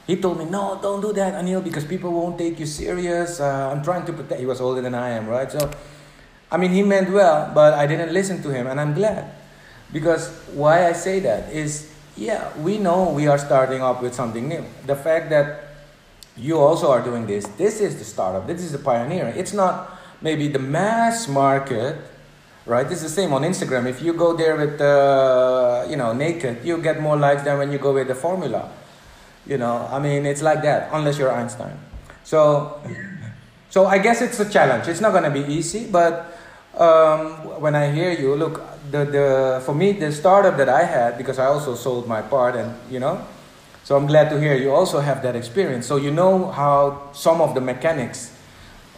he told me, "No, don't do that, Anil, because people won't take you serious. Uh, I'm trying to protect." He was older than I am, right? So, I mean, he meant well, but I didn't listen to him, and I'm glad because why I say that is, yeah, we know we are starting up with something new. The fact that you also are doing this. This is the startup. This is the pioneering. It's not maybe the mass market, right? It's the same on Instagram. If you go there with, uh, you know, naked, you get more likes than when you go with the formula. You know, I mean, it's like that, unless you're Einstein. So, so I guess it's a challenge. It's not going to be easy, but um, when I hear you, look, the, the, for me, the startup that I had, because I also sold my part and, you know, so I'm glad to hear you also have that experience. So you know how some of the mechanics,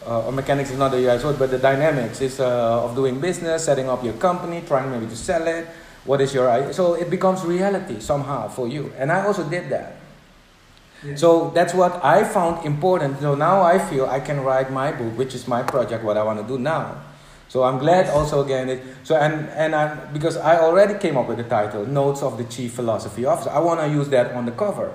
uh, or mechanics is not the US word, but the dynamics is uh, of doing business, setting up your company, trying maybe to sell it. What is your idea? So it becomes reality somehow for you. And I also did that. Yeah. So that's what I found important. So now I feel I can write my book, which is my project, what I want to do now. So I'm glad also again. so and and I because I already came up with the title Notes of the Chief Philosophy Officer. I want to use that on the cover,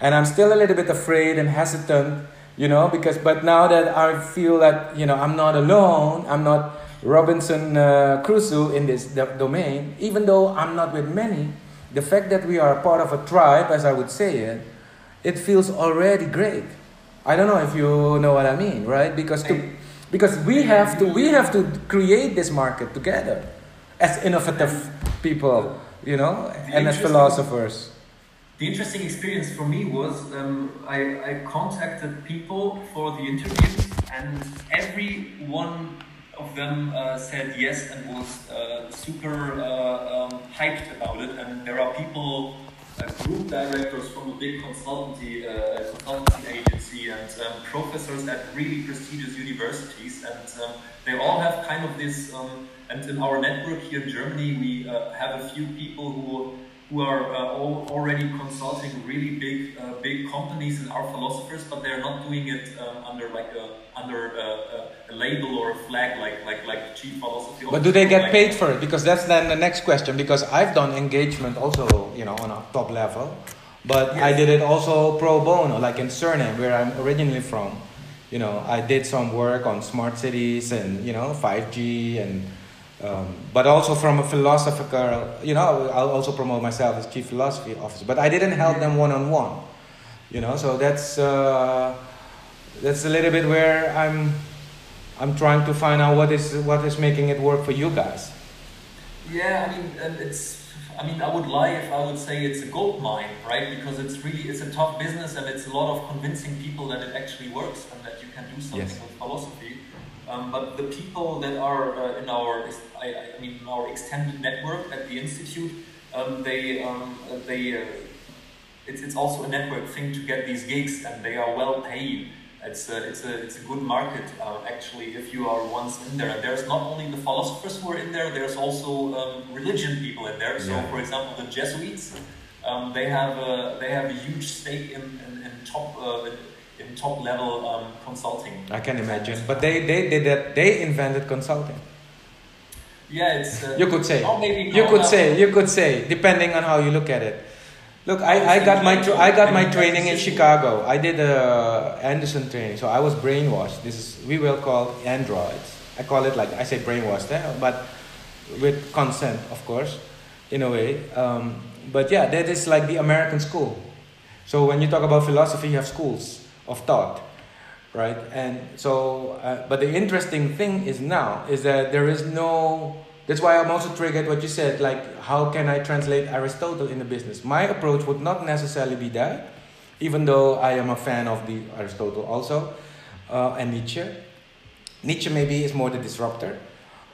and I'm still a little bit afraid and hesitant, you know, because but now that I feel that you know I'm not alone, I'm not Robinson uh, Crusoe in this domain. Even though I'm not with many, the fact that we are part of a tribe, as I would say it, it feels already great. I don't know if you know what I mean, right? Because to because we have to we have to create this market together as innovative people you know and as philosophers. the interesting experience for me was um, I, I contacted people for the interviews and every one of them uh, said yes and was uh, super uh, um, hyped about it. And there are people group directors from a big consultancy, uh, consultancy agency and um, professors at really prestigious universities. And um, they all have kind of this, um, and in our network here in Germany, we uh, have a few people who who are uh, all already consulting really big uh, big companies and are philosophers, but they're not doing it um, under like a under a, a, label or a flag like like like chief philosophy. But do they get like paid for it? Because that's then the next question. Because I've done engagement also, you know, on a top level, but yes. I did it also pro bono, like in Suriname, where I'm originally from. You know, I did some work on smart cities and you know 5G and um, but also from a philosophical, you know, I'll also promote myself as chief philosophy officer. But I didn't help them one on one, you know. So that's uh, that's a little bit where I'm I'm trying to find out what is what is making it work for you guys. Yeah, I mean, it's. I mean, I would lie if I would say it's a gold mine, right? Because it's really it's a tough business and it's a lot of convincing people that it actually works and that you can do something yes. with philosophy. Um, but the people that are uh, in our, I, I, mean, our extended network at the institute, um, they, um, they, uh, it's, it's also a network thing to get these gigs, and they are well paid. It's a, it's a, it's a good market, uh, actually, if you are once in there. And there's not only the philosophers who are in there, there's also um, religion people in there. So, yeah. for example, the Jesuits, um, they, have a, they have a huge stake in, in, in top, uh, in top level um, consulting. I can imagine, but they they did that. They invented consulting. Yeah, it's. Uh, you could say. you could say. You could say, depending on how you look at it. Look, I, I got my I got my training in Chicago. I did a Andersen training, so I was brainwashed. This is we will call androids. I call it like I say brainwashed, eh? but with consent, of course, in a way. Um, but yeah, that is like the American school. So when you talk about philosophy, you have schools of thought right and so uh, but the interesting thing is now is that there is no that's why I'm also triggered what you said, like how can I translate Aristotle in the business? My approach would not necessarily be that, even though I am a fan of the Aristotle also, uh, and Nietzsche. Nietzsche maybe is more the disruptor.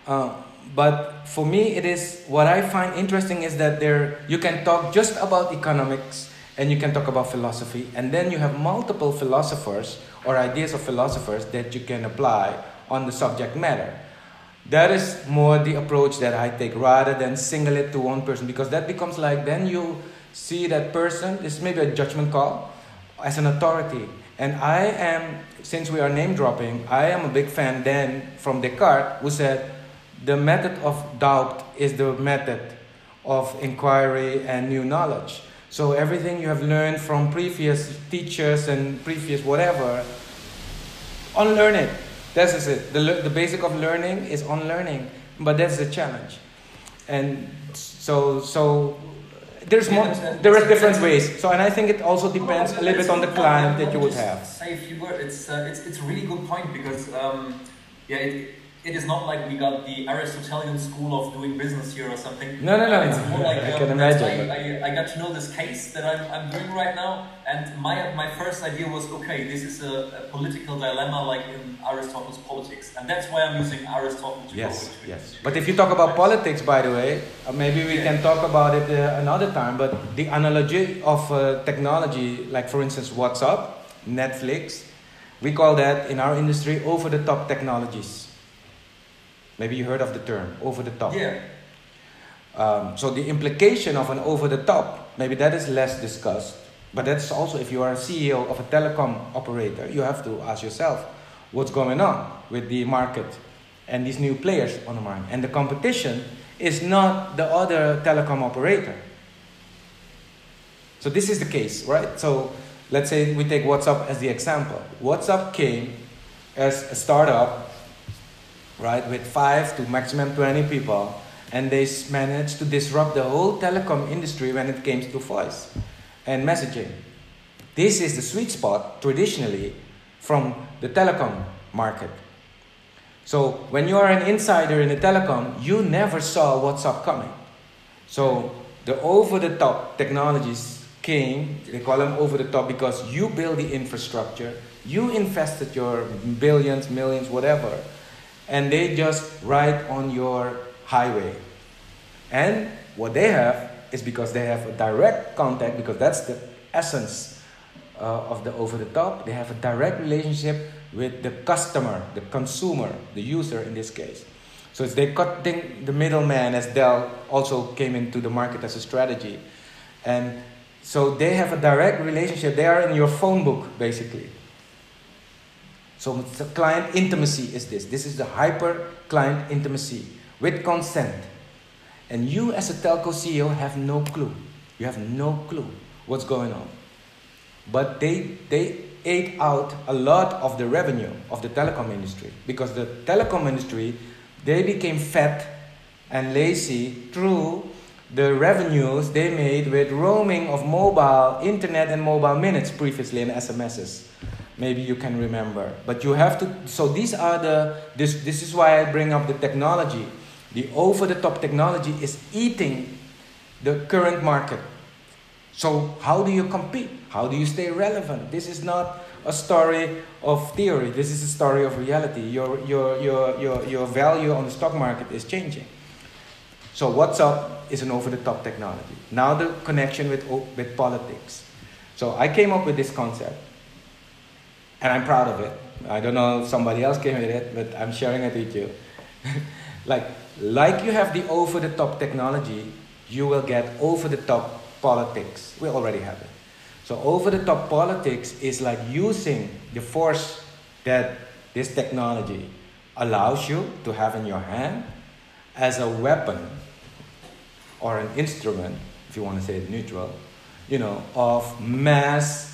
Uh, but for me, it is what I find interesting is that there you can talk just about economics and you can talk about philosophy, and then you have multiple philosophers or ideas of philosophers that you can apply on the subject matter. That is more the approach that I take rather than single it to one person because that becomes like then you see that person, this may be a judgment call, as an authority. And I am, since we are name dropping, I am a big fan then from Descartes who said the method of doubt is the method of inquiry and new knowledge. So everything you have learned from previous teachers and previous whatever, unlearn it. This is it. The, the basic of learning is unlearning, but that's the challenge. And so, so there's more. There are different ways. So, and I think it also depends a little bit on the client that you would have. Say a few words. It's uh, it's it's a really good point because um, yeah. It, it is not like we got the Aristotelian school of doing business here or something. No, no, no. It's more like I um, can imagine. I, I, I, got to know this case that I'm, I'm doing right now, and my my first idea was okay, this is a, a political dilemma like in Aristotle's politics, and that's why I'm using Aristotle to yes, go Yes, But if you talk about politics, by the way, uh, maybe we yeah. can talk about it uh, another time. But the analogy of uh, technology, like for instance WhatsApp, Netflix, we call that in our industry over-the-top technologies. Maybe you heard of the term over the top. Yeah. Um, so the implication of an over the top, maybe that is less discussed. But that's also if you are a CEO of a telecom operator, you have to ask yourself what's going on with the market and these new players on the market. And the competition is not the other telecom operator. So this is the case, right? So let's say we take WhatsApp as the example. WhatsApp came as a startup right, with five to maximum 20 people, and they managed to disrupt the whole telecom industry when it came to voice and messaging. This is the sweet spot traditionally from the telecom market. So when you are an insider in the telecom, you never saw WhatsApp coming. So the over-the-top technologies came, they call them over the top because you build the infrastructure, you invested your billions, millions, whatever, and they just ride on your highway. And what they have is because they have a direct contact, because that's the essence uh, of the over the top, they have a direct relationship with the customer, the consumer, the user in this case. So it's they cutting the middleman as Dell also came into the market as a strategy. And so they have a direct relationship. They are in your phone book, basically. So the client intimacy is this. This is the hyper client intimacy with consent. And you as a telco CEO have no clue. You have no clue what's going on. But they, they ate out a lot of the revenue of the telecom industry because the telecom industry, they became fat and lazy through the revenues they made with roaming of mobile, internet and mobile minutes previously and SMSs maybe you can remember. But you have to so these are the this this is why i bring up the technology. The over the top technology is eating the current market. So how do you compete? How do you stay relevant? This is not a story of theory. This is a story of reality. Your your your your, your value on the stock market is changing. So WhatsApp is an over the top technology. Now the connection with with politics. So i came up with this concept and I'm proud of it. I don't know if somebody else came with it, but I'm sharing it with you. like, like you have the over the top technology, you will get over the top politics. We already have it. So, over the top politics is like using the force that this technology allows you to have in your hand as a weapon or an instrument, if you want to say it neutral, you know, of mass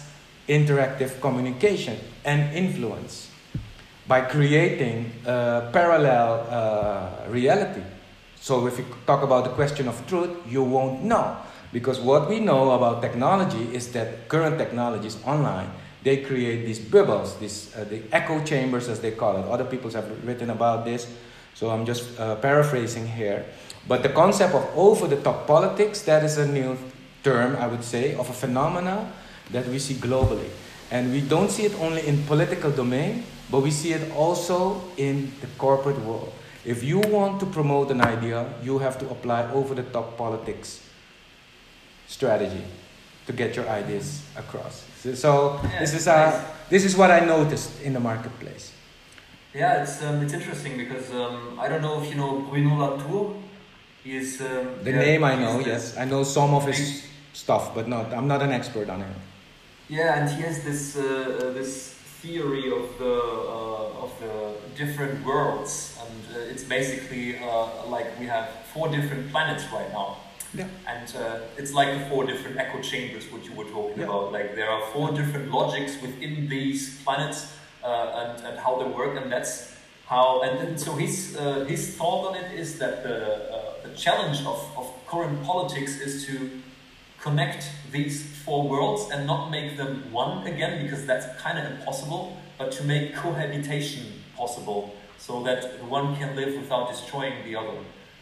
interactive communication and influence by creating a parallel uh, reality. So, if you talk about the question of truth, you won't know. Because what we know about technology is that current technologies online, they create these bubbles, these, uh, the echo chambers as they call it. Other people have written about this. So I'm just uh, paraphrasing here. But the concept of over the top politics, that is a new term, I would say, of a phenomena that we see globally. And we don't see it only in political domain, but we see it also in the corporate world. If you want to promote an idea, you have to apply over the top politics strategy to get your ideas across. So, so yeah, this is uh, this is what I noticed in the marketplace. Yeah, it's um, it's interesting because um, I don't know if you know Bruno Latour. He is um, the yeah, name I know. Yes, I know some of his stuff, but not. I'm not an expert on it. Yeah, and he has this uh, uh this theory of the uh, of the different worlds, and uh, it's basically uh, like we have four different planets right now. Yeah. And uh, it's like the four different echo chambers, what you were talking yeah. about. Like there are four different logics within these planets and, and how they work, and that's how. And then, so his his thought on it is that the the challenge of, of current politics is to connect these four worlds and not make them one again because that's kind of impossible, but to make cohabitation possible so that one can live without destroying the other.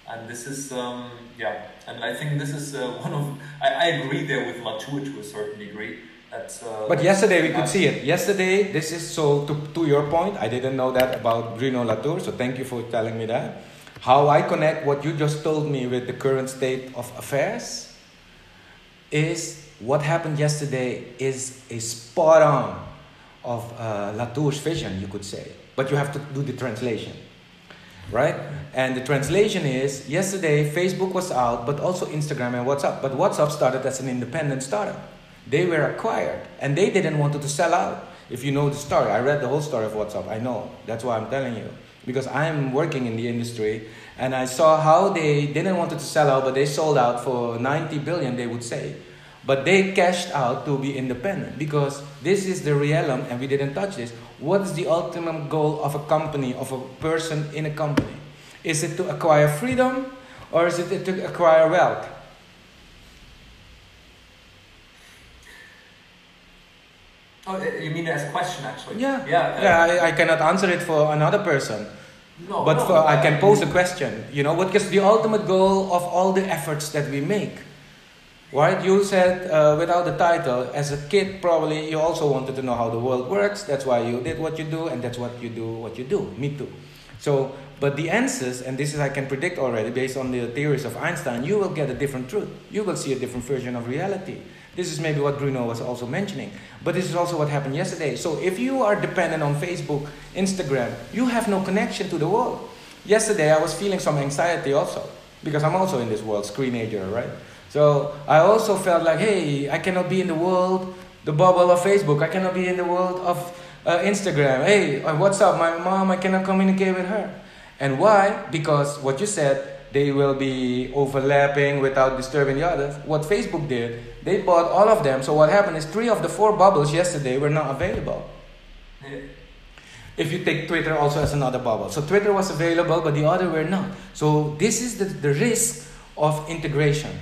And this is, um, yeah, and I think this is uh, one of, I, I, agree there with Latour to a certain degree. That, uh, but yesterday we could see it. Yesterday, this is so, to, to your point, I didn't know that about Bruno Latour, so thank you for telling me that. How I connect what you just told me with the current state of affairs is what happened yesterday is a spot on of uh, Latour's vision, you could say. But you have to do the translation, right? And the translation is yesterday Facebook was out, but also Instagram and WhatsApp. But WhatsApp started as an independent startup. They were acquired and they didn't want to sell out. If you know the story, I read the whole story of WhatsApp. I know. That's why I'm telling you. Because I'm working in the industry and I saw how they didn't want to sell out, but they sold out for 90 billion, they would say. But they cashed out to be independent because this is the realm, and we didn't touch this. What is the ultimate goal of a company, of a person in a company? Is it to acquire freedom or is it to acquire wealth? Oh, you mean as a question, actually? Yeah. Yeah. Yeah I, I cannot answer it for another person. No, but no, for, I can pose a question, you know, what is the ultimate goal of all the efforts that we make? Right? You said uh, without the title, as a kid, probably you also wanted to know how the world works. That's why you did what you do, and that's what you do, what you do. Me too. So, but the answers, and this is I can predict already based on the theories of Einstein, you will get a different truth. You will see a different version of reality. This is maybe what Bruno was also mentioning. But this is also what happened yesterday. So if you are dependent on Facebook, Instagram, you have no connection to the world. Yesterday I was feeling some anxiety also. Because I'm also in this world, screenager, right? So I also felt like, hey, I cannot be in the world, the bubble of Facebook. I cannot be in the world of uh, Instagram. Hey, uh, what's up? My mom, I cannot communicate with her. And why? Because what you said, they will be overlapping without disturbing the others. What Facebook did, they bought all of them. So what happened is three of the four bubbles yesterday were not available. If you take Twitter also as another bubble. So Twitter was available, but the other were not. So this is the, the risk of integration.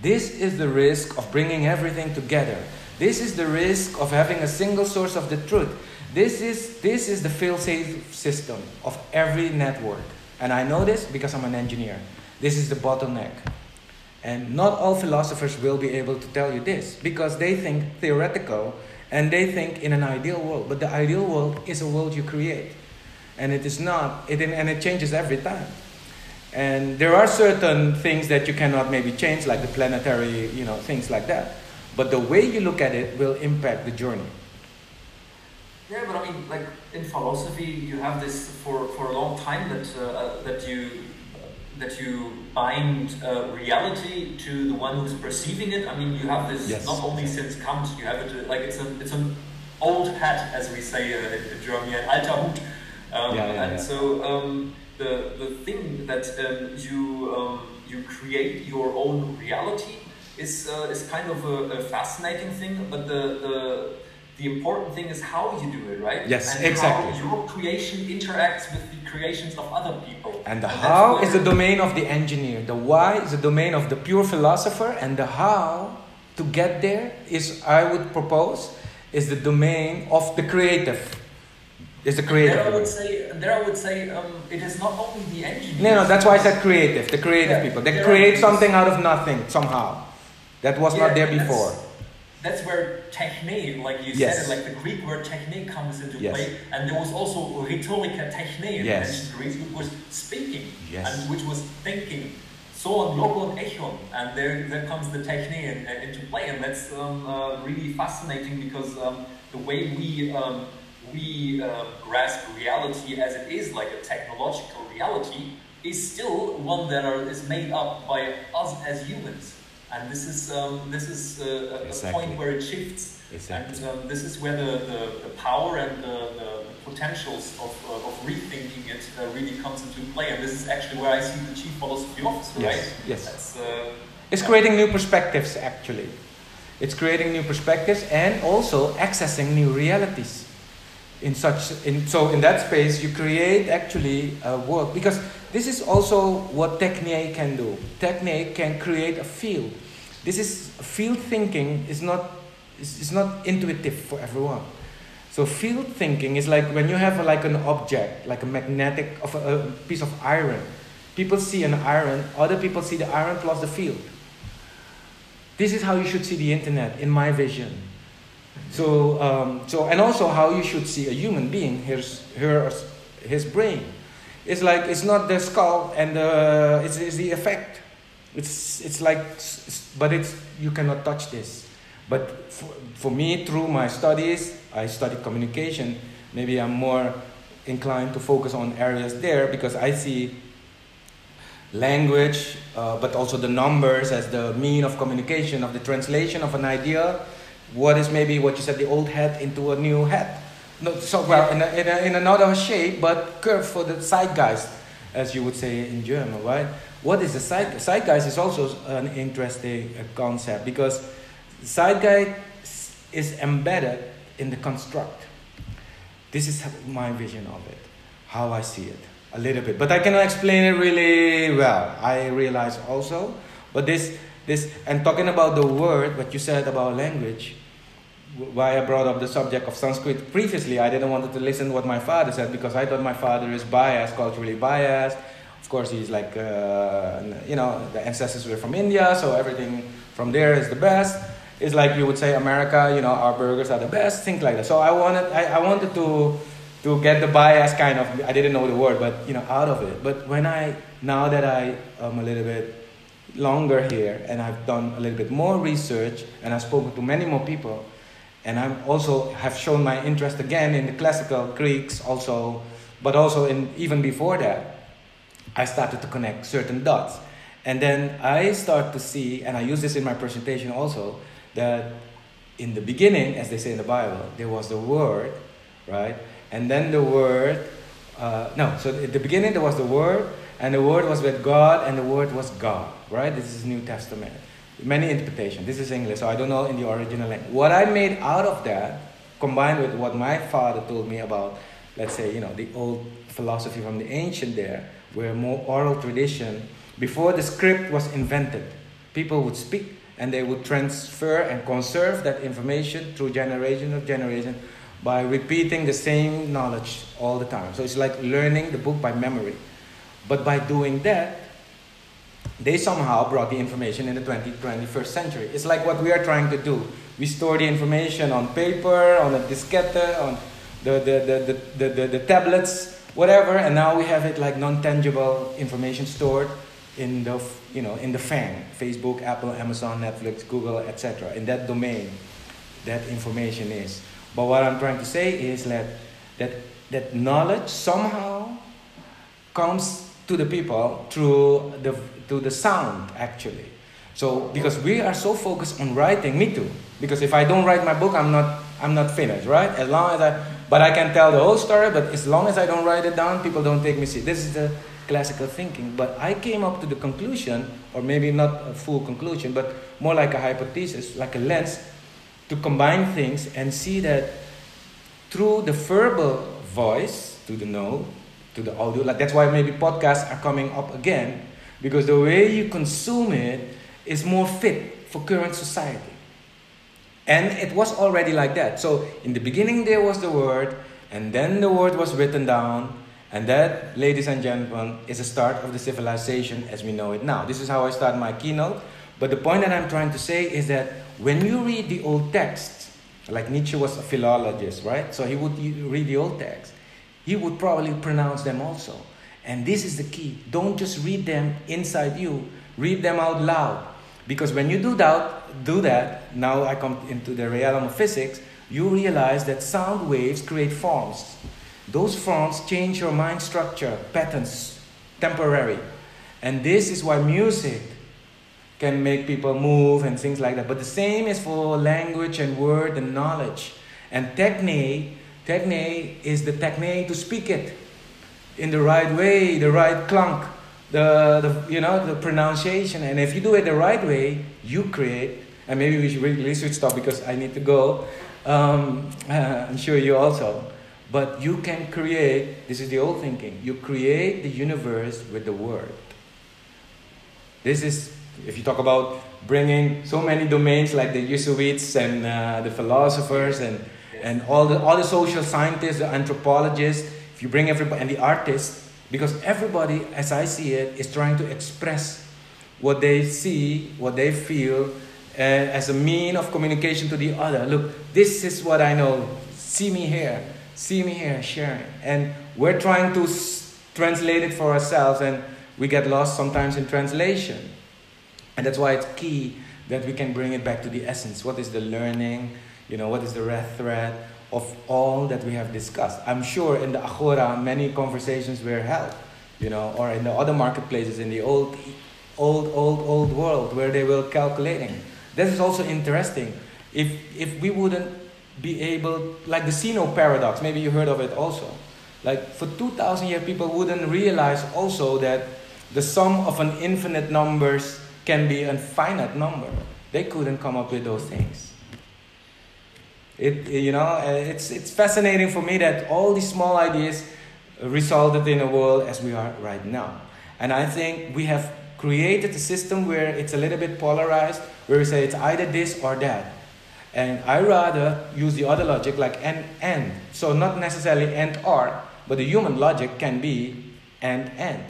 This is the risk of bringing everything together. This is the risk of having a single source of the truth. This is, this is the fail-safe system of every network. And I know this because I'm an engineer. This is the bottleneck. And not all philosophers will be able to tell you this because they think theoretical and they think in an ideal world. But the ideal world is a world you create. And it is not, it, and it changes every time. And there are certain things that you cannot maybe change, like the planetary, you know, things like that. But the way you look at it will impact the journey. Yeah, but I mean, like in philosophy, you have this for, for a long time that uh, that you that you bind uh, reality to the one who's perceiving it. I mean, you have this yes. not only since Kant. You have it like it's a it's an old hat, as we say uh, in Germany, an alter Hut. Um, yeah, yeah, and yeah. so um, the the thing that um, you um, you create your own reality is uh, is kind of a, a fascinating thing, but the the the important thing is how you do it, right? Yes, and exactly. How your creation interacts with the creations of other people. And the and how is the domain of the engineer. The why is the domain of the pure philosopher, and the how to get there is, I would propose, is the domain of the creative. Is the creative. There I would say, there I would say, um, it is not only the engineer. No, no, that's why I said creative. The creative Yeah, people. They create something out of nothing somehow. That was Yeah, not there before. That's where techne, like you Yes. said it, like the Greek word techne comes into Yes. play, and there was also rhetorica techne in Yes. ancient Greece, which was speaking and which was thinking. Zoon logon echon, and there there comes the techne in, uh, into play, and that's um, uh, really fascinating because um, the way we um, we um, grasp reality as it is, like a technological reality, is still one that are, is made up by us as humans. And this is um, this is uh, a- Exactly. point where it shifts, Exactly. and um, this is where the, the, the power and the, the potentials of, uh, of rethinking it uh, really comes into play. And this is actually where I see the chief philosophy officer, Yes, right? yes. That's, uh, It's creating new perspectives, actually. It's creating new perspectives and also accessing new realities. In such, in, so in that space, you create actually a work because this is also what Technique can do. Technique can create a field. This is field thinking is not is, not intuitive for everyone. So field thinking is like when you have like an object, like a magnetic of a, a piece of iron. People see an iron, other people see the iron plus the field. This is how you should see the internet, in my vision. So, um, so and also how you should see a human being, his, her, his brain. It's like it's not the skull and the, it's, it's the effect. It's it's like, but it's you cannot touch this. But for, for me, through my studies, I studied communication. Maybe I'm more inclined to focus on areas there because I see language, uh, but also the numbers as the mean of communication, of the translation of an idea. What is maybe what you said, the old hat into a new hat? No, so well, in, a, in, a, in another shape, but curved for the zeitgeist, as you would say in German, right? What is the side, zeitgeist? Is also an interesting uh, concept because zeitgeist is embedded in the construct. This is my vision of it, how I see it, a little bit. But I cannot explain it really well. I realize also. But this, this, and talking about the word, what you said about language, why I brought up the subject of Sanskrit previously, I didn't want to listen to what my father said because I thought my father is biased, culturally biased. Of course, he's like, uh, you know, the ancestors were from India, so everything from there is the best. It's like you would say America, you know, our burgers are the best, things like that. So I wanted, I, I wanted to, to get the bias kind of, I didn't know the word, but you know, out of it. But when I, now that I am a little bit longer here and I've done a little bit more research and I've spoken to many more people, and I'm also have shown my interest again in the classical Greeks also, but also in even before that, I started to connect certain dots. And then I start to see, and I use this in my presentation also, that in the beginning, as they say in the Bible, there was the Word, right? And then the Word, uh, no, so at the beginning there was the Word, and the Word was with God, and the Word was God, right? This is New Testament. Many interpretations. This is English, so I don't know in the original language. What I made out of that, combined with what my father told me about, let's say, you know, the old philosophy from the ancient there, where more oral tradition, before the script was invented, people would speak and they would transfer and conserve that information through generation of generation by repeating the same knowledge all the time. So it's like learning the book by memory. But by doing that, they somehow brought the information in the 20, 21st century. It's like what we are trying to do. We store the information on paper, on a diskette, on the, the, the, the, the, the, tablets, whatever, and now we have it like non-tangible information stored in the, you know, in the FANG, Facebook, Apple, Amazon, Netflix, Google, etc. In that domain, that information is. But what I'm trying to say is that, that, that knowledge somehow comes to the people through the to the sound actually. So because we are so focused on writing me too. Because if i don't write my book i'm not i'm not finished right? As long as i but i can tell the whole story but as long as i don't write it down people don't take me seriously this is the classical thinking. But i came up to the conclusion or maybe not a full conclusion but more like a hypothesis like a lens to combine things and see that through the verbal voice to the know to the audio. Like that's why maybe podcasts are coming up again because the way you consume it is more fit for current society. And it was already like that. So in the beginning there was the word, And then the word was written down, and that, ladies and gentlemen, is the start of the civilization as we know it now. This is how I start my keynote. But the point that I'm trying to say is that when you read the old texts, like Nietzsche was a philologist, right? So he would read the old text, he would probably pronounce them also. And this is the key. Don't just read them inside you, read them out loud. Because when you do that, do that, now I come into the realm of physics, you realize that sound waves create forms. Those forms change your mind structure, patterns, temporary. And this is why music can make people move and things like that. But the same is for language and word and knowledge. And techne, techne is the techne to speak it in the right way, the right clunk, the, the you know the pronunciation. And if you do it the right way, you create. And maybe we should really should stop because I need to go. Um, uh, I'm sure you also. But you can create. This is the old thinking. You create the universe with the word. This is if you talk about bringing so many domains like the Jesuits and uh, the philosophers and and all the all the social scientists, the anthropologists if you bring everybody and the artists, because everybody, as I see it, is trying to express what they see, what they feel, uh, as a mean of communication to the other. Look, this is what I know. See me here. See me here, sharing. And we're trying to s- translate it for ourselves, and we get lost sometimes in translation. And that's why it's key that we can bring it back to the essence. What is the learning? You know, what is the red thread? of all that we have discussed. I'm sure in the Agora many conversations were held, you know, or in the other marketplaces in the old, old, old, old world where they were calculating. This is also interesting. If if we wouldn't be able, like the Zeno paradox, maybe you heard of it also. Like for 2,000 years, people wouldn't realize also that the sum of an infinite numbers can be a finite number. They couldn't come up with those things. It, you know, uh, it's, it's fascinating for me that all these small ideas resulted in a world as we are right now. And I think we have created a system where it's a little bit polarized, where we say it's either this or that. And I rather use the other logic like and and. So not necessarily and or, but the human logic can be and and.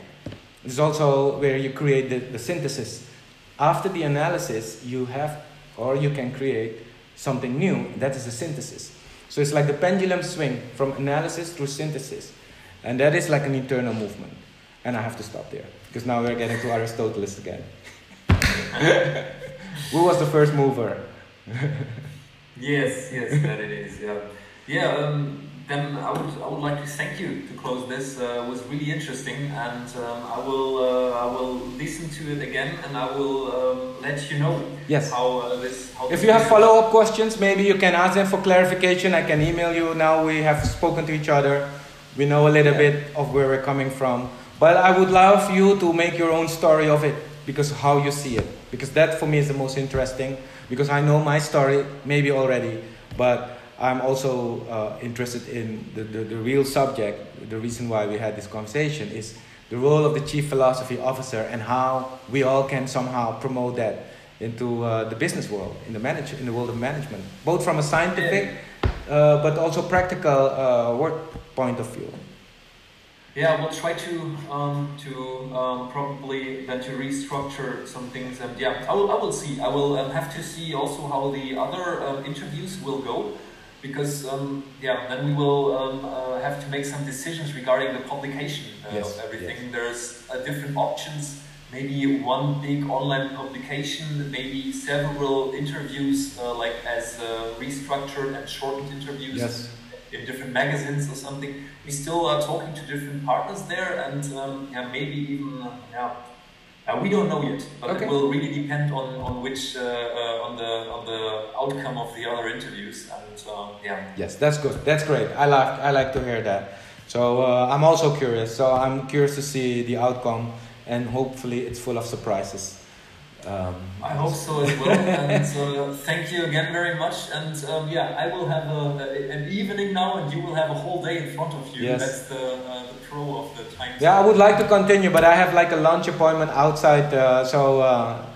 It's also where you create the, the synthesis. After the analysis, you have or you can create something new. That is a synthesis. So it's like the pendulum swing from analysis through synthesis. And that is like an internal movement. And I have to stop there because now we're getting to Aristotle again. Who was the first mover? yes, yes, that it is. Yeah, yeah. Um, then I would I would like to thank you to close this. Uh, it was really interesting, and um, I will uh, I will listen to it again, and I will um, let you know yes. how uh, this. How if you have follow up questions, maybe you can ask them for clarification. I can email you. Now we have spoken to each other. We know a little yeah. bit of where we're coming from. But I would love you to make your own story of it because how you see it. Because that for me is the most interesting. Because I know my story maybe already, but I'm also uh, interested in the, the, the, real subject. The reason why we had this conversation is the role of the chief philosophy officer and how we all can somehow promote that into uh, the business world, in the manage, in the world of management, both from a scientific uh, but also practical uh, work point of view. Yeah, we'll try to um, to um, probably then to restructure some things, and yeah, I will I will see. I will um, have to see also how the other um, interviews will go because um, yeah, then we will um, uh, have to make some decisions regarding the publication uh, yes, of everything. Yes. There's uh, different options. Maybe one big online publication, maybe several interviews, uh, like as uh, restructured and shortened interviews yes. in different magazines or something. We still are talking to different partners there, and um, yeah, maybe even yeah uh, we don't know yet, but okay. it will really depend on on which uh, uh, on the on the outcome of the other interviews. And um, yeah. Yes, that's good. That's great. I like I like to hear that. So uh, I'm also curious. So I'm curious to see the outcome, and hopefully it's full of surprises. Um, I hope so as well. and uh, thank you again very much. And um, yeah, I will have a, a, an evening now, and you will have a whole day in front of you. Yes. That's the, uh, the pro of the time. Yeah, I would like to continue, but I have like a lunch appointment outside, uh, so uh,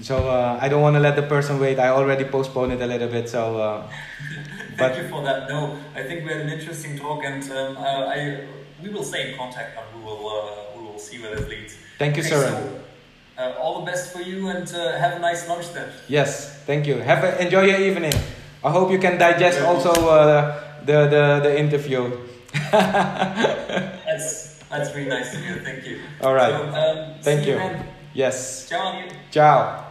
so uh, I don't want to let the person wait. I already postponed it a little bit, so. Uh, Thank but, you for that. No, I think we had an interesting talk, and um, I we will stay in contact, and we will uh, we will see where this leads. Thank you, okay, Søren. So, uh, all the best for you, and uh, have a nice lunch then. Yes, thank you. Have a, enjoy your evening. I hope you can digest also uh, the, the the interview. that's that's really nice to hear. Thank you. All right. So, um, thank you. you yes. Ciao. Ciao.